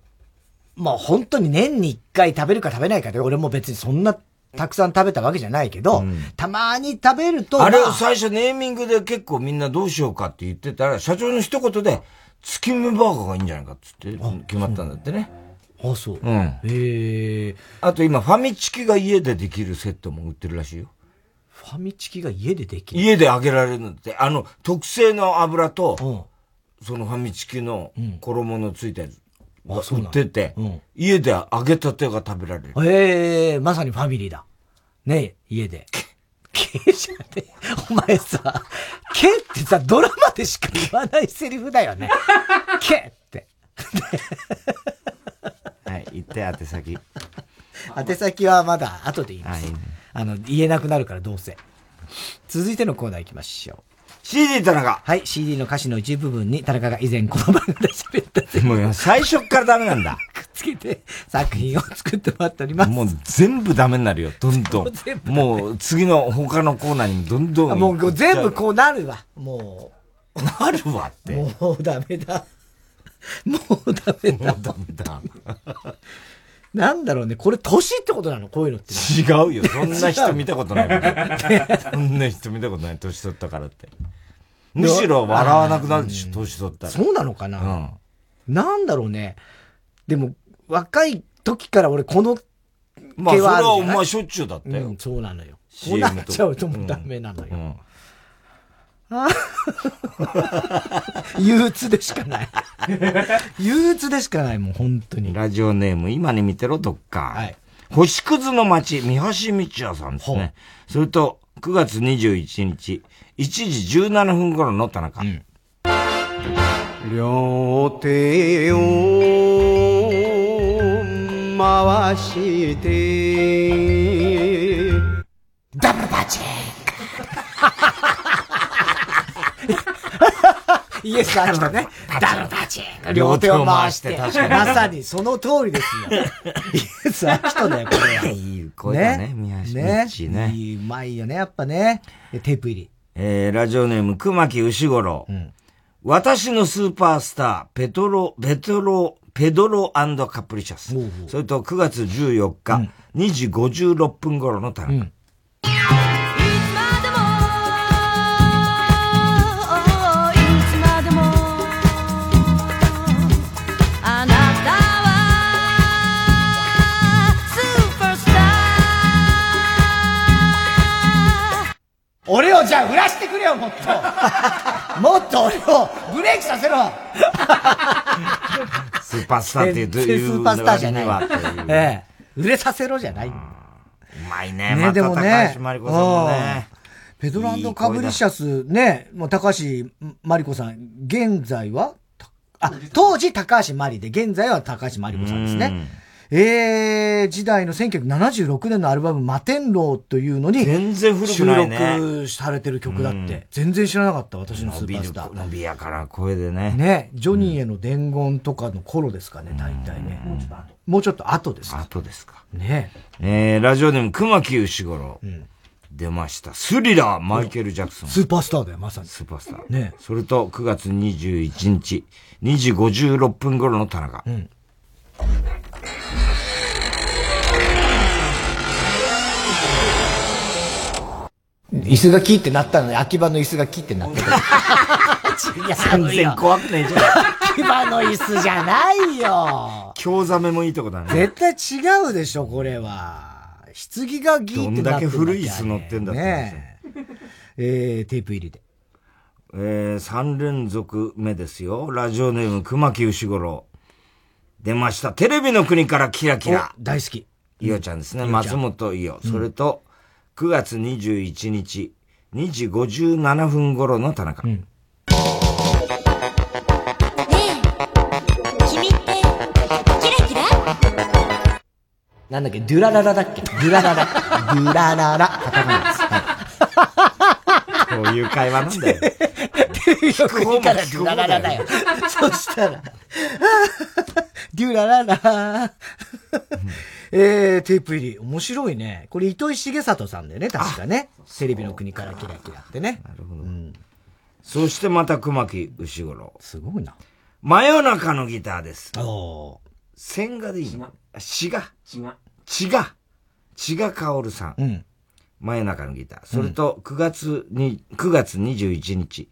まあ本当に年に一回食べるか食べないかで、俺も別にそんなたくさん食べたわけじゃないけど、うん、たまに食べると。あれを最初ネーミングで結構みんなどうしようかって言ってたら、社長の一言で、月見バーガーがいいんじゃないかっつって決まったんだってね。あ、そう。うん。へえ。あと今、ファミチキが家でできるセットも売ってるらしいよ。ファミチキが家でできる？家で揚げられるんだって。あの、特製の油と、うん、そのファミチキの衣のついたやつ。うん、売ってて、うん、家で揚げたてが食べられる。ええー、まさにファミリーだ。ね家で。けじゃねお前さ、けってさ、ドラマでしか言わないセリフだよね。けって。はい、言って、宛先。宛先はまだ後で言います。あの、言えなくなるからどうせ。続いてのコーナー行きましょう。CD 田中。はい、CD の歌詞の一部分に田中が以前この番組で喋ったもう最初からダメなんだ。くっつけて作品を作ってもらっております。もう全部ダメになるよ、どんどん。もう次の他のコーナーにもどんどん。もう全部こうなるわ、もう。なるわって。もうダメだ。もうダメだ。もうダメだ。なんだろうね。これ年ってことなの？こういうのって。違うよ。そんな人見たことない。そんな人見たことない。年取ったからって。むしろ笑わなくなるでしょ、年取ったら。そうなのかな、うん、なんだろうね。でも、若い時から俺このまあ、それはお前しょっちゅうだったよ。うん、そうなのよ。こうなっちゃうともうダメなのよ。うんうん 憂鬱でしかない。憂鬱でしかない、もう本当に。ラジオネーム、今に見てろ、どっか。はい。星屑の町、三橋道也さんですね。それと、9月21日、1時17分頃の田中。うん、両手を回してダブルパッチンイエス・アキトね。ダブルパッチン両手を回して。確かにまさにその通りですよ。イエス・アキトだよ、これは。いい声だね、宮下ね道ね。いい、うまいよね、やっぱね。テープ入り。えー、ラジオネーム、熊木牛五郎。私のスーパースター、ペトロ、ペトロ、ペドロカプリシャス。それと9月14日、2時56分頃の田中。い俺をじゃあ売らしてくれよ、もっと。もっと俺をブレイクさせろ。スーパースターっていう、スーパースターじゃない割にはっていうええ。売れさせろじゃない。ううまいね、また高橋真理子さんもね。うんペドラカブリシャスね、もう高橋真理子さん、現在はあ、当時高橋真理で、現在は高橋真理子さんですね。えー、時代の1976年のアルバム、摩天楼というのに、全然古くないね収録されてる曲だって。全然知らなかった、私のスーパースター。伸びやかな声でね。ね、ジョニーへの伝言とかの頃ですかね、大体ね。もうちょっと後ですか。後ですか。ねえー、ラジオネーム、熊木牛五郎。出ました。スリラー、マイケル・ジャクソン。スーパースターだよ、まさに。スーパースター。ねそれと、9月21日、2時56分頃の田中。椅子がキーってなったのに、秋葉の椅子がキーってなった。いや、全然怖くないじゃん。秋葉の椅子じゃないよ。京ザメもいいとこだね。絶対違うでしょ、これは。棺がギーってなってどんだけ古い椅子乗ってんだって話ねえー、テープ入りで。えー、3連続目ですよ。ラジオネーム、熊木牛五郎。出ました。テレビの国からキラキラ。大好き。いおちゃんですね。松本いお。うんそれと、9月21日、2時57分頃の田中。君ってキラキラ？なんだっけ、ドゥラララだっけ？ドゥラララ。ドゥラララ。カタカナです。はいこういう会話なんだよ。テレビの国からドゥラララだよ。そしたら、デュラララ。えー、テープ入り。面白いね。これ糸井重里さんだよね、確かね。テレビの国からキラキラってね。なるほど。そしてまた熊木牛五郎。すごいな。真夜中のギターです。お千賀でいいの？血が。血が。血が。血が薫さん。うん。真夜中のギター。それと、9月に、9月21日、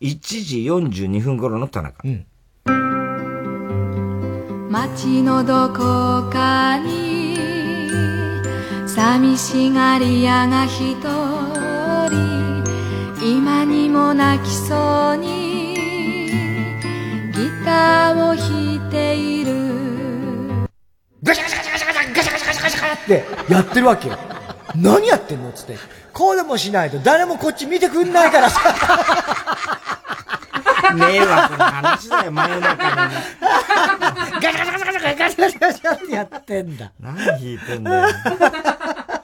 1時42分頃の田中。街のどこかに寂しがり屋が一人今にも泣きそうにギターを弾いているガシャガシャガシャガシャガシャガシャガシャガシャガシャってやってるわけよ。何やってんのっつって。こうでもしないと誰もこっち見てくんないからさ。迷惑な話だよ、真夜中の。ガシャガシャガシャガシャガシャガシャガシャってやってんだ。何弾いてんだよ。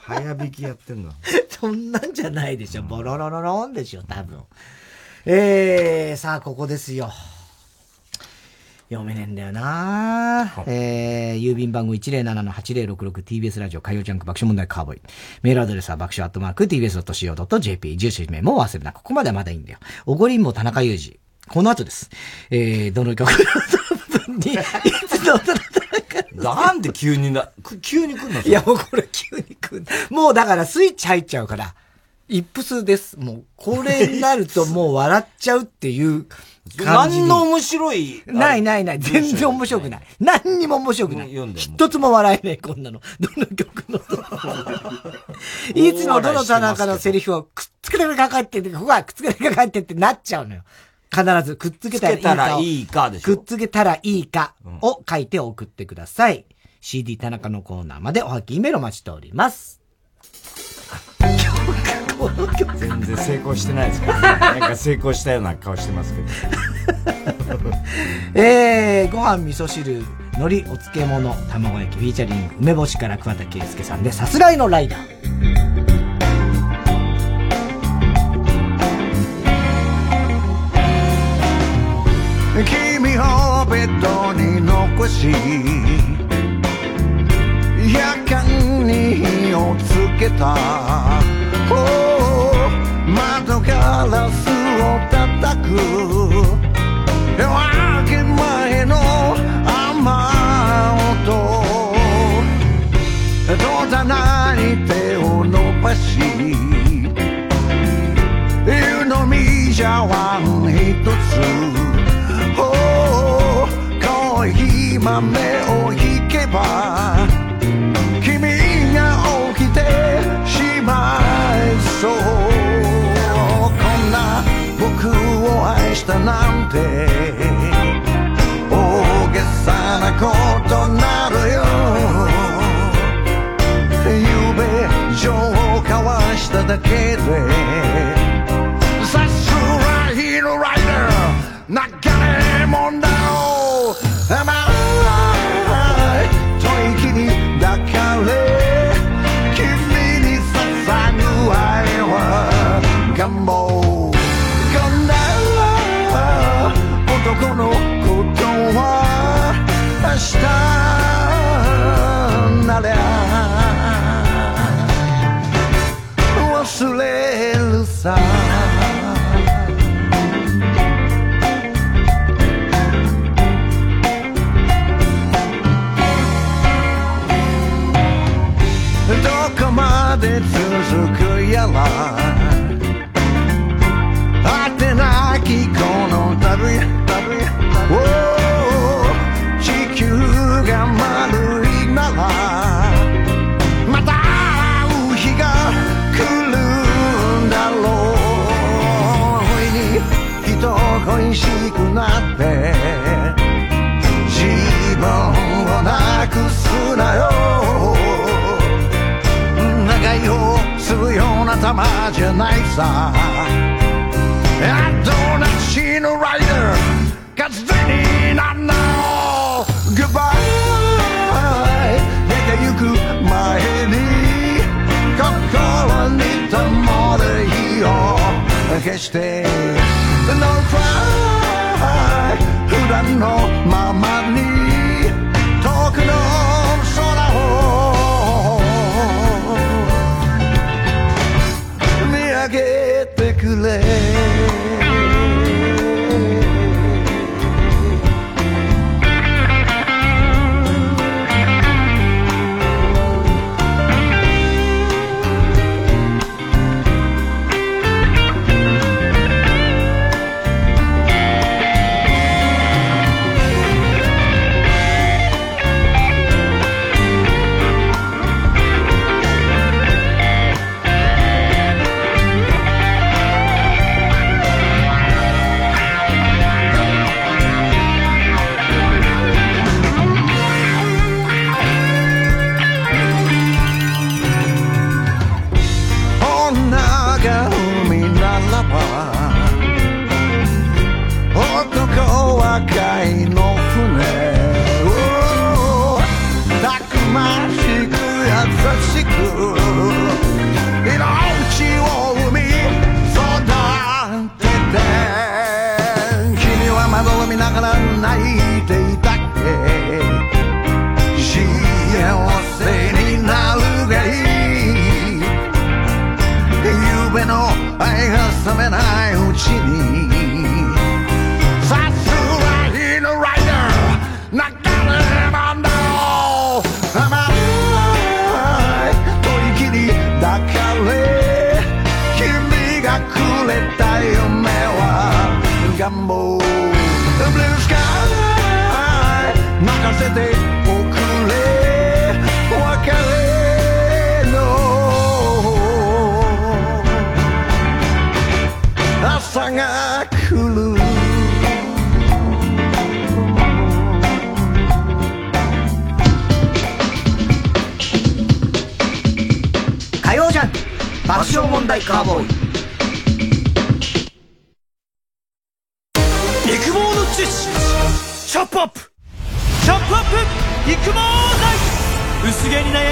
早弾きやってんの？そんなんじゃないでしょ。ボロロロロンでしょ、多分。えー、さあ、ここですよ。読めねえんだよなえー、郵便番号 107-8066TBS ラジオ火曜ジャンク爆笑問題カーボーイ。メールアドレスは爆笑アットマーク TBS.CO.JP。住所名も忘れな。ここまではまだいいんだよ。おごりんぼ田中裕二。この後です。えー、どの曲の部分に、いつのどのなんで急にな、く急に来んのいや、もうこれ急に来る。もうだからスイッチ入っちゃうから、イップスです。もう、これになるともう笑っちゃうっていう感じに。何の面白い。ないないない。全然面白くない。何にも面白くない。一つも笑えねえ、こんなの。どの曲の。いつのどの田中のセリフをくっつけてかかってって、ここはくっつけてかかってってなっちゃうのよ。必ずくっつけたらいいかくっつけたらいいかを書いて送ってください。うん、CD 田中のコーナーまでおはきメロ待ちしております。全然成功してないですか。ら、ね、なんか。成功したような顔してますけどえー、ご飯味噌汁海苔お漬物卵焼きフィーチャリング梅干しか。ら桑田佳祐さんでさすらいのライダー君をベッドに残し夜間に火をつけた、窓ガラスを叩く。夜明け前の雨音。閉ざない手を伸ばし湯飲み茶碗一つ。豆を引けば君が起きてしまいそう。こんな僕を愛したなんて大げさなことなるよ。ゆうべ情を交わしただけで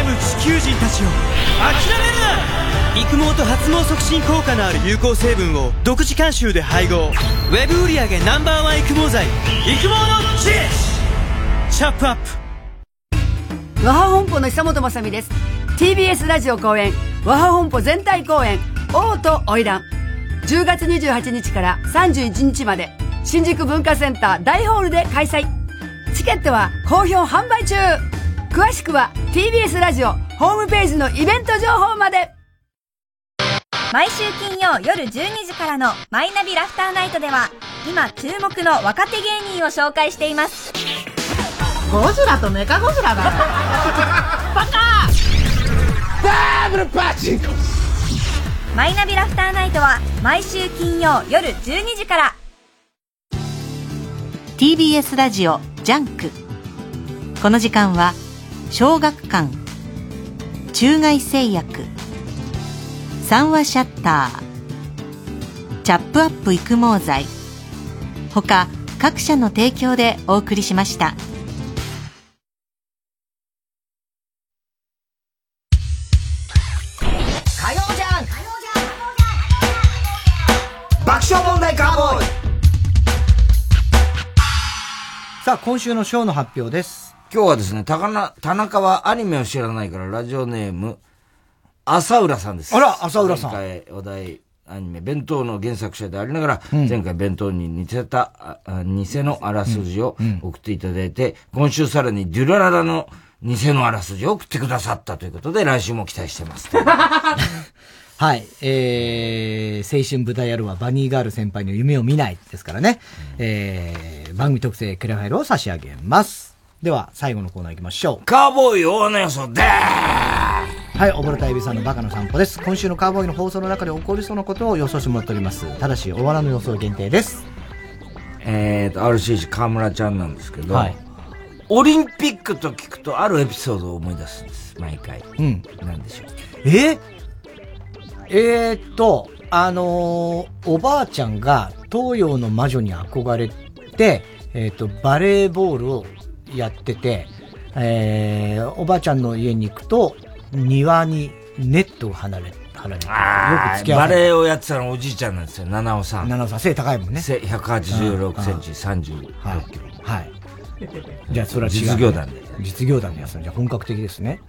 む地球人たちを諦めるな育毛と発毛促進効果のある有効成分を独自監修で配合ウェブ売上 Ｎｏ.1 育毛剤育毛の知恵チャップアップ和ハ本舗の久本雅美です。TBS ラジオ公演和ハ本舗全体公演王と花魁10月28日から31日まで新宿文化センター大ホールで開催。チケットは好評販売中。詳しくは TBS ラジオホームページのイベント情報まで。毎週金曜夜12時からの「マイナビラフターナイト」では今注目の若手芸人を紹介しています。ゴジラとメカゴジラだ。バカダブルパチンコマイナビラフターナイトは毎週金曜夜12時から。TBS ラジオジャンク。この時間は小学館。中外製薬。三和シャッター。チャップアップ育毛剤。他各社の提供でお送りしました。爆笑問題カーボーイ。さあ、今週のショーの発表です。今日はですね、高な田中はアニメを知らないから、ラジオネーム、浅浦さんです。あら浅浦さん前回お題アニメ、弁当の原作者でありながら、うん前回弁当に似せた、ああ偽のあらすじを送っていただいて、今週さらにデュラララの偽のあらすじを送ってくださったということで、来週も期待してます。はい。えー、青春舞台やるはバニーガール先輩の夢を見ないですからね。えー、番組特製クレファイルを差し上げます。では、最後のコーナー行きましょう。カーボーイ大野予想でーはい、おぼろたえびさんのバカの散歩です。今週のカーボーイの放送の中で起こりそうなことを予想してもらっております。ただし、お笑いの予想限定です。えーと、RCC 河村ちゃんなんですけど、はいオリンピックと聞くとあるエピソードを思い出すんです、毎回。うん。なんでしょう。え？えー、っと、あのーおばあちゃんが東洋の魔女に憧れて、えーっと、バレーボールをやってて、えー、おばあちゃんの家に行くと、庭にネットを離れ、離れて、よく付き合バレエをやってたのおじいちゃんなんですよ、七尾さん。七尾さん、背高いもんね。背186センチ、36キロ。はい。じゃあ、それは違う、実業団で。実業団でやつじゃあ本格的ですね。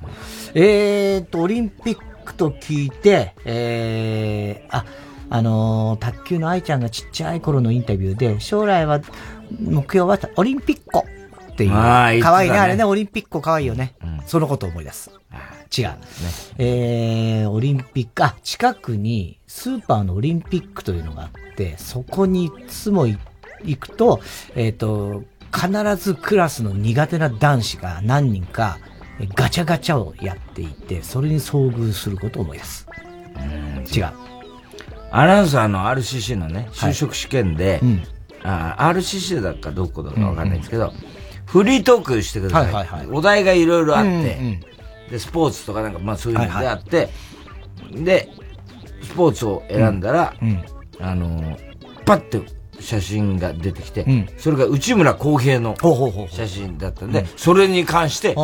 えーっと、オリンピックと聞いて、えー、あ、あのー卓球の愛ちゃんがちっちゃい頃のインタビューで、将来は、目標はオリンピックっていう。あー言ってたね可愛いね、あれね、オリンピック可愛いよね。そのことを思い出す。違う。えー、オリンピック、あ、近くにスーパーのオリンピックというのがあって、そこにいつもい行くと、えっ、と、必ずクラスの苦手な男子が何人かえガチャガチャをやっていて、それに遭遇することを思い出す。違う。アナウンサーの RCC のね、はい就職試験で、うんあ RCC だかどこだかわかんないんですけど、フリートークしてください。はいはいはい。お題がいろいろあって、うんうん。で、スポーツとかなんか、まあそういうのであって、で、スポーツを選んだら、うんあの、パッて写真が出てきて、うん。それが内村航平の写真だったんで、うん。それに関して、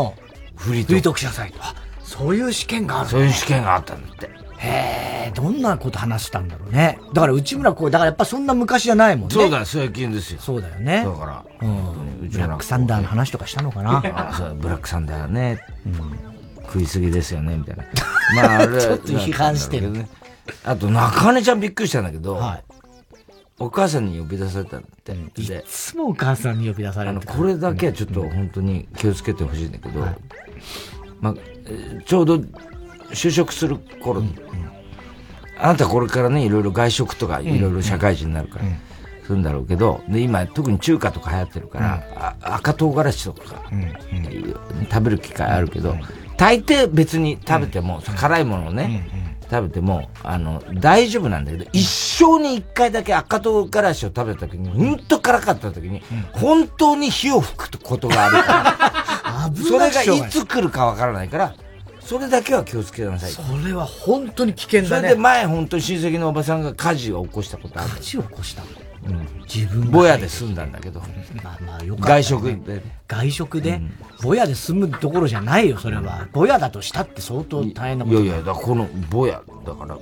フリートーク。フリートークしなさいと。あそういう試験がある、ね、そういう試験があったんだって。へえ、どんなこと話したんだろうね。だから内村こう、だからやっぱそんな昔じゃないもんね。そうだよ、最近ですよ。そうだよね。だから、うん。ブラックサンダーの話とかしたのかな。あそう、ブラックサンダーね。食いすぎですよね、みたいな。まあ、あれちょっと批判してるね。あと、中根ちゃんびっくりしたんだけど、お母さんに呼び出されたんだって。で、いつもお母さんに呼び出されるあの、これだけはちょっと本当に気をつけてほしいんだけど、まあ、えーちょうど就職する頃に、あなたこれからね、いろいろ外食とか、いろいろ社会人になるから、するんだろうけど、で、今、特に中華とか流行ってるから、あ赤唐辛子とか、食べる機会あるけど、大抵別に食べても、辛いものをね、食べても、あの、大丈夫なんだけど、一生に一回だけ赤唐辛子を食べた時に、ほんと辛かった時に、本当に火を吹くことがあるから、それがいつ来るかわからないから、それだけは気をつけなさい。それは本当に危険だね。それで前本当に親戚のおばさんが火事を起こしたことある。火事を起こした自分ぼやで済んだんだけど。まあまあよかった、外食で。外食で、ぼやで済むところじゃないよ、それは。ぼやだとしたって相当大変なこといやいや、だこのぼや、だから、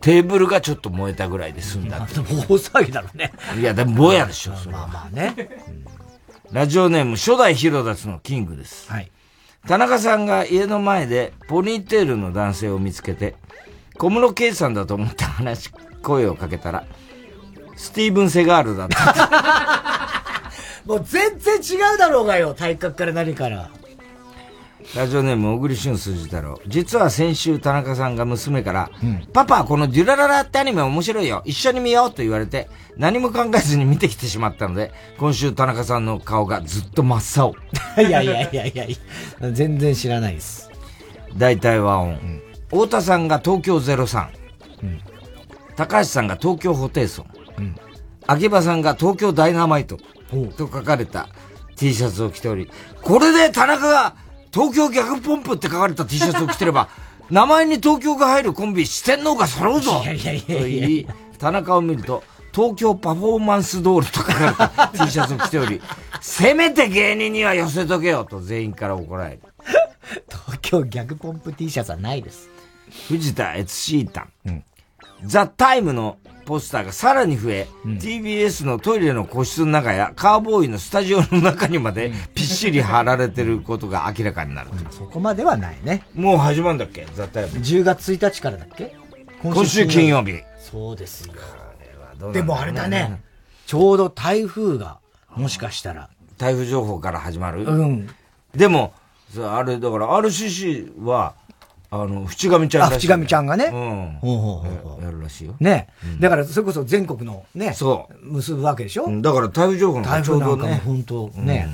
テーブルがちょっと燃えたぐらいで済んだ。でも大騒ぎだろうね。いや、でもぼやでしょ、それまあまあね。ラジオネーム初代ヒロダツのキングです。はい。田中さんが家の前でポニーテールの男性を見つけて、小室圭さんだと思った話、声をかけたら、スティーブン・セガールだった。もう全然違うだろうがよ、体格から何から。ラジオネーム、小栗旬筋太郎。実は先週田中さんが娘から、パパ、このデュラララってアニメ面白いよ。一緒に見ようと言われて、何も考えずに見てきてしまったので、今週田中さんの顔がずっと真っ青。いやいやいやいやいや、全然知らないです。大体和音。太田さんが東京03。高橋さんが東京ホテイソン。秋葉さんが東京ダイナマイト。と書かれた T シャツを着ており、これで田中が東京逆ポンプって書かれた T シャツを着てれば、名前に東京が入るコンビ四天王が揃うぞいやいやいやいやい、田中を見ると、東京パフォーマンスドールと書かれた T シャツを着ており、せめて芸人には寄せとけよと全員から怒られる。東京逆ポンプ T シャツはないです。藤田悦シータン。ザ・タイムのポスターがさらに増え、TBS のトイレの個室の中やカーボーイのスタジオの中にまでぴっしり貼られてることが明らかになる。そこまではないね。もう始まるんだっけ？ザ・タイム。10月1日からだっけ？今週金曜日。そうですよ。でもあれだね。ちょうど台風が、もしかしたら。台風情報から始まる？うん。でも、さあれ、だから RCC は、あの、淵上ちゃんらしいあ淵上ちゃんがねうん。ほうほうほうやるらしいよ。ね、だからそれこそ全国のね、そう結ぶわけでしょ、うんだから台風情報の台風なんかもね。本当ね、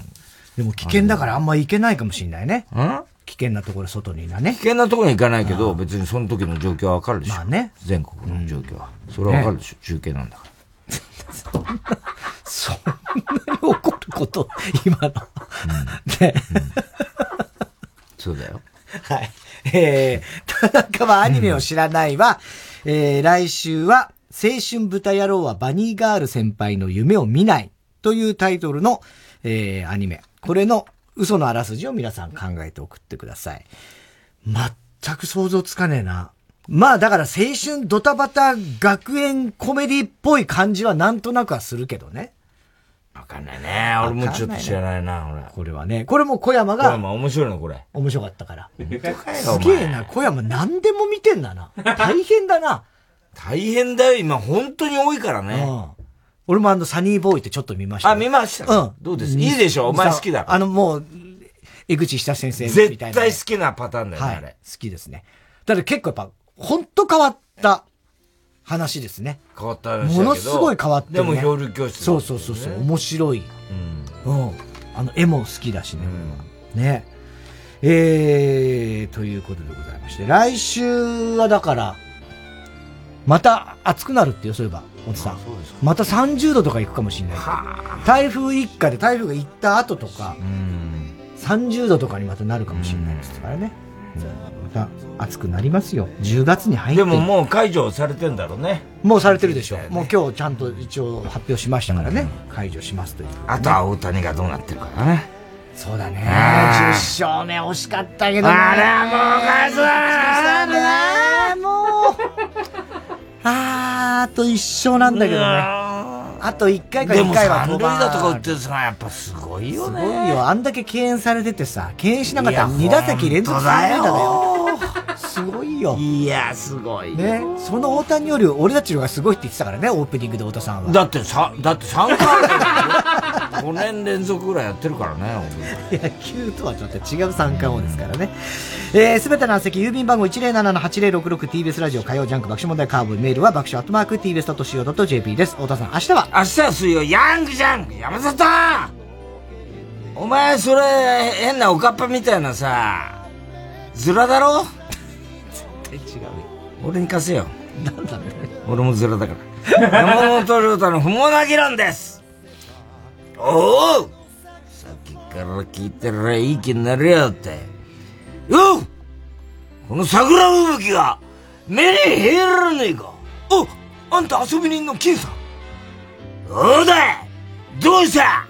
でも危険だからあんま行けないかもしれないね。ん？危険なところ外にいなね。危険なところに行かないけど、別にその時の状況はわかるでしょ。まあね。全国の状況は。それはわかるでしょ。中継なんだから。そんなに起こること、今の。ね。そうだよ。はい。えー、田中はアニメを知らないは、えー、来週は、青春豚野郎はバニーガール先輩の夢を見ないというタイトルの、えー、アニメ。これの嘘のあらすじを皆さん考えて送ってください。全く想像つかねえな。まあだから青春ドタバタ学園コメディっぽい感じはなんとなくはするけどね。わかんないね。俺もちょっと知らないな、俺。これはね。これも小山が小山面白いの、これ。面白かったから。すげえな、小山何でも見てんだな。大変だな。大変だよ、今、本当に多いからね。うん俺もあの、サニーボーイってちょっと見ましたよ。あ見ましたうん。どうです？いいでしょ？お前好きだろあの、もう、江口久先生み絶たいな。対好きなパターンだよね、はいあれ。好きですね。だって結構やっぱ、ほんと変わった話ですね。変わった話だけどものすごい変わってる、ね。でも漂流教室そうそうそうそう、面白い。うん。あの、絵も好きだしね。ね。えー、ということでございまして、来週はだから、また暑くなるってよ、そういえば、おじさん。また30度とか行くかもしれない。台風一過で台風が行った後とか、30度とかにまたなるかもしれないですからね。また暑くなりますよ。10月に入って。でももう解除されてんだろうね。もうされてるでしょ。もう今日ちゃんと一応発表しましたからね。解除しますという、あとは大谷がどうなってるかだね。そうだね。あー10勝目惜しかったけどね。あれもう返すあれもう。あー、あと一勝なんだけどね。あと一回かでも一回は三塁登板打とか打ってるさ、やっぱすごいよね。すごいよ。あんだけ敬遠されててさ、敬遠しなかったらいや2打席連続本当だよ三塁打だよ。すごいよ。いや、すごい。ね。その大谷より俺たちの方がすごいって言ってたからね、オープニングで太田さんは。だってさ、だって3回5年連続ぐらいやってるからね、野球とはちょっと違う三冠王ですからね。えー、すべての席、郵便番号 107-8066TBS ラジオ火曜ジャンク爆笑問題カーボーイメールは爆笑アットマーク TBS.CO.JP です。太田さん、明日は？明日は水曜、ヤングじゃん山里お前、それ、変なおかっぱみたいなさ、ズラだろ？違うよ。俺に貸せよ。なんだろうね。俺もズラだから。山本亮太の不毛な議論ですおおさっきから聞いてるらいい気になるよって。よっこの桜吹雪が目に入らねえかおあんた遊び人の？金さん。そうだどうした？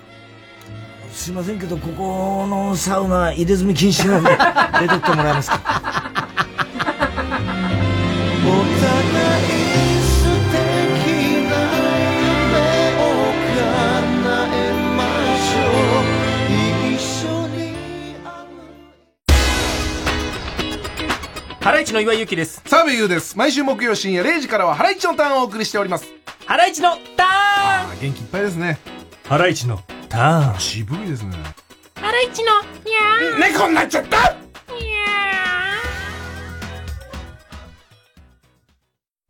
すいませんけど、ここのサウナ入れ墨禁止なんで、出てってもらえますか？ハライチの岩井ゆきです。澤部優です。毎週木曜深夜0時からはハライチのターンをお送りしております。ハライチのターン元気いっぱいですね。ハライチのターン渋いですね。ハライチのにゃー猫になっちゃった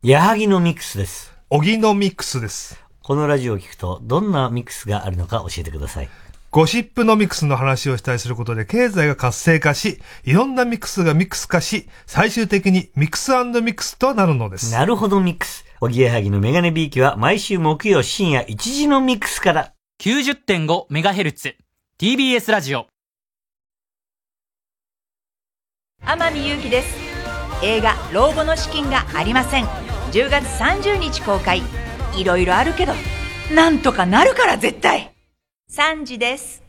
矢作のミックスです。小木のミックスです。このラジオを聞くと、どんなミックスがあるのか教えてください。ゴシップノミクスの話をしたりすることで経済が活性化し、いろんなミックスがミックス化し、最終的にミックスミックスとなるのです。なるほどミックス。おぎやはぎのメガネビーキは毎週木曜深夜1時のミックスから。90.5MHz。TBS ラジオ。天海祐希です。映画、老後の資金がありません。10月30日公開。いろいろあるけど、なんとかなるから絶対3時です。